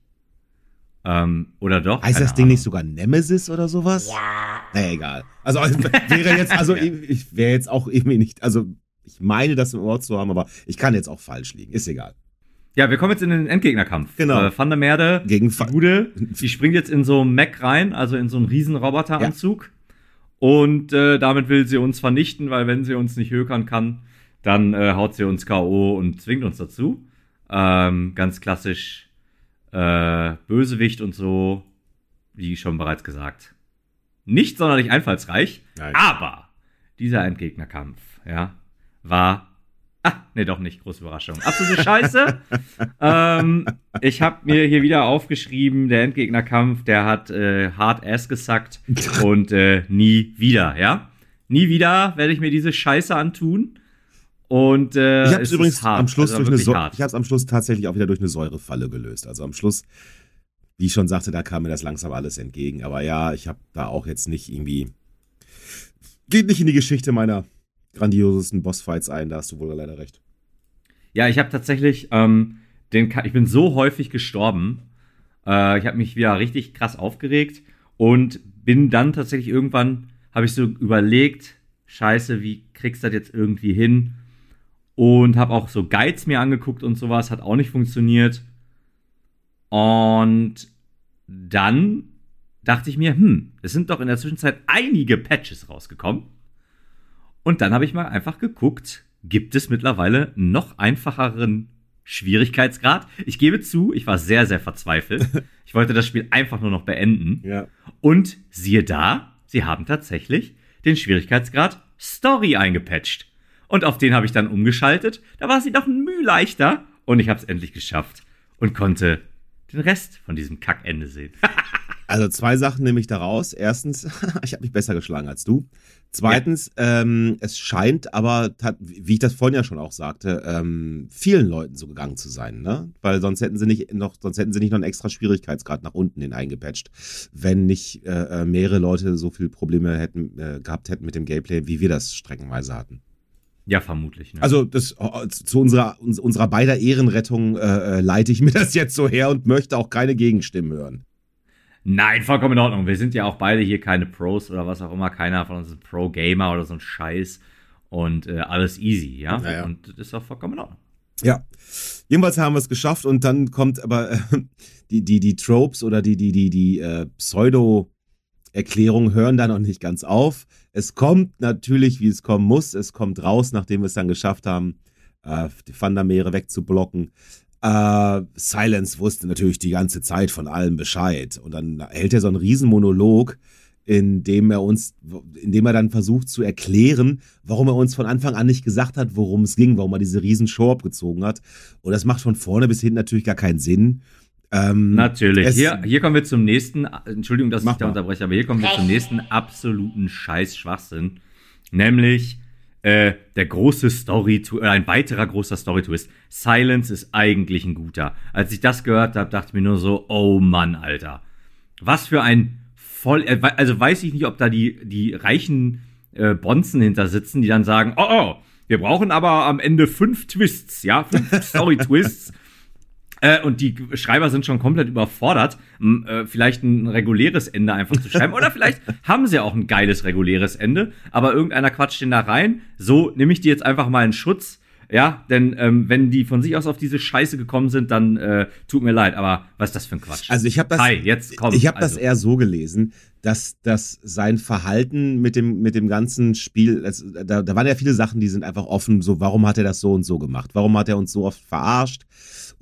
Ähm, oder doch? heißt das Ding Ahnung. nicht sogar Nemesis oder sowas? Ja. Naja, egal. Also wäre jetzt, also ich, ich wäre jetzt auch irgendwie nicht, also ich meine das im Ohr zu haben, aber ich kann jetzt auch falsch liegen. Ist egal. Ja, wir kommen jetzt in den Endgegnerkampf. Genau. Äh, Van der Merde, Gegen die Gude, die springt jetzt in so einen Mech rein, also in so einen riesen Roboteranzug. Und äh, damit will sie uns vernichten, weil wenn sie uns nicht hökern kann, dann äh, haut sie uns K.O. und zwingt uns dazu. Ähm, ganz klassisch äh, Bösewicht und so, wie schon bereits gesagt. Nicht sonderlich einfallsreich, Nein. aber dieser Endgegnerkampf, ja, war Ah, nee, doch nicht. Große Überraschung. Absolute Scheiße. ähm, ich habe mir hier wieder aufgeschrieben, der Endgegnerkampf, der hat äh, hart ass gesackt und äh, nie wieder, ja? Nie wieder werde ich mir diese Scheiße antun. Und äh, ich habe es übrigens am Schluss also durch eine so hart. ich habe es am Schluss tatsächlich auch wieder durch eine Säurefalle gelöst. Also am Schluss, wie ich schon sagte, da kam mir das langsam alles entgegen. Aber ja, ich habe da auch jetzt nicht irgendwie geht nicht in die Geschichte meiner grandiosesten Bossfights ein. Da hast du wohl leider recht. Ja, ich habe tatsächlich, ähm, den, Ka- ich bin so häufig gestorben. Äh, ich habe mich wieder richtig krass aufgeregt und bin dann tatsächlich irgendwann, habe ich so überlegt, scheiße, wie kriegst du das jetzt irgendwie hin? Und habe auch so Guides mir angeguckt und sowas, hat auch nicht funktioniert. Und dann dachte ich mir, hm, es sind doch in der Zwischenzeit einige Patches rausgekommen. Und dann habe ich mal einfach geguckt, gibt es mittlerweile noch einfacheren Schwierigkeitsgrad? Ich gebe zu, ich war sehr, sehr verzweifelt. Ich wollte das Spiel einfach nur noch beenden. Ja. Und siehe da, sie haben tatsächlich den Schwierigkeitsgrad Story eingepatcht. Und auf den habe ich dann umgeschaltet. Da war sie noch ein Mühe leichter. Und ich habe es endlich geschafft und konnte den Rest von diesem Kackende sehen. Also zwei Sachen nehme ich daraus. Erstens, ich habe mich besser geschlagen als du. Zweitens, ähm, es scheint aber, wie ich das vorhin ja schon auch sagte, ähm, vielen Leuten so gegangen zu sein, ne? Weil sonst hätten sie nicht noch, sonst hätten sie nicht noch einen extra Schwierigkeitsgrad nach unten hin eingepatcht, wenn nicht äh, äh, mehrere Leute so viel Probleme hätten äh, gehabt hätten mit dem Gameplay, wie wir das streckenweise hatten. ja, vermutlich. Ne? Also das äh, zu unserer uns, unserer beider Ehrenrettung äh, äh, leite ich mir das jetzt so her und möchte auch keine Gegenstimmen hören. Nein, vollkommen in Ordnung. Wir sind ja auch beide hier keine Pros oder was auch immer. Keiner von uns ist Pro-Gamer oder so ein Scheiß. Und äh, alles easy, ja? Naja. Und das ist auch vollkommen in Ordnung. Ja. Jedenfalls haben wir es geschafft und dann kommt aber äh, die, die, die Tropes oder die, die, die, die äh, Pseudo-Erklärungen hören da noch nicht ganz auf. Es kommt natürlich, wie es kommen muss. Es kommt raus, nachdem wir es dann geschafft haben, äh, die Thundermeere wegzublocken. Äh, Silence wusste natürlich die ganze Zeit von allem Bescheid. Und dann hält er so einen riesen Monolog, in dem er uns, in dem er dann versucht zu erklären, warum er uns von Anfang an nicht gesagt hat, worum es ging, warum er diese riesen Show abgezogen hat. Und das macht von vorne bis hinten natürlich gar keinen Sinn. Ähm, Natürlich. Hier, hier kommen wir zum nächsten. Entschuldigung, dass ich da mal. unterbreche, aber hier kommen wir zum nächsten absoluten Scheiß-Schwachsinn. Nämlich äh, der große Story, äh, ein weiterer großer Story-Twist. Silence ist eigentlich ein guter. Als ich das gehört habe, dachte ich mir nur so, oh Mann, Alter. Was für ein voll, äh, also weiß ich nicht, ob da die, die reichen äh, Bonzen hinter sitzen, die dann sagen, oh, oh, wir brauchen aber am Ende fünf Twists, ja, fünf Story-Twists. Äh, und die Schreiber sind schon komplett überfordert, äh, vielleicht ein reguläres Ende einfach zu schreiben. Oder vielleicht haben sie auch ein geiles reguläres Ende, aber irgendeiner quatscht den da rein. So nehme ich die jetzt einfach mal in Schutz. Ja, denn ähm, wenn die von sich aus auf diese Scheiße gekommen sind, dann äh, tut mir leid. Aber was ist das für ein Quatsch? Also ich habe das, Hi, jetzt komm. ich habe also. das eher so gelesen, dass, dass sein Verhalten mit dem, mit dem ganzen Spiel, es, da, da waren ja viele Sachen, die sind einfach offen, so warum hat er das so und so gemacht? Warum hat er uns so oft verarscht?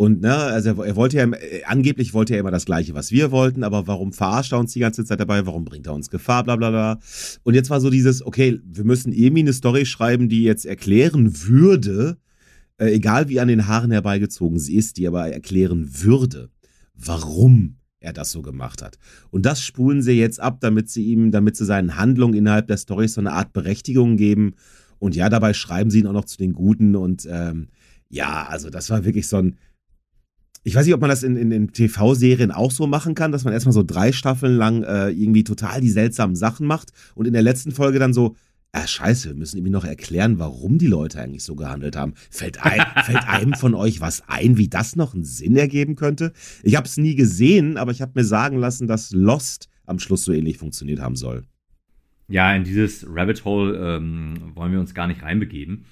Und ne, also er, er wollte ja, äh, angeblich wollte er immer das Gleiche, was wir wollten, aber warum verarscht er uns die ganze Zeit dabei? Warum bringt er uns Gefahr? Bla bla bla. Und jetzt war so dieses, okay, wir müssen irgendwie eine Story schreiben, die jetzt erklären würde, äh, egal wie an den Haaren herbeigezogen sie ist, die aber erklären würde, warum er das so gemacht hat. Und das spulen sie jetzt ab, damit sie ihm, damit sie seinen Handlungen innerhalb der Story so eine Art Berechtigung geben. Und ja, dabei schreiben sie ihn auch noch zu den Guten. Und ähm, ja, also das war wirklich so ein. Ich weiß nicht, ob man das in, in, in TV-Serien auch so machen kann, dass man erstmal so drei Staffeln lang äh, irgendwie total die seltsamen Sachen macht und in der letzten Folge dann so, ah, scheiße, wir müssen irgendwie noch erklären, warum die Leute eigentlich so gehandelt haben. Fällt, ein, fällt einem von euch was ein, wie das noch einen Sinn ergeben könnte? Ich habe es nie gesehen, aber ich habe mir sagen lassen, dass Lost am Schluss so ähnlich funktioniert haben soll. Ja, in dieses Rabbit Hole ähm, wollen wir uns gar nicht reinbegeben.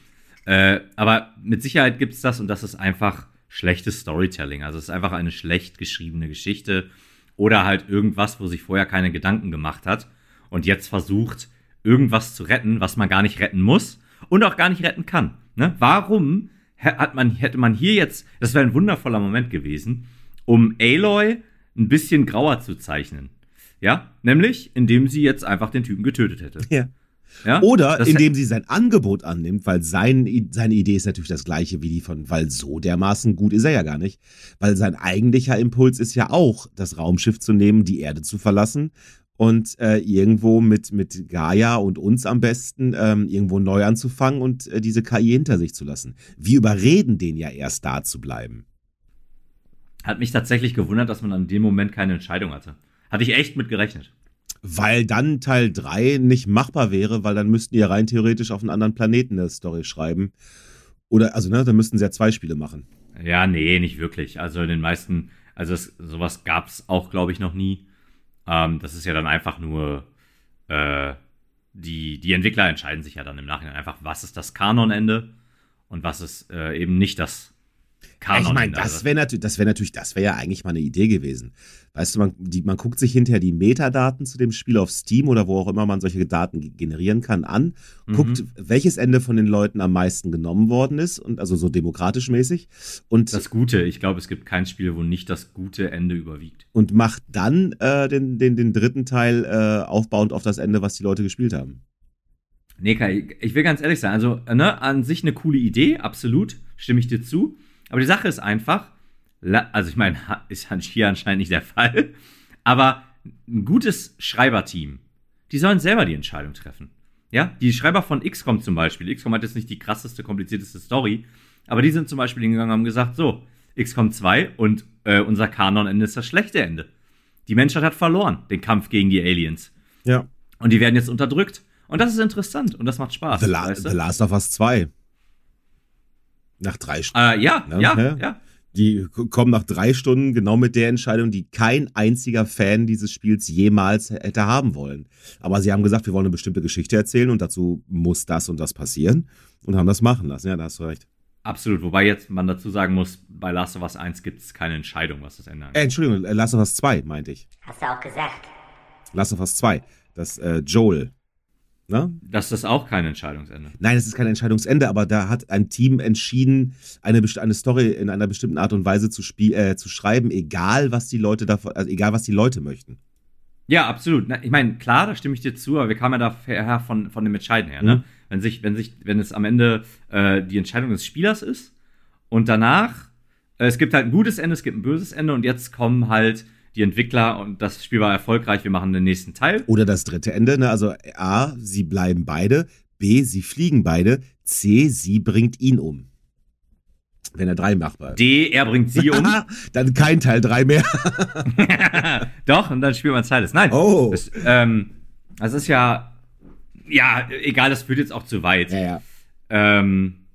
Äh, aber mit Sicherheit gibt's das und das ist einfach schlechtes Storytelling. Also es ist einfach eine schlecht geschriebene Geschichte oder halt irgendwas, wo sich vorher keine Gedanken gemacht hat und jetzt versucht, irgendwas zu retten, was man gar nicht retten muss und auch gar nicht retten kann. Ne? Warum hat man, hätte man hier jetzt, das wäre ein wundervoller Moment gewesen, um Aloy ein bisschen grauer zu zeichnen. Ja, nämlich, indem sie jetzt einfach den Typen getötet hätte. Ja. Ja? Oder indem sie sein Angebot annimmt, weil sein, seine Idee ist natürlich das gleiche wie die von, weil so dermaßen gut ist er ja gar nicht. Weil sein eigentlicher Impuls ist ja auch, das Raumschiff zu nehmen, die Erde zu verlassen und äh, irgendwo mit, mit Gaia und uns am besten ähm, irgendwo neu anzufangen und äh, diese KI hinter sich zu lassen. Wir überreden den ja erst da zu bleiben. Hat mich tatsächlich gewundert, dass man an dem Moment keine Entscheidung hatte. Hatte ich echt mit gerechnet. Weil dann Teil 3 nicht machbar wäre, weil dann müssten die ja rein theoretisch auf einen anderen Planeten eine Story schreiben. Oder, also, ne, dann müssten sie ja zwei Spiele machen. Ja, nee, nicht wirklich. Also in den meisten, also es, sowas gab es auch, glaube ich, noch nie. Ähm, das ist ja dann einfach nur, äh, die, die Entwickler entscheiden sich ja dann im Nachhinein einfach, was ist das Kanonende und was ist äh, eben nicht das Kanon. Ich meine, das wäre natürlich, das wäre natürlich, das wäre ja eigentlich mal eine Idee gewesen. Weißt du, man, die, man guckt sich hinterher die Metadaten zu dem Spiel auf Steam oder wo auch immer man solche Daten generieren kann an, mhm. guckt, welches Ende von den Leuten am meisten genommen worden ist und also so demokratisch mäßig. Und das Gute, ich glaube, es gibt kein Spiel, wo nicht das gute Ende überwiegt. Und macht dann äh, den, den, den dritten Teil äh, aufbauend auf das Ende, was die Leute gespielt haben. Nee, Kai, ich will ganz ehrlich sein, also ne, an sich eine coole Idee, absolut, stimme ich dir zu. Aber die Sache ist einfach, also ich meine, ist hier anscheinend nicht der Fall, aber ein gutes Schreiberteam, die sollen selber die Entscheidung treffen. Ja, die Schreiber von XCOM zum Beispiel, XCOM hat jetzt nicht die krasseste, komplizierteste Story, aber die sind zum Beispiel hingegangen und haben gesagt, so, XCOM 2 und äh, unser Kanonende ist das schlechte Ende. Die Menschheit hat verloren, den Kampf gegen die Aliens. Ja. Und die werden jetzt unterdrückt. Und das ist interessant und das macht Spaß. The, La weißt du? The Last of Us 2 nach drei Stunden. Äh, ja, ne? ja, ja, ja. Die kommen nach drei Stunden genau mit der Entscheidung, die kein einziger Fan dieses Spiels jemals hätte haben wollen. Aber sie haben gesagt, wir wollen eine bestimmte Geschichte erzählen und dazu muss das und das passieren und haben das machen lassen. Ja, da hast du recht. Absolut, wobei jetzt man dazu sagen muss, bei Last of Us 1 gibt es keine Entscheidung, was das ändert. Äh, Entschuldigung, Last of Us 2 meinte ich. Hast du auch gesagt. Last of Us 2, das äh, Joel Ne? Das ist auch kein Entscheidungsende. Nein, es ist kein Entscheidungsende, aber da hat ein Team entschieden, eine, eine Story in einer bestimmten Art und Weise zu, äh, zu schreiben, egal was die Leute davon, also egal was die Leute möchten. Ja, absolut. Ich meine, klar, da stimme ich dir zu, aber wir kamen ja daher von, von dem Entscheiden her. Ne? Mhm. Wenn sich, wenn sich, wenn es am Ende äh, die Entscheidung des Spielers ist und danach, äh, es gibt halt ein gutes Ende, es gibt ein böses Ende und jetzt kommen halt die Entwickler und das Spiel war erfolgreich, wir machen den nächsten Teil. Oder das dritte Ende, ne? also A, sie bleiben beide, B, sie fliegen beide, C, sie bringt ihn um. Wenn er drei machbar ist. D, er bringt sie um. dann kein Teil drei mehr. Doch, und dann spielt man Teil Nein. Oh. Das, ähm, das ist ja, ja, egal, das führt jetzt auch zu weit. Ja, ja. Ähm,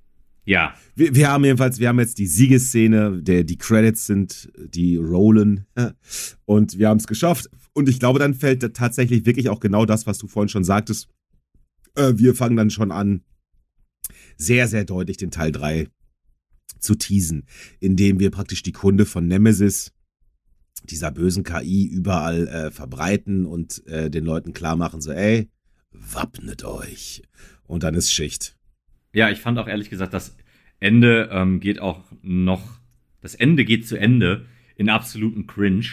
ja. Wir, wir, haben jedenfalls, wir haben jetzt die Siegesszene, der, die Credits sind, die rollen und wir haben es geschafft. Und ich glaube, dann fällt tatsächlich wirklich auch genau das, was du vorhin schon sagtest. Äh, wir fangen dann schon an, sehr, sehr deutlich den Teil 3 zu teasen, indem wir praktisch die Kunde von Nemesis, dieser bösen KI, überall äh, verbreiten und äh, den Leuten klar machen, so, ey, wappnet euch. Und dann ist Schicht. Ja, ich fand auch ehrlich gesagt, das Ende ähm, geht auch noch, das Ende geht zu Ende in absoluten Cringe.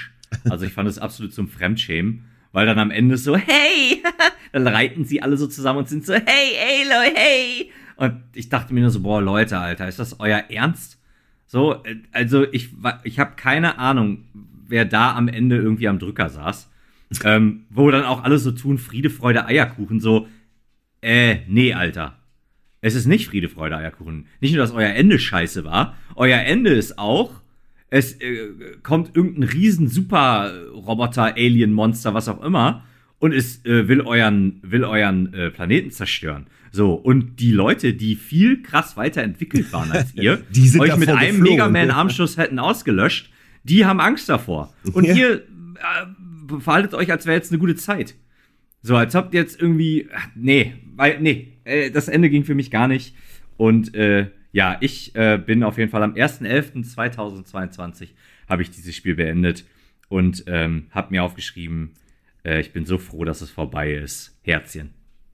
Also ich fand es absolut zum Fremdschämen, weil dann am Ende so, hey, dann reiten sie alle so zusammen und sind so, hey, hey, Leute, hey. Und ich dachte mir nur so, boah, Leute, Alter, ist das euer Ernst? So, äh, also ich, ich habe keine Ahnung, wer da am Ende irgendwie am Drücker saß. ähm, wo dann auch alle so tun, Friede, Freude, Eierkuchen, so, äh, nee, Alter. Es ist nicht Friede, Freude, Eierkuchen. Nicht nur, dass euer Ende scheiße war, euer Ende ist auch, es äh, kommt irgendein riesen Super-Roboter, Alien, Monster, was auch immer, und es äh, will euren, will euren äh, Planeten zerstören. So, und die Leute, die viel krass weiterentwickelt waren als ihr, euch mit einem Mega Man-Armschuss hätten ausgelöscht, die haben Angst davor. Und ja. ihr äh, verhaltet euch, als wäre jetzt eine gute Zeit. So, als habt ihr jetzt irgendwie. Nee, weil, nee, äh, das Ende ging für mich gar nicht. Und äh, ja, ich äh, bin auf jeden Fall am 1.11.2022 habe ich dieses Spiel beendet und ähm, habe mir aufgeschrieben, äh, ich bin so froh, dass es vorbei ist. Herzchen.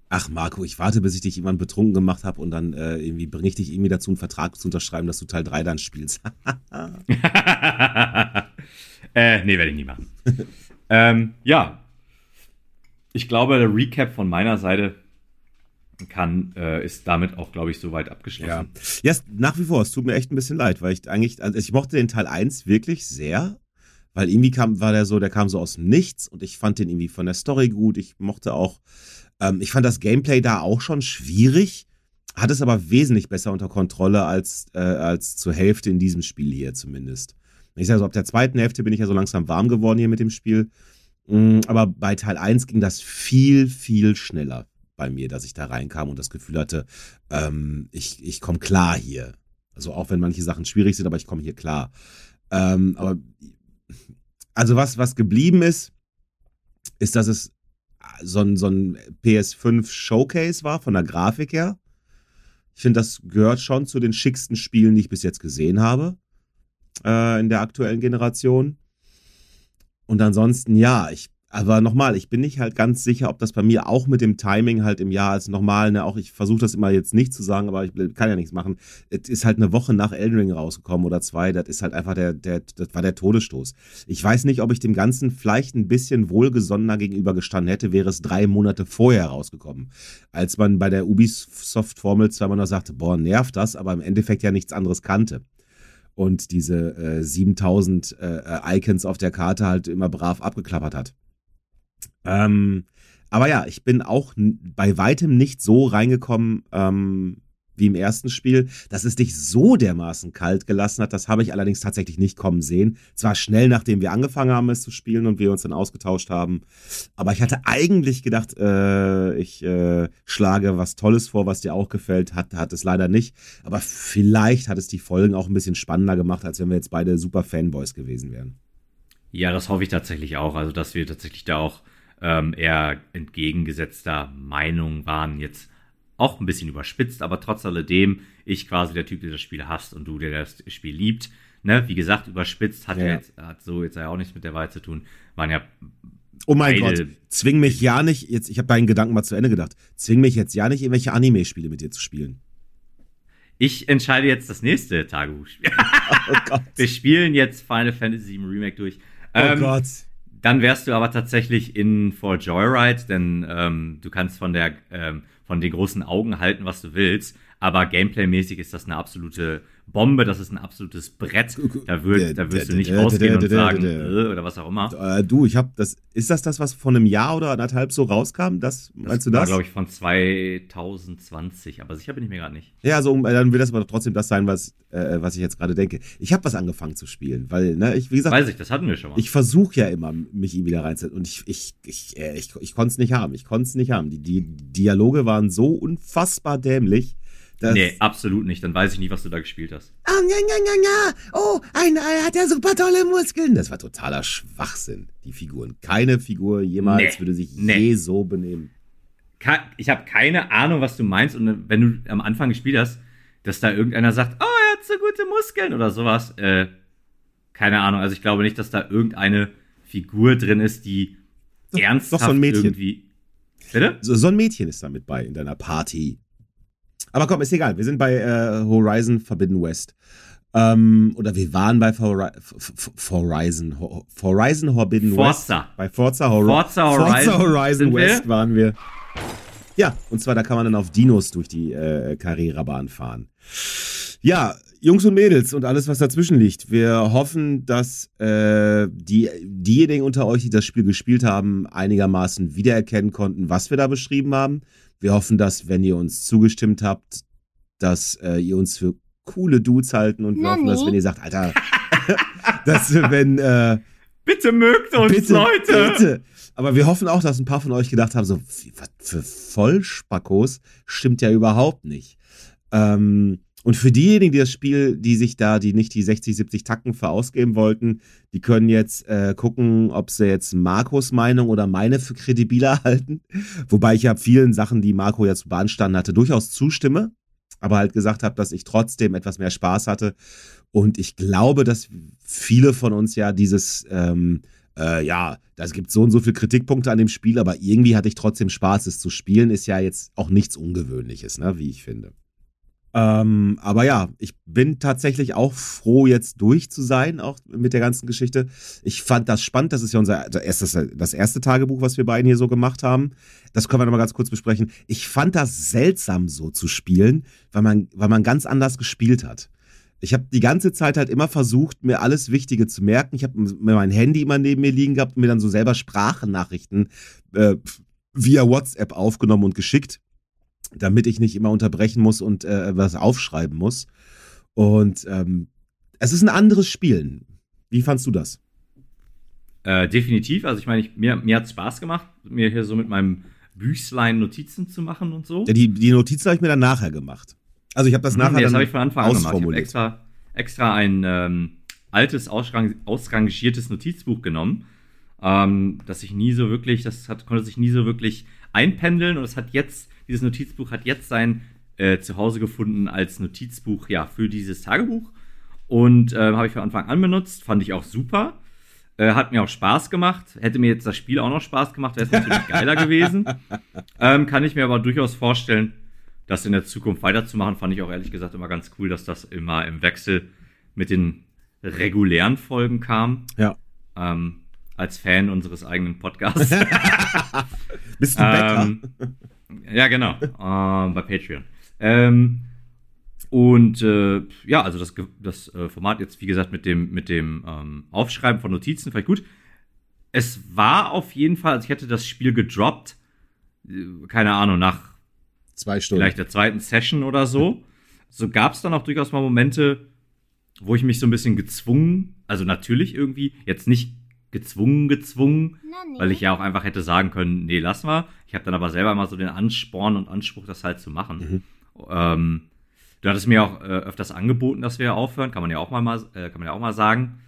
Ach, Marco, ich warte, bis ich dich jemand betrunken gemacht habe und dann äh, irgendwie bringe ich dich irgendwie dazu, einen Vertrag zu unterschreiben, dass du Teil 3 dann spielst. äh, nee, werde ich nie machen. ähm, ja, ich glaube, der Recap von meiner Seite kann, äh, ist damit auch, glaube ich, soweit abgeschlossen. Ja. ja, nach wie vor, es tut mir echt ein bisschen leid, weil ich eigentlich, also ich mochte den Teil 1 wirklich sehr, weil irgendwie kam, war der so, der kam so aus dem Nichts und ich fand den irgendwie von der Story gut. Ich mochte auch, ähm, ich fand das Gameplay da auch schon schwierig, hat es aber wesentlich besser unter Kontrolle als, äh, als zur Hälfte in diesem Spiel hier zumindest. Ich sage so, ab der zweiten Hälfte bin ich ja so langsam warm geworden hier mit dem Spiel. Mm, aber bei Teil 1 ging das viel, viel schneller bei mir, dass ich da reinkam und das Gefühl hatte, ähm, ich, ich komme klar hier. Also auch wenn manche Sachen schwierig sind, aber ich komme hier klar. Ähm, aber also was, was geblieben ist, ist, dass es so ein, so ein PS5 Showcase war von der Grafik her. Ich finde, das gehört schon zu den schicksten Spielen, die ich bis jetzt gesehen habe äh, in der aktuellen Generation. Und ansonsten, ja, ich aber nochmal, ich bin nicht halt ganz sicher, ob das bei mir auch mit dem Timing halt im Jahr ist. Nochmal, ne, auch ich versuche das immer jetzt nicht zu sagen, aber ich kann ja nichts machen. Es ist halt eine Woche nach Elden Ring rausgekommen oder zwei. Das ist halt einfach der, der, das war der Todesstoß. Ich weiß nicht, ob ich dem Ganzen vielleicht ein bisschen wohlgesonnener gegenüber gestanden hätte, wäre es drei Monate vorher rausgekommen. Als man bei der Ubisoft-Formel zweimal noch sagte, boah, nervt das, aber im Endeffekt ja nichts anderes kannte und diese äh, 7000 äh, Icons auf der Karte halt immer brav abgeklappert hat. Ähm, aber ja, ich bin auch bei weitem nicht so reingekommen ähm, wie im ersten Spiel, dass es dich so dermaßen kalt gelassen hat. Das habe ich allerdings tatsächlich nicht kommen sehen. Zwar schnell, nachdem wir angefangen haben, es zu spielen und wir uns dann ausgetauscht haben. Aber ich hatte eigentlich gedacht, äh, ich äh, schlage was Tolles vor, was dir auch gefällt. Hat, hat es leider nicht. Aber vielleicht hat es die Folgen auch ein bisschen spannender gemacht, als wenn wir jetzt beide super Fanboys gewesen wären. Ja, das hoffe ich tatsächlich auch. Also, dass wir tatsächlich da auch ähm, eher entgegengesetzter Meinung waren. Jetzt auch ein bisschen überspitzt, aber trotz alledem, ich quasi der Typ, der das Spiel hasst und du, der das Spiel liebt. Ne? Wie gesagt, überspitzt hat ja, jetzt, hat so jetzt ja auch nichts mit der Wahl zu tun. Waren ja Oh mein Gott, zwing mich ja nicht, jetzt, ich habe deinen Gedanken mal zu Ende gedacht, zwing mich jetzt ja nicht, irgendwelche Anime-Spiele mit dir zu spielen. Ich entscheide jetzt das nächste Tagebuchspiel. Oh Gott. Wir spielen jetzt Final Fantasy VII Remake durch. Oh ähm, Gott. Dann wärst du aber tatsächlich in For Joyride, denn ähm, du kannst von der ähm, von den großen Augen halten, was du willst. Aber gameplaymäßig ist das eine absolute Bombe, das ist ein absolutes Brett. Da, würd, da wirst du nicht rausgehen und sagen, äh, oder was auch immer. Äh, du, ich habe das, ist das das, was von einem Jahr oder anderthalb so rauskam? Das, meinst das du das? war, glaube ich, von 2020, aber sicher bin ich mir gerade nicht. Ja, also dann wird das aber trotzdem das sein, was, äh, was ich jetzt gerade denke. Ich habe was angefangen zu spielen, weil, ne, ich, wie gesagt. Weiß ich, das hatten wir schon mal. Ich versuche ja immer, mich ihm wieder reinzusetzen und ich, ich, ich, äh, ich, ich, ich konnte es nicht haben. Ich konnte es nicht haben. Die, die Dialoge waren so unfassbar dämlich das nee, absolut nicht. Dann weiß ich nicht, was du da gespielt hast. Ah, ja, ja, ja, ja. Oh, ein Ei hat ja super tolle Muskeln. Das war totaler Schwachsinn, die Figuren. Keine Figur jemals nee, würde sich nee. je so benehmen. Ich habe keine Ahnung, was du meinst. Und wenn du am Anfang gespielt hast, dass da irgendeiner sagt, oh, er hat so gute Muskeln oder sowas. Äh, keine Ahnung. Also ich glaube nicht, dass da irgendeine Figur drin ist, die doch, ernsthaft doch so ein Mädchen. irgendwie. Bitte? So, so ein Mädchen ist da mit bei in deiner Party. Aber komm, ist egal. Wir sind bei äh, Horizon Forbidden West. Ähm, oder wir waren bei For Horizon. Horizon Forbidden Forza. West. Bei Forza, Hor Forza Horizon, Forza Horizon West wir? waren wir. Ja, und zwar da kann man dann auf Dinos durch die äh, Carrera-Bahn fahren. Ja, Jungs und Mädels und alles, was dazwischen liegt. Wir hoffen, dass äh, die, diejenigen unter euch, die das Spiel gespielt haben, einigermaßen wiedererkennen konnten, was wir da beschrieben haben. Wir hoffen, dass, wenn ihr uns zugestimmt habt, dass äh, ihr uns für coole Dudes halten und wir hoffen, dass, wenn ihr sagt, Alter, dass wenn äh, Bitte mögt uns, bitte, Leute! Bitte. Aber wir hoffen auch, dass ein paar von euch gedacht haben, so, was für Vollspackos stimmt ja überhaupt nicht. Ähm, und für diejenigen, die das Spiel, die sich da, die nicht die 60, 70 Tacken verausgeben wollten, die können jetzt äh, gucken, ob sie jetzt Marcos Meinung oder meine für kredibiler halten. Wobei ich ja vielen Sachen, die Marco jetzt beanstanden hatte, durchaus zustimme. Aber halt gesagt habe, dass ich trotzdem etwas mehr Spaß hatte. Und ich glaube, dass viele von uns ja dieses, ähm, äh, ja, es gibt so und so viele Kritikpunkte an dem Spiel, aber irgendwie hatte ich trotzdem Spaß, es zu spielen, ist ja jetzt auch nichts Ungewöhnliches, ne, wie ich finde. Ähm, aber ja, ich bin tatsächlich auch froh, jetzt durch zu sein, auch mit der ganzen Geschichte. Ich fand das spannend. Das ist ja unser erstes, das erste Tagebuch, was wir beiden hier so gemacht haben. Das können wir nochmal ganz kurz besprechen. Ich fand das seltsam so zu spielen, weil man, weil man ganz anders gespielt hat. Ich habe die ganze Zeit halt immer versucht, mir alles Wichtige zu merken. Ich habe mir mein Handy immer neben mir liegen gehabt und mir dann so selber Sprachnachrichten äh, via WhatsApp aufgenommen und geschickt damit ich nicht immer unterbrechen muss und äh, was aufschreiben muss. Und ähm, es ist ein anderes Spielen. Wie fandst du das? Äh, definitiv. Also ich meine, ich, mir, mir hat es Spaß gemacht, mir hier so mit meinem Büchlein Notizen zu machen und so. Ja, die, die Notizen habe ich mir dann nachher gemacht. Also ich habe das hm, nachher nee, das habe ich von Anfang an gemacht. Ich habe extra, extra ein ähm, altes, ausrangiertes Notizbuch genommen, ähm, das ich nie so wirklich, das hat, konnte sich nie so wirklich einpendeln und es hat jetzt dieses Notizbuch hat jetzt sein äh, Zuhause gefunden als Notizbuch ja, für dieses Tagebuch. Und äh, habe ich von Anfang an benutzt. Fand ich auch super. Äh, hat mir auch Spaß gemacht. Hätte mir jetzt das Spiel auch noch Spaß gemacht, wäre es natürlich geiler gewesen. Ähm, kann ich mir aber durchaus vorstellen, das in der Zukunft weiterzumachen. Fand ich auch ehrlich gesagt immer ganz cool, dass das immer im Wechsel mit den regulären Folgen kam. Ja. Ähm, als Fan unseres eigenen Podcasts. Bist du ähm, ja, genau. äh, bei Patreon. Ähm, und äh, ja, also das, das äh, Format jetzt, wie gesagt, mit dem, mit dem ähm, Aufschreiben von Notizen, vielleicht gut. Es war auf jeden Fall, also ich hätte das Spiel gedroppt, äh, keine Ahnung, nach zwei Stunden. Vielleicht der zweiten Session oder so. So gab es dann auch durchaus mal Momente, wo ich mich so ein bisschen gezwungen, also natürlich irgendwie, jetzt nicht gezwungen, gezwungen, nee. weil ich ja auch einfach hätte sagen können, nee, lass mal. Ich habe dann aber selber mal so den Ansporn und Anspruch, das halt zu machen. Mhm. Ähm, du hattest mir auch äh, öfters angeboten, dass wir aufhören, kann man ja auch mal, mal äh, kann man ja auch mal sagen.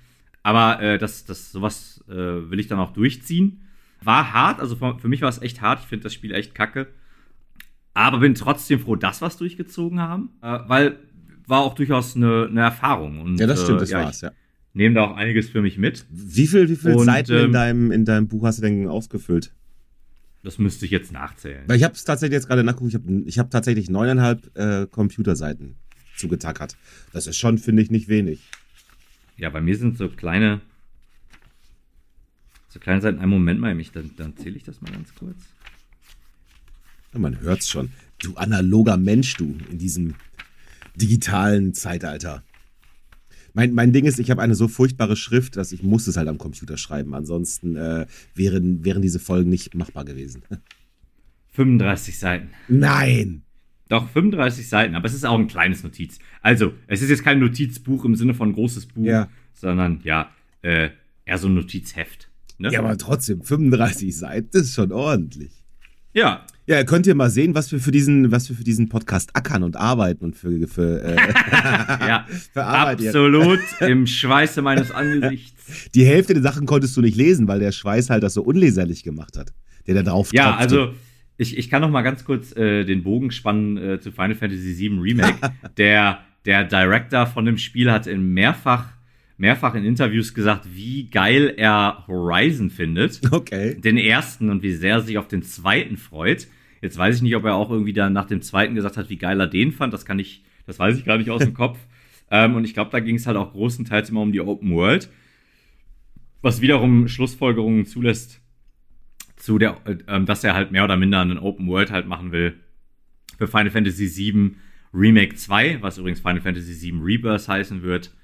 Aber äh, das, das, sowas äh, will ich dann auch durchziehen. War hart, also für, für mich war es echt hart. Ich finde das Spiel echt kacke. Aber bin trotzdem froh, dass wir es durchgezogen haben, äh, weil war auch durchaus eine, eine Erfahrung. Und, ja, das stimmt, das ja, war's, ja nehme da auch einiges für mich mit. Wie viel, wie viele und, Seiten ähm, in, deinem, in deinem Buch hast du denn ausgefüllt? Das müsste ich jetzt nachzählen. Weil ich habe es tatsächlich jetzt gerade nachgeguckt, ich habe ich hab tatsächlich neuneinhalb äh, Computerseiten zugetackert. Das ist schon, finde ich, nicht wenig. Ja, bei mir sind so kleine, so kleine Seiten. Einen Moment mal, mich, dann, dann zähle ich das mal ganz kurz. Ja, man hört's schon. Du analoger Mensch, du, in diesem digitalen Zeitalter. Mein, mein Ding ist, ich habe eine so furchtbare Schrift, dass ich muss es halt am Computer schreiben. Ansonsten äh, wären, wären diese Folgen nicht machbar gewesen. 35 Seiten. Nein! Doch, 35 Seiten, aber es ist auch ein kleines Notiz. Also, es ist jetzt kein Notizbuch im Sinne von großes Buch, ja. sondern ja, äh, eher so ein Notizheft. Ne? Ja, aber trotzdem, 35 Seiten ist schon ordentlich. Ja. Ja, könnt ihr mal sehen, was wir für diesen, was wir für diesen Podcast ackern und arbeiten und für, für, äh, ja, für Arbeit absolut im Schweiße meines Angesichts. Die Hälfte der Sachen konntest du nicht lesen, weil der Schweiß halt das so unleserlich gemacht hat, der da drauf Ja, tropfte. also ich, ich kann noch mal ganz kurz äh, den Bogen spannen äh, zu Final Fantasy VII Remake. der, der Director von dem Spiel hat in mehrfach mehrfach in Interviews gesagt, wie geil er Horizon findet. Okay. Den ersten und wie sehr er sich auf den zweiten freut. Jetzt weiß ich nicht, ob er auch irgendwie dann nach dem zweiten gesagt hat, wie geil er den fand. Das kann ich, das weiß ich gar nicht aus dem Kopf. Ähm, und ich glaube, da ging es halt auch großenteils immer um die Open World. Was wiederum Schlussfolgerungen zulässt, zu der, äh, dass er halt mehr oder minder einen Open World halt machen will. Für Final Fantasy VII Remake 2, was übrigens Final Fantasy VII Rebirth heißen wird.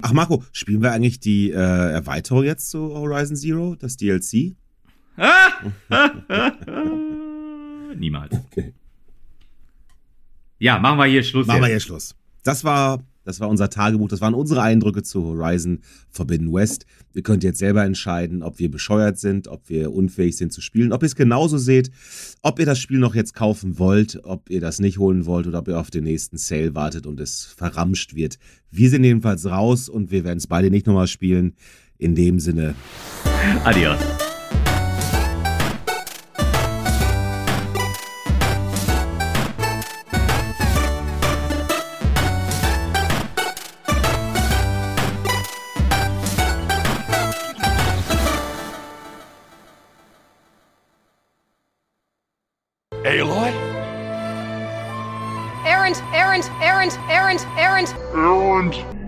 Ach Marco, spielen wir eigentlich die äh, Erweiterung jetzt zu Horizon Zero, das DLC? Niemals. Okay. Ja, machen wir hier Schluss. Machen wir hier Schluss. Das war das war unser Tagebuch, das waren unsere Eindrücke zu Horizon Forbidden West. Ihr könnt jetzt selber entscheiden, ob wir bescheuert sind, ob wir unfähig sind zu spielen, ob ihr es genauso seht, ob ihr das Spiel noch jetzt kaufen wollt, ob ihr das nicht holen wollt oder ob ihr auf den nächsten Sale wartet und es verramscht wird. Wir sind jedenfalls raus und wir werden es beide nicht nochmal spielen. In dem Sinne. Adios. comes.